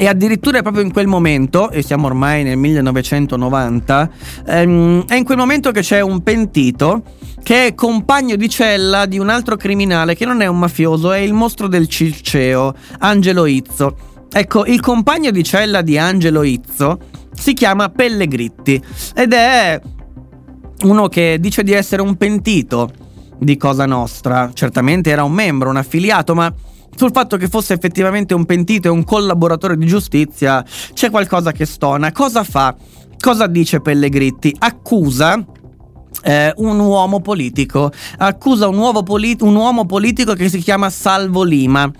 E addirittura proprio in quel momento, e siamo ormai nel 1990, ehm, è in quel momento che c'è un pentito che è compagno di cella di un altro criminale che non è un mafioso, è il mostro del Circeo, Angelo Izzo. Ecco, il compagno di cella di Angelo Izzo si chiama Pellegritti ed è uno che dice di essere un pentito di Cosa Nostra. Certamente era un membro, un affiliato, ma sul fatto che fosse effettivamente un pentito e un collaboratore di giustizia c'è qualcosa che stona. Cosa fa? Cosa dice Pellegritti? Accusa eh, un uomo politico. Accusa un, polit- un uomo politico che si chiama Salvo Lima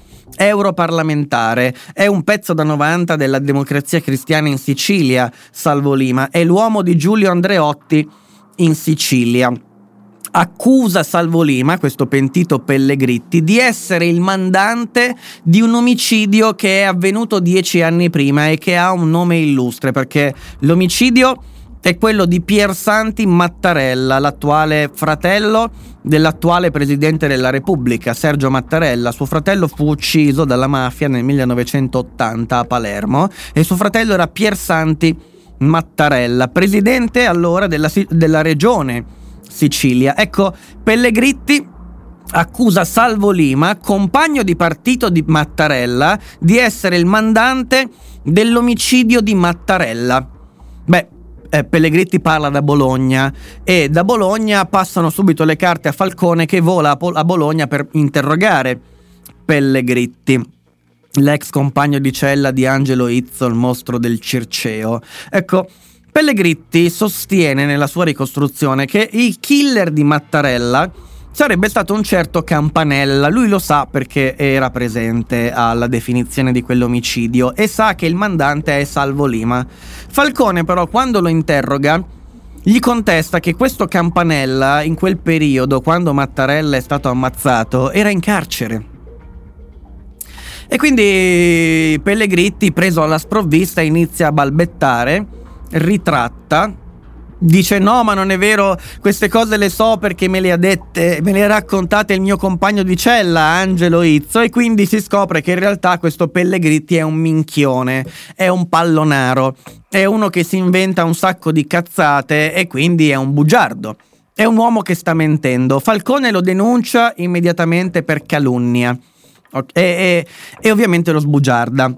europarlamentare, è un pezzo da 90 della democrazia cristiana in Sicilia, Salvo Lima, è l'uomo di Giulio Andreotti in Sicilia accusa Salvolima, questo pentito Pellegritti, di essere il mandante di un omicidio che è avvenuto dieci anni prima e che ha un nome illustre, perché l'omicidio è quello di Pier Santi Mattarella, l'attuale fratello dell'attuale presidente della Repubblica, Sergio Mattarella. Suo fratello fu ucciso dalla mafia nel 1980 a Palermo e suo fratello era Pier Santi Mattarella, presidente allora della, della regione Sicilia. Ecco, Pellegritti accusa Salvo Lima, compagno di partito di Mattarella, di essere il mandante dell'omicidio di Mattarella. Beh, eh, Pellegritti parla da Bologna e da Bologna passano subito le carte a Falcone che vola a, Pol- a Bologna per interrogare Pellegritti l'ex compagno di cella di Angelo Izzo, il mostro del Circeo. Ecco, Pellegritti sostiene nella sua ricostruzione che il killer di Mattarella sarebbe stato un certo Campanella. Lui lo sa perché era presente alla definizione di quell'omicidio e sa che il mandante è Salvo Lima. Falcone però quando lo interroga gli contesta che questo Campanella in quel periodo, quando Mattarella è stato ammazzato, era in carcere. E quindi Pellegritti, preso alla sprovvista, inizia a balbettare ritratta dice no ma non è vero queste cose le so perché me le ha dette me le ha raccontate il mio compagno di cella Angelo Izzo e quindi si scopre che in realtà questo Pellegritti è un minchione è un pallonaro è uno che si inventa un sacco di cazzate e quindi è un bugiardo è un uomo che sta mentendo. Falcone lo denuncia immediatamente per calunnia e, e, e ovviamente lo sbugiarda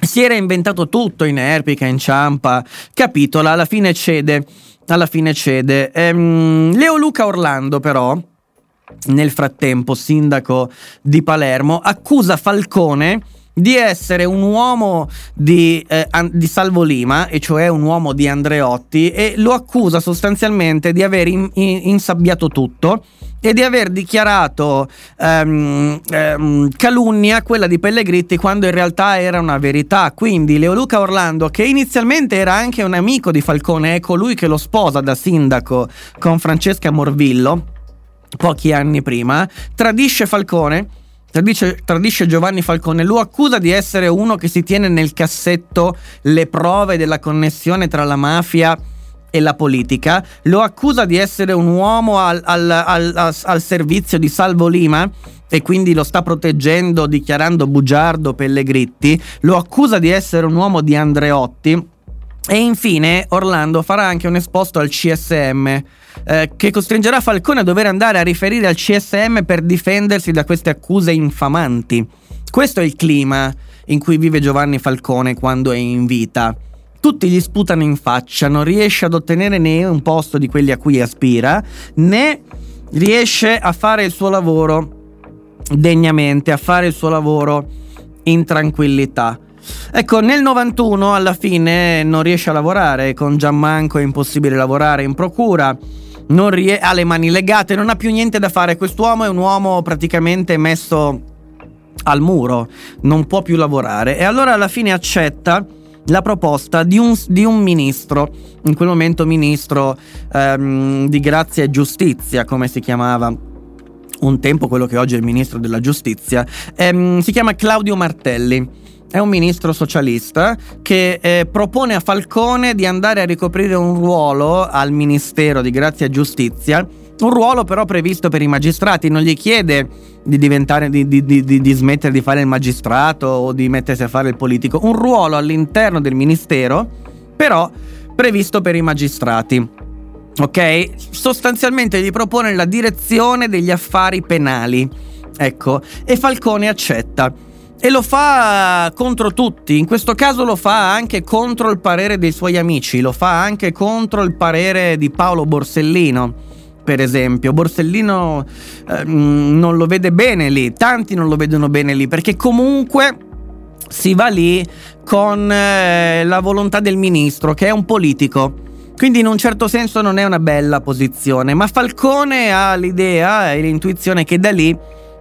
si era inventato tutto in Erpica, in Ciampa, capitola, alla fine cede, alla fine cede. Ehm, Leo Luca Orlando però, nel frattempo sindaco di Palermo, accusa Falcone di essere un uomo di, eh, di Salvo Lima, e cioè un uomo di Andreotti, e lo accusa sostanzialmente di aver in, in, insabbiato tutto e di aver dichiarato um, um, calunnia quella di Pellegritti quando in realtà era una verità. Quindi Leoluca Orlando, che inizialmente era anche un amico di Falcone, è colui che lo sposa da sindaco con Francesca Morvillo pochi anni prima, tradisce Falcone. Tradisce, tradisce, Giovanni Falcone, lo accusa di essere uno che si tiene nel cassetto le prove della connessione tra la mafia e la politica, lo accusa di essere un uomo al, al, al, al servizio di Salvo Lima e quindi lo sta proteggendo dichiarando bugiardo Pellegritti, lo accusa di essere un uomo di Andreotti e infine Orlando farà anche un esposto al CSM eh, che costringerà Falcone a dover andare a riferire al CSM per difendersi da queste accuse infamanti Questo è il clima in cui vive Giovanni Falcone quando è in vita. Tutti gli sputano in faccia, non riesce ad ottenere né un posto di quelli a cui aspira, né riesce a fare il suo lavoro degnamente, a fare il suo lavoro in tranquillità. Ecco, nel 91 alla fine non riesce a lavorare, con Gianmanco è impossibile lavorare in procura, rie- ha le mani legate, non ha più niente da fare. Quest'uomo è un uomo praticamente messo al muro, non può più lavorare e allora alla fine accetta la proposta di un, di un, ministro, in quel momento ministro ehm, di grazia e giustizia, come si chiamava un tempo quello che oggi è il ministro della giustizia, ehm, si chiama Claudio Martelli. È un ministro socialista che eh, propone a Falcone di andare a ricoprire un ruolo al Ministero di Grazia e Giustizia un ruolo però previsto per i magistrati, non gli chiede di, diventare, di, di, di, smettere di fare il magistrato o di mettersi a fare il politico, un ruolo all'interno del ministero, però previsto per i magistrati. Ok? Sostanzialmente gli propone la direzione degli affari penali. Ecco, e Falcone accetta. E lo fa contro tutti, in questo caso lo fa anche contro il parere dei suoi amici, lo fa anche contro il parere di Paolo Borsellino per esempio. Borsellino eh, non lo vede bene lì, tanti non lo vedono bene lì, perché comunque si va lì con eh, la volontà del ministro, che è un politico. Quindi in un certo senso non è una bella posizione, ma Falcone ha l'idea e l'intuizione che da lì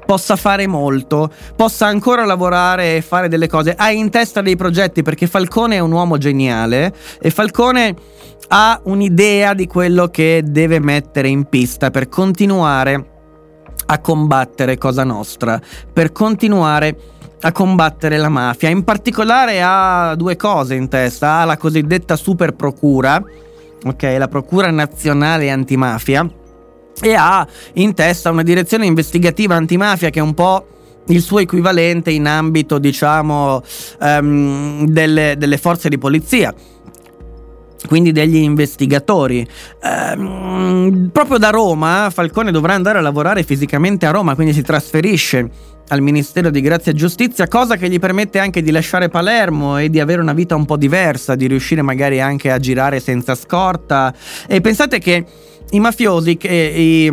possa fare molto, possa ancora lavorare e fare delle cose. Ha in testa dei progetti perché Falcone è un uomo geniale e Falcone ha un'idea di quello che deve mettere in pista per continuare a combattere Cosa Nostra, per continuare a combattere la mafia. In particolare ha due cose in testa, ha la cosiddetta super procura, ok, la procura nazionale antimafia, e ha in testa una direzione investigativa antimafia che è un po' il suo equivalente in ambito, diciamo, um, delle, delle forze di polizia quindi degli investigatori. Ehm, proprio da Roma Falcone dovrà andare a lavorare fisicamente a Roma, quindi si trasferisce al Ministero di Grazia e Giustizia, cosa che gli permette anche di lasciare Palermo e di avere una vita un po' diversa, di riuscire magari anche a girare senza scorta. E pensate che i mafiosi, che, i,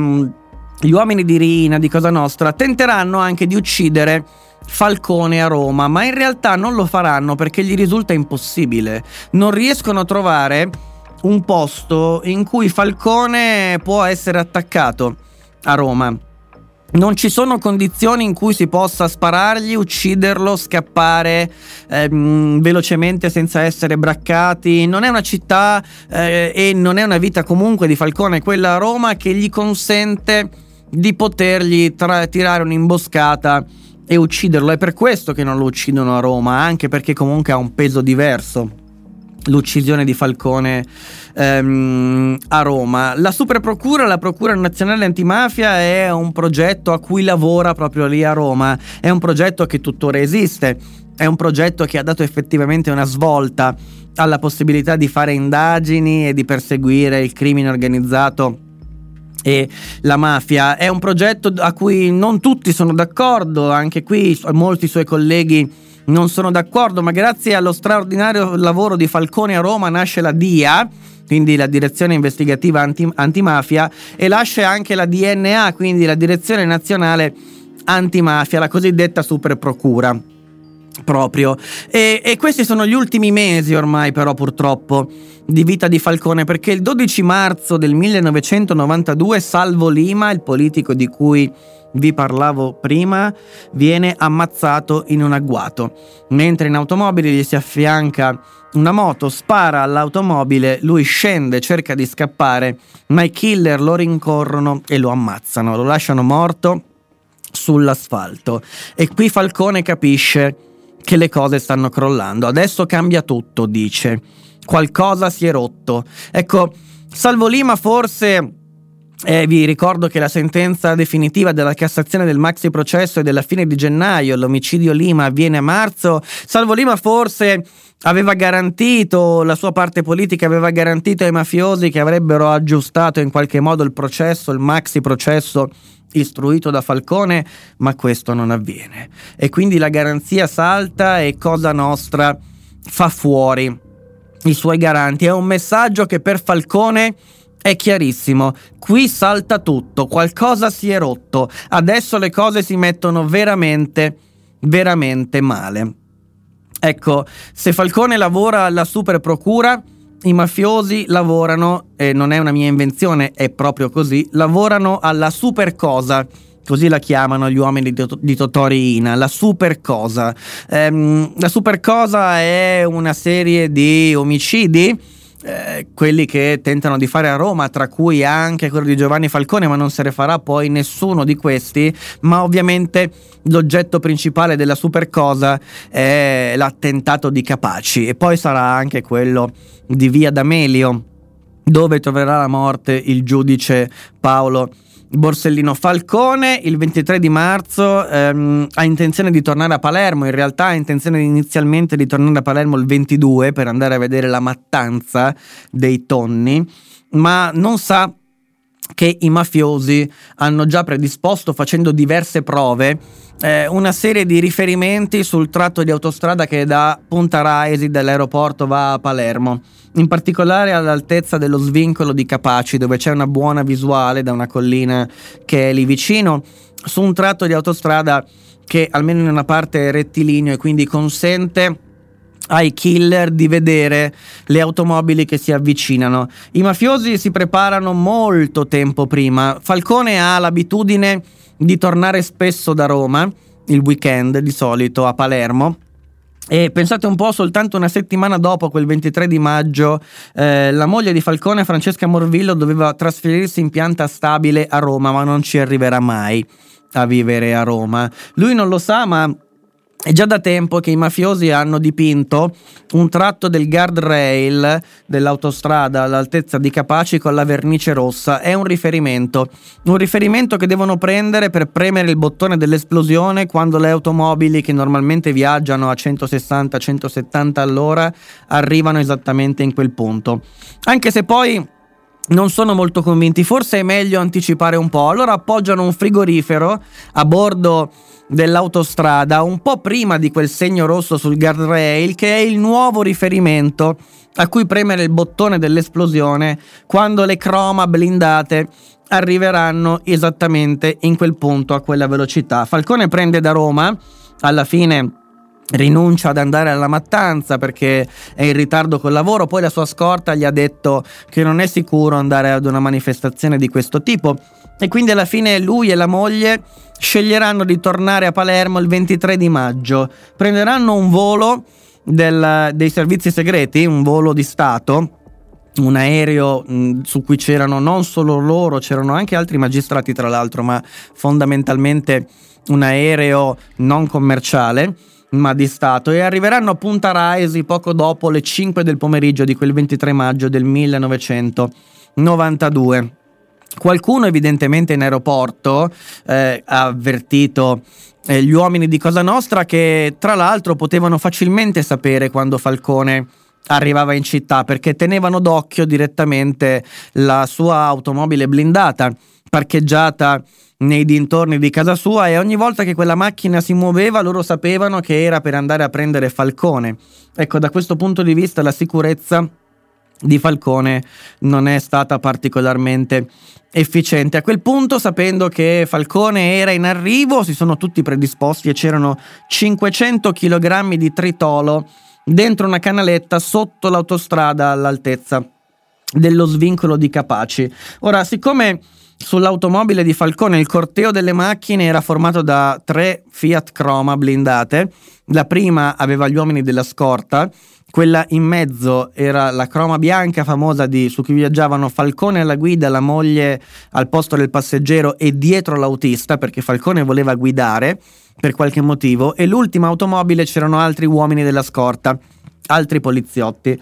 gli uomini di Rina, di Cosa Nostra, tenteranno anche di uccidere Falcone a Roma, ma in realtà non lo faranno perché gli risulta impossibile. Non riescono a trovare un posto in cui Falcone può essere attaccato a Roma. Non ci sono condizioni in cui si possa sparargli, ucciderlo, scappare ehm, velocemente senza essere braccati. Non è una città eh, e non è una vita comunque di Falcone, quella a Roma, che gli consente di potergli tra- tirare un'imboscata e ucciderlo. È per questo che non lo uccidono a Roma, anche perché comunque ha un peso diverso l'uccisione di Falcone ehm, a Roma. La Super Procura, la Procura Nazionale Antimafia, è un progetto a cui lavora proprio lì a Roma. È un progetto che tuttora esiste. È un progetto che ha dato effettivamente una svolta alla possibilità di fare indagini e di perseguire il crimine organizzato e la mafia. È un progetto a cui non tutti sono d'accordo, anche qui molti suoi colleghi non sono d'accordo, ma grazie allo straordinario lavoro di Falcone a Roma nasce la DIA, quindi la direzione investigativa anti, antimafia, e nasce anche la DNA, quindi la direzione nazionale antimafia, la cosiddetta super procura proprio. E, e, questi sono gli ultimi mesi ormai, però, purtroppo, di vita di Falcone, perché il 12 marzo del 1992 Salvo Lima, il politico di cui vi parlavo prima, viene ammazzato in un agguato. Mentre in automobile gli si affianca una moto, spara all'automobile, lui scende, cerca di scappare, ma i killer lo rincorrono e lo ammazzano, lo lasciano morto sull'asfalto. E qui Falcone capisce che le cose stanno crollando. Adesso cambia tutto, dice. Qualcosa si è rotto. Ecco, Salvo Lima forse... Eh, vi ricordo che la sentenza definitiva della Cassazione del maxi processo è della fine di gennaio, l'omicidio Lima avviene a marzo. Salvo Lima forse aveva garantito, la sua parte politica aveva garantito ai mafiosi che avrebbero aggiustato in qualche modo il processo, il maxi processo istruito da Falcone, ma questo non avviene. E quindi la garanzia salta e Cosa Nostra fa fuori i suoi garanti. È un messaggio che per Falcone è chiarissimo. Qui salta tutto, qualcosa si è rotto. Adesso le cose si mettono veramente, veramente male. Ecco, se Falcone lavora alla super procura, i mafiosi lavorano, e non è una mia invenzione, è proprio così, lavorano alla super cosa così la chiamano gli uomini di, di Totorina, la super cosa. Ehm, la super cosa è una serie di omicidi. Eh, quelli che tentano di fare a Roma, tra cui anche quello di Giovanni Falcone, ma non se ne farà poi nessuno di questi. Ma ovviamente l'oggetto principale della super cosa è l'attentato di Capaci, e poi sarà anche quello di Via D'Amelio, dove troverà la morte il giudice Paolo Borsellino Falcone il 23 di marzo ehm, ha intenzione di tornare a Palermo, in realtà ha intenzione inizialmente di tornare a Palermo il 22 per andare a vedere la mattanza dei tonni, ma non sa che i mafiosi hanno già predisposto facendo diverse prove eh, una serie di riferimenti sul tratto di autostrada che da Punta Raisi dall'aeroporto va a Palermo, in particolare all'altezza dello svincolo di Capaci dove c'è una buona visuale da una collina che è lì vicino, su un tratto di autostrada che almeno in una parte è rettilineo e quindi consente ai killer di vedere le automobili che si avvicinano. I mafiosi si preparano molto tempo prima. Falcone ha l'abitudine di tornare spesso da Roma, il weekend di solito a Palermo. E pensate un po', soltanto una settimana dopo, quel 23 di maggio, eh, la moglie di Falcone, Francesca Morvillo, doveva trasferirsi in pianta stabile a Roma, ma non ci arriverà mai a vivere a Roma. Lui non lo sa, ma è già da tempo che i mafiosi hanno dipinto un tratto del guardrail dell'autostrada all'altezza di Capaci con la vernice rossa. È un riferimento, un riferimento che devono prendere per premere il bottone dell'esplosione quando le automobili che normalmente viaggiano a 160-170 all'ora arrivano esattamente in quel punto. Anche se poi non sono molto convinti, forse è meglio anticipare un po'. Allora appoggiano un frigorifero a bordo dell'autostrada un po' prima di quel segno rosso sul guardrail che è il nuovo riferimento a cui premere il bottone dell'esplosione quando le croma blindate arriveranno esattamente in quel punto a quella velocità. Falcone prende da Roma, alla fine rinuncia ad andare alla mattanza perché è in ritardo col lavoro, poi la sua scorta gli ha detto che non è sicuro andare ad una manifestazione di questo tipo. E quindi alla fine lui e la moglie sceglieranno di tornare a Palermo il 23 di maggio. Prenderanno un volo del, dei servizi segreti, un volo di Stato, un aereo mh, su cui c'erano non solo loro, c'erano anche altri magistrati tra l'altro, ma fondamentalmente un aereo non commerciale ma di Stato e arriveranno a Punta Raisi poco dopo le 5 del pomeriggio di quel 23 maggio del 1992. Qualcuno evidentemente in aeroporto eh, ha avvertito eh, gli uomini di Cosa Nostra che tra l'altro potevano facilmente sapere quando Falcone arrivava in città perché tenevano d'occhio direttamente la sua automobile blindata parcheggiata nei dintorni di casa sua e ogni volta che quella macchina si muoveva loro sapevano che era per andare a prendere Falcone. Ecco, da questo punto di vista la sicurezza di Falcone non è stata particolarmente efficiente. A quel punto, sapendo che Falcone era in arrivo, si sono tutti predisposti e c'erano 500 kg di tritolo dentro una canaletta sotto l'autostrada all'altezza dello svincolo di Capaci. Ora, siccome sull'automobile di Falcone il corteo delle macchine era formato da tre Fiat Croma blindate, la prima aveva gli uomini della scorta, quella in mezzo era la croma bianca famosa di, su cui viaggiavano Falcone alla guida, la moglie al posto del passeggero e dietro l'autista perché Falcone voleva guidare per qualche motivo e l'ultima automobile c'erano altri uomini della scorta, altri poliziotti.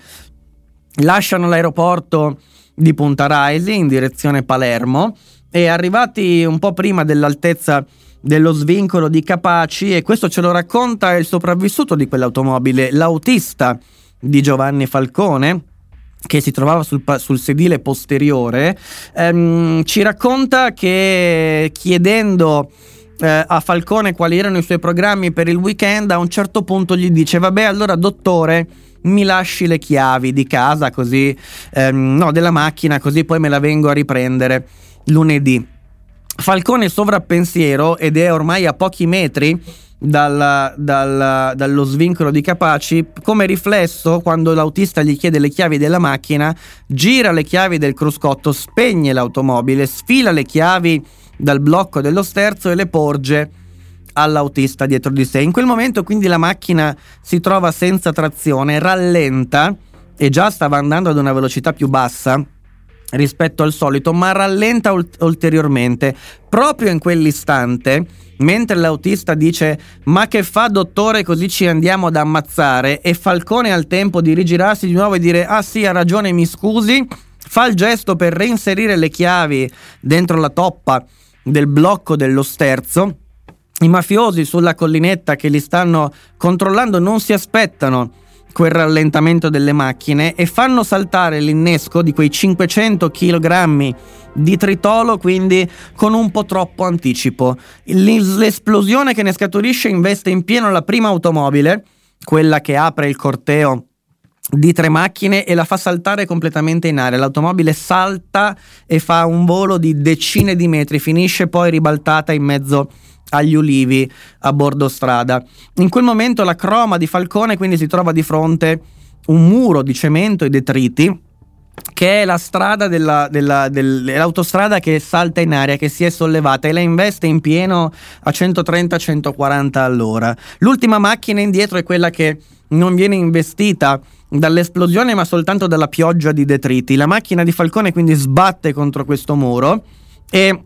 Lasciano l'aeroporto di Punta Raisi in direzione Palermo e arrivati un po' prima dell'altezza dello svincolo di Capaci e questo ce lo racconta il sopravvissuto di quell'automobile, l'autista di Giovanni Falcone, che si trovava sul, sul sedile posteriore, ehm, ci racconta che chiedendo eh, a Falcone quali erano i suoi programmi per il weekend, a un certo punto gli dice, vabbè allora dottore, mi lasci le chiavi di casa così, ehm, no, della macchina, così poi me la vengo a riprendere lunedì. Falcone sovrappensiero ed è ormai a pochi metri dal, dal, dallo svincolo di Capaci, come riflesso, quando l'autista gli chiede le chiavi della macchina, gira le chiavi del cruscotto, spegne l'automobile, sfila le chiavi dal blocco dello sterzo e le porge all'autista dietro di sé. In quel momento quindi la macchina si trova senza trazione, rallenta e già stava andando ad una velocità più bassa rispetto al solito, ma rallenta ult- ulteriormente. Proprio in quell'istante, mentre l'autista dice "Ma che fa, dottore, così ci andiamo ad ammazzare?" e Falcone ha il tempo di rigirarsi di nuovo e dire "Ah sì, ha ragione, mi scusi", fa il gesto per reinserire le chiavi dentro la toppa del blocco dello sterzo. I mafiosi sulla collinetta che li stanno controllando non si aspettano quel rallentamento delle macchine e fanno saltare l'innesco di quei 500 kg di tritolo, quindi con un po' troppo anticipo. L'esplosione che ne scaturisce investe in pieno la prima automobile, quella che apre il corteo di tre macchine e la fa saltare completamente in aria. L'automobile salta e fa un volo di decine di metri, finisce poi ribaltata in mezzo agli ulivi a bordo strada. In quel momento la croma di Falcone quindi si trova di fronte un muro di cemento e detriti che è la strada della, della, dell'autostrada che salta in aria, che si è sollevata e la investe in pieno a 130-140 all'ora. L'ultima macchina indietro è quella che non viene investita dall'esplosione ma soltanto dalla pioggia di detriti. La macchina di Falcone quindi sbatte contro questo muro e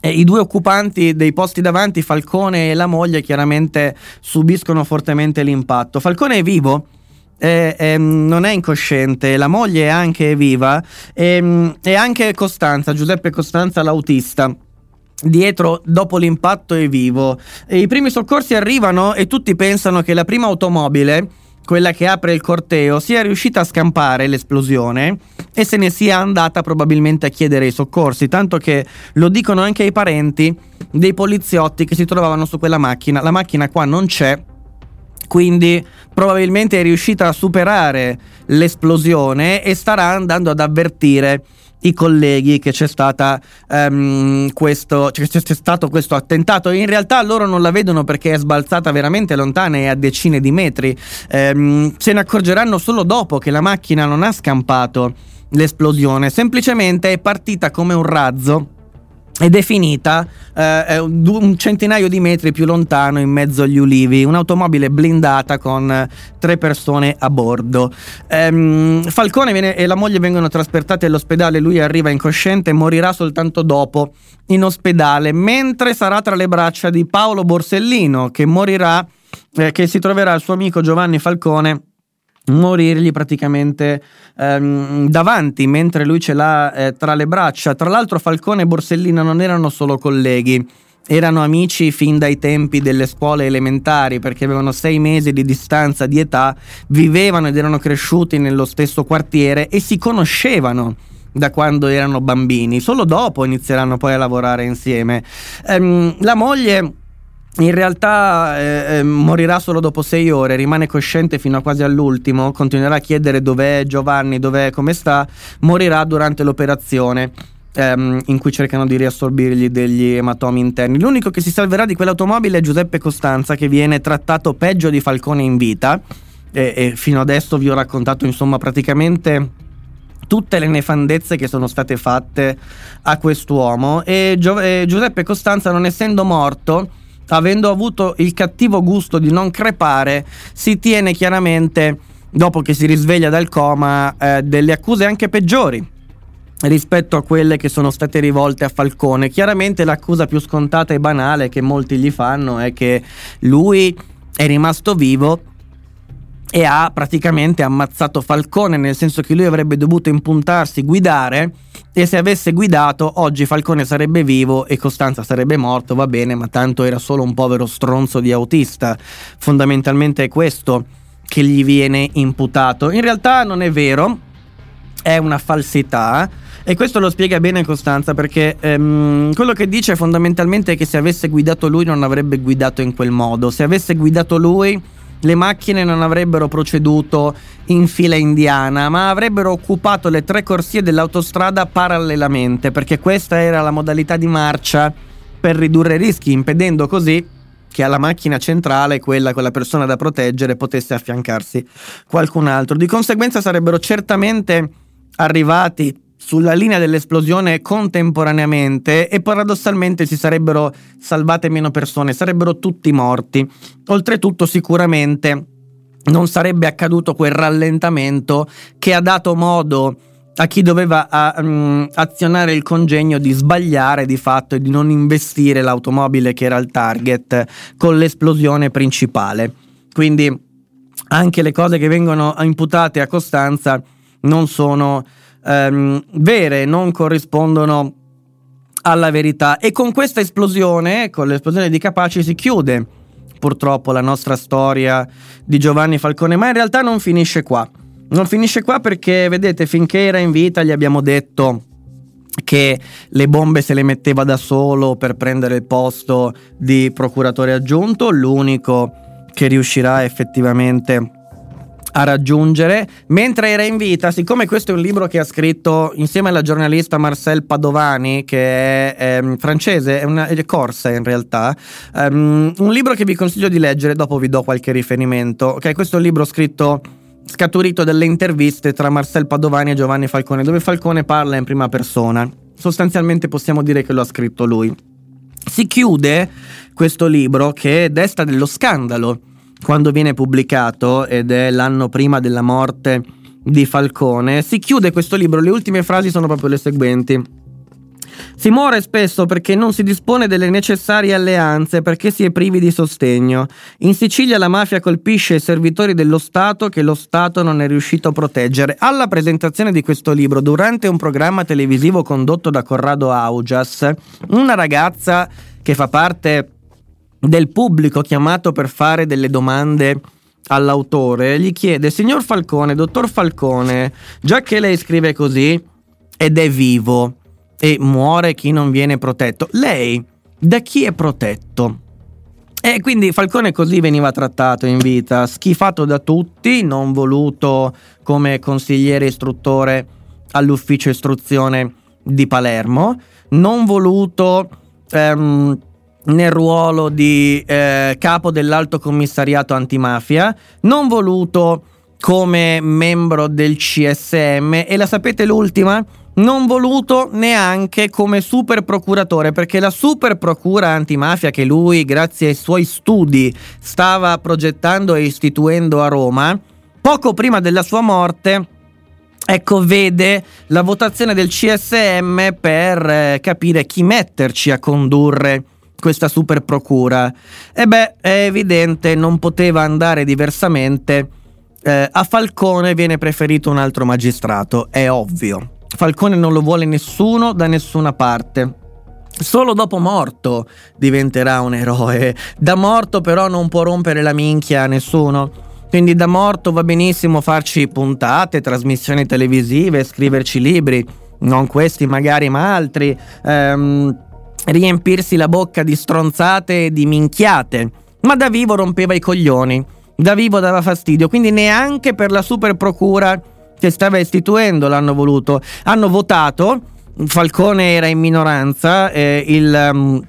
eh, I due occupanti dei posti davanti, Falcone e la moglie, chiaramente subiscono fortemente l'impatto. Falcone è vivo, eh, eh, non è incosciente, la moglie è anche viva e, e anche Costanza, Giuseppe Costanza, l'autista dietro dopo l'impatto è vivo. I primi soccorsi arrivano e tutti pensano che la prima automobile quella che apre il corteo, sia riuscita a scampare l'esplosione e se ne sia andata probabilmente a chiedere i soccorsi, tanto che lo dicono anche i parenti dei poliziotti che si trovavano su quella macchina. La macchina qua non c'è, quindi probabilmente è riuscita a superare l'esplosione e starà andando ad avvertire i colleghi che c'è, stata, um, questo, c'è, c'è stato questo attentato. In realtà loro non la vedono perché è sbalzata veramente lontana e a decine di metri. Um, se ne accorgeranno solo dopo che la macchina non ha scampato l'esplosione, semplicemente è partita come un razzo ed è finita eh, un centinaio di metri più lontano in mezzo agli ulivi, un'automobile blindata con eh, tre persone a bordo. Ehm, Falcone viene, e la moglie vengono trasportati all'ospedale, lui arriva incosciente e morirà soltanto dopo in ospedale, mentre sarà tra le braccia di Paolo Borsellino che morirà, eh, che si troverà il suo amico Giovanni Falcone morirgli praticamente ehm, davanti mentre lui ce l'ha eh, tra le braccia. Tra l'altro Falcone e Borsellino non erano solo colleghi, erano amici fin dai tempi delle scuole elementari perché avevano sei mesi di distanza di età, vivevano ed erano cresciuti nello stesso quartiere e si conoscevano da quando erano bambini, solo dopo inizieranno poi a lavorare insieme. Ehm, la moglie in realtà eh, eh, morirà solo dopo sei ore, rimane cosciente fino a quasi all'ultimo, continuerà a chiedere dov'è Giovanni, dov'è, come sta, morirà durante l'operazione ehm, in cui cercano di riassorbirgli degli ematomi interni. L'unico che si salverà di quell'automobile è Giuseppe Costanza che viene trattato peggio di Falcone in vita e, e fino adesso vi ho raccontato insomma praticamente tutte le nefandezze che sono state fatte a quest'uomo e, Gio- e Giuseppe Costanza non essendo morto avendo avuto il cattivo gusto di non crepare, si tiene chiaramente, dopo che si risveglia dal coma, eh, delle accuse anche peggiori rispetto a quelle che sono state rivolte a Falcone. Chiaramente l'accusa più scontata e banale che molti gli fanno è che lui è rimasto vivo e ha praticamente ammazzato Falcone, nel senso che lui avrebbe dovuto impuntarsi, guidare e se avesse guidato oggi Falcone sarebbe vivo e Costanza sarebbe morto, va bene, ma tanto era solo un povero stronzo di autista. Fondamentalmente è questo che gli viene imputato. In realtà non è vero. è una falsità. E questo lo spiega bene Costanza perché ehm, quello che dice fondamentalmente è che se avesse guidato lui non avrebbe guidato in quel modo. Se avesse guidato lui le macchine non avrebbero proceduto in fila indiana, ma avrebbero occupato le tre corsie dell'autostrada parallelamente, perché questa era la modalità di marcia per ridurre i rischi, impedendo così che alla macchina centrale, quella con la persona da proteggere, potesse affiancarsi qualcun altro. Di conseguenza sarebbero certamente arrivati sulla linea dell'esplosione contemporaneamente e paradossalmente si sarebbero salvate meno persone, sarebbero tutti morti. Oltretutto sicuramente non sarebbe accaduto quel rallentamento che ha dato modo a chi doveva a, um, azionare il congegno di sbagliare di fatto e di non investire l'automobile che era il target con l'esplosione principale. Quindi anche le cose che vengono imputate a Costanza non sono ehm, vere, non corrispondono alla verità. E con questa esplosione, con l'esplosione di Capaci, si chiude purtroppo la nostra storia di Giovanni Falcone, ma in realtà non finisce qua. Non finisce qua perché, vedete, finché era in vita gli abbiamo detto che le bombe se le metteva da solo per prendere il posto di procuratore aggiunto, l'unico che riuscirà effettivamente a raggiungere. Mentre era in vita, siccome questo è un libro che ha scritto insieme alla giornalista Marcel Padovani, che è ehm, francese, è, una, è corsa in realtà, um, un libro che vi consiglio di leggere, dopo vi do qualche riferimento, che è questo libro scritto scaturito dalle interviste tra Marcel Padovani e Giovanni Falcone, dove Falcone parla in prima persona. Sostanzialmente possiamo dire che lo ha scritto lui. Si chiude questo libro che desta dello scandalo quando viene pubblicato, ed è l'anno prima della morte di Falcone, si chiude questo libro, le ultime frasi sono proprio le seguenti. Si muore spesso perché non si dispone delle necessarie alleanze, perché si è privi di sostegno. In Sicilia la mafia colpisce i servitori dello Stato che lo Stato non è riuscito a proteggere. Alla presentazione di questo libro, durante un programma televisivo condotto da Corrado Augias, una ragazza che fa parte del pubblico chiamato per fare delle domande all'autore, gli chiede, signor Falcone, dottor Falcone, già che lei scrive così ed è vivo e muore chi non viene protetto, lei da chi è protetto? E quindi Falcone così veniva trattato in vita, schifato da tutti, non voluto come consigliere istruttore all'ufficio istruzione di Palermo, non voluto... Ehm, nel ruolo di eh, capo dell'Alto Commissariato Antimafia, non voluto come membro del CSM e la sapete l'ultima? Non voluto neanche come super procuratore perché la super procura antimafia che lui grazie ai suoi studi stava progettando e istituendo a Roma, poco prima della sua morte Ecco, vede la votazione del CSM per eh, capire chi metterci a condurre questa super procura? E beh, è evidente, non poteva andare diversamente. Eh, a Falcone viene preferito un altro magistrato, è ovvio. Falcone non lo vuole nessuno da nessuna parte. Solo dopo morto diventerà un eroe. Da morto però non può rompere la minchia a nessuno. Quindi da morto va benissimo farci puntate, trasmissioni televisive, scriverci libri, non questi magari ma altri. Ehm, riempirsi la bocca di stronzate e di minchiate, ma da vivo rompeva i coglioni, da vivo dava fastidio, quindi neanche per la super procura che stava istituendo l'hanno voluto. Hanno votato, Falcone era in minoranza, eh, il... Um,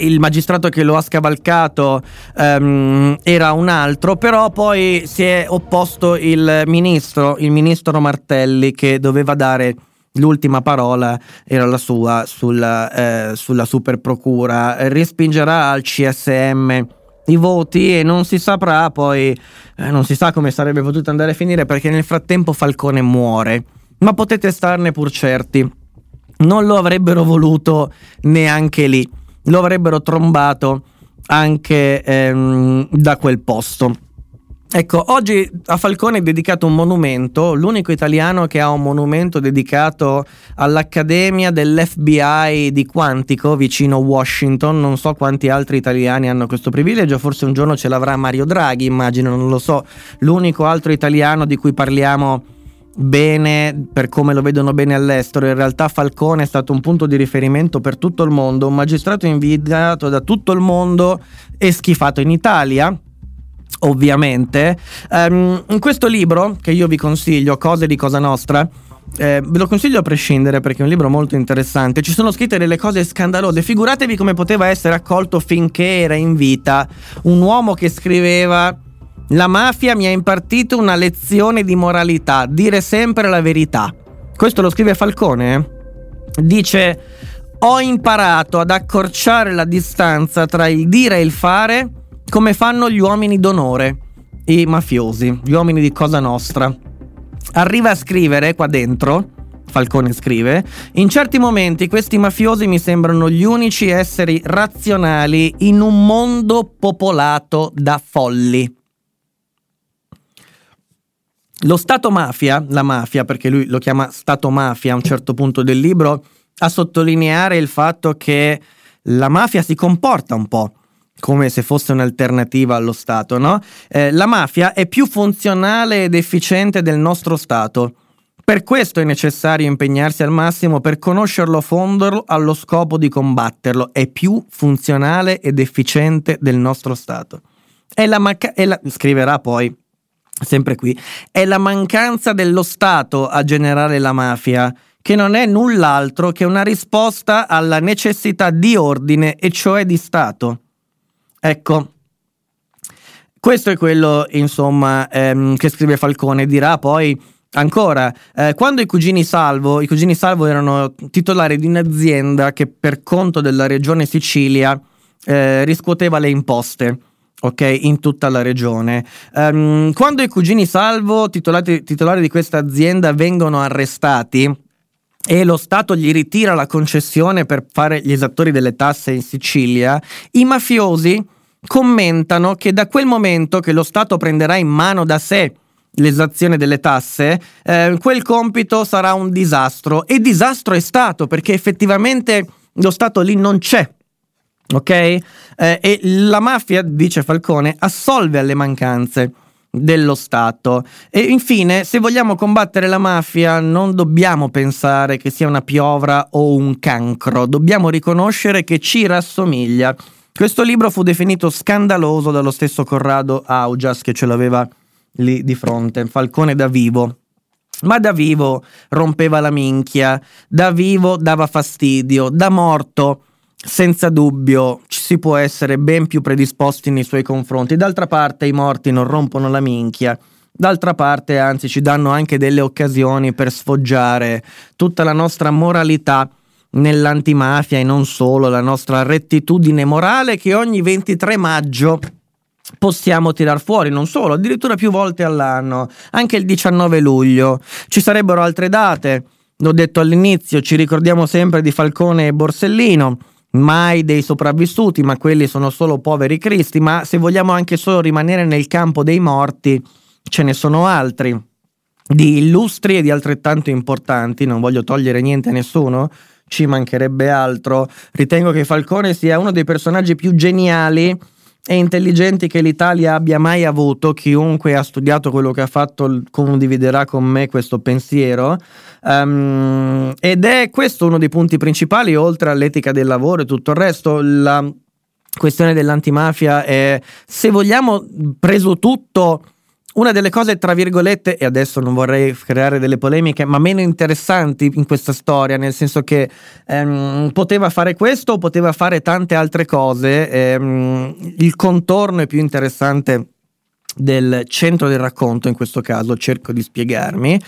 il magistrato che lo ha scavalcato um, era un altro, però poi si è opposto il ministro, il ministro Martelli, che doveva dare L'ultima parola era la sua sulla, eh, sulla super procura. Respingerà al CSM i voti e non si saprà poi, eh, non si sa come sarebbe potuto andare a finire perché nel frattempo Falcone muore. Ma potete starne pur certi, non lo avrebbero voluto neanche lì, lo avrebbero trombato anche ehm, da quel posto. Ecco, oggi a Falcone è dedicato un monumento, l'unico italiano che ha un monumento dedicato all'Accademia dell'FBI di Quantico, vicino Washington. Non so quanti altri italiani hanno questo privilegio, forse un giorno ce l'avrà Mario Draghi, immagino, non lo so. L'unico altro italiano di cui parliamo bene per come lo vedono bene all'estero. In realtà Falcone è stato un punto di riferimento per tutto il mondo, un magistrato invidiato da tutto il mondo e schifato in Italia. Ovviamente, um, in questo libro che io vi consiglio, Cose di Cosa Nostra, eh, ve lo consiglio a prescindere perché è un libro molto interessante. Ci sono scritte delle cose scandalose. Figuratevi come poteva essere accolto finché era in vita un uomo che scriveva la mafia mi ha impartito una lezione di moralità, dire sempre la verità. Questo lo scrive Falcone. Eh? Dice: Ho imparato ad accorciare la distanza tra il dire e il fare come fanno gli uomini d'onore, i mafiosi, gli uomini di Cosa Nostra. Arriva a scrivere qua dentro. Falcone scrive, in certi momenti questi mafiosi mi sembrano gli unici esseri razionali in un mondo popolato da folli. Lo Stato mafia, la mafia, perché lui lo chiama Stato mafia a un certo punto del libro, a sottolineare il fatto che la mafia si comporta un po' come se fosse un'alternativa allo Stato, no? Eh, la mafia è più funzionale ed efficiente del nostro Stato. Per questo è necessario impegnarsi al massimo per conoscerlo a allo scopo di combatterlo. È più funzionale ed efficiente del nostro Stato. È la, maca- è la- scriverà poi sempre qui, è la mancanza dello Stato a generare la mafia, che non è null'altro che una risposta alla necessità di ordine e cioè di Stato. Ecco, questo è quello, insomma, ehm, che scrive Falcone. Dirà poi ancora, eh, quando i cugini Salvo, i cugini Salvo erano titolari di un'azienda che per conto della regione Sicilia eh, riscuoteva le imposte ok, in tutta la regione. Um, quando i cugini Salvo, titolati, titolari di questa azienda, vengono arrestati e lo Stato gli ritira la concessione per fare gli esattori delle tasse in Sicilia, i mafiosi commentano che da quel momento che lo Stato prenderà in mano da sé l'esazione delle tasse, eh, quel compito sarà un disastro. E disastro è stato perché effettivamente lo Stato lì non c'è ok? Eh, e la mafia, dice Falcone, assolve alle mancanze dello Stato. E infine, se vogliamo combattere la mafia, non dobbiamo pensare che sia una piovra o un cancro, dobbiamo riconoscere che ci rassomiglia. Questo libro fu definito scandaloso dallo stesso Corrado Augias che ce l'aveva lì di fronte, Falcone da vivo. Ma da vivo rompeva la minchia, da vivo dava fastidio, da morto senza dubbio ci si può essere ben più predisposti nei suoi confronti. D'altra parte i morti non rompono la minchia. D'altra parte, anzi, ci danno anche delle occasioni per sfoggiare tutta la nostra moralità nell'antimafia e non solo, la nostra rettitudine morale che ogni 23 maggio possiamo tirar fuori, non solo, addirittura più volte all'anno, anche il 19 luglio. Ci sarebbero altre date, l'ho detto all'inizio, ci ricordiamo sempre di Falcone e Borsellino mai dei sopravvissuti, ma quelli sono solo poveri cristi, ma se vogliamo anche solo rimanere nel campo dei morti, ce ne sono altri, di illustri e di altrettanto importanti, non voglio togliere niente a nessuno, ci mancherebbe altro. Ritengo che Falcone sia uno dei personaggi più geniali e intelligenti che l'Italia abbia mai avuto. Chiunque ha studiato quello che ha fatto condividerà con me questo pensiero. Um, ed è questo uno dei punti principali, oltre all'etica del lavoro e tutto il resto. La questione dell'antimafia è, se vogliamo, preso tutto una delle cose, tra virgolette, e adesso non vorrei creare delle polemiche, ma meno interessanti in questa storia, nel senso che ehm, poteva fare questo poteva fare tante altre cose, ehm, il contorno è più interessante del centro del racconto, in questo caso cerco di spiegarmi.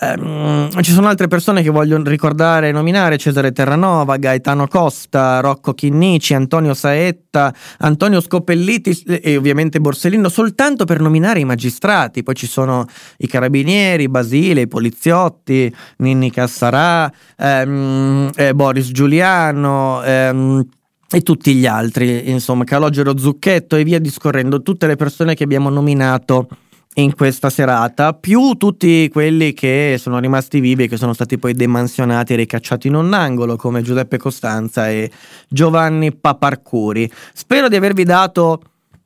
Um, ci sono altre persone che voglio ricordare e nominare: Cesare Terranova, Gaetano Costa, Rocco Chinnici, Antonio Saetta, Antonio Scopelliti e ovviamente Borsellino, soltanto per nominare i magistrati. Poi ci sono i carabinieri, Basile, i poliziotti, Ninni Cassarà, um, eh, Boris Giuliano. Um, e tutti gli altri, insomma, Calogero Zucchetto e via discorrendo, tutte le persone che abbiamo nominato in questa serata, più tutti quelli che sono rimasti vivi e che sono stati poi demansionati e ricacciati in un angolo, come Giuseppe Costanza e Giovanni Paparcuri. Spero di avervi dato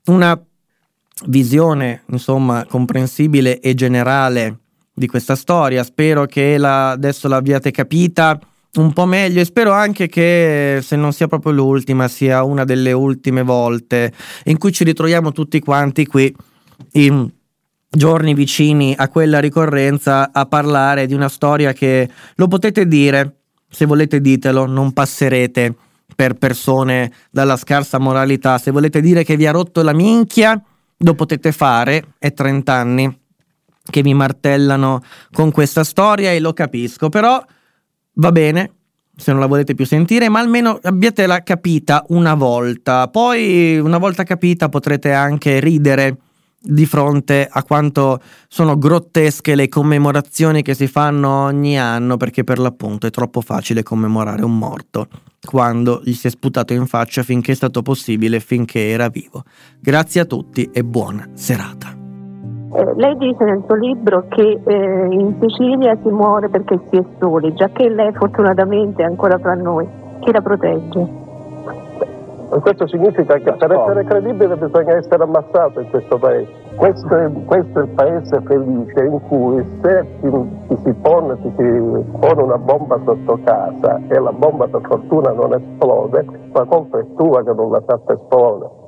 una visione, insomma, comprensibile e generale di questa storia. Spero che la, adesso l'abbiate capita un po' meglio e spero anche che se non sia proprio l'ultima sia una delle ultime volte in cui ci ritroviamo tutti quanti qui in giorni vicini a quella ricorrenza a parlare di una storia che lo potete dire, se volete ditelo, non passerete per persone dalla scarsa moralità, se volete dire che vi ha rotto la minchia, lo potete fare, è 30 anni che mi martellano con questa storia e lo capisco, però va bene se non la volete più sentire, ma almeno abbiatela capita una volta. Poi, una volta capita, potrete anche ridere di fronte a quanto sono grottesche le commemorazioni che si fanno ogni anno, perché per l'appunto è troppo facile commemorare un morto quando gli si è sputato in faccia finché è stato possibile, finché era vivo. Grazie a tutti e buona serata.
Eh, lei dice nel suo libro che eh, in Sicilia si muore perché si è soli, già che lei fortunatamente è ancora fra noi. Chi la protegge?
Questo significa che per essere credibile bisogna essere ammazzato in questo paese. Questo è, questo è il paese felice in cui se ti, ti, si pone, ti si pone una bomba sotto casa e la bomba per fortuna non esplode, la colpa è tua che non l'ha fatta esplodere.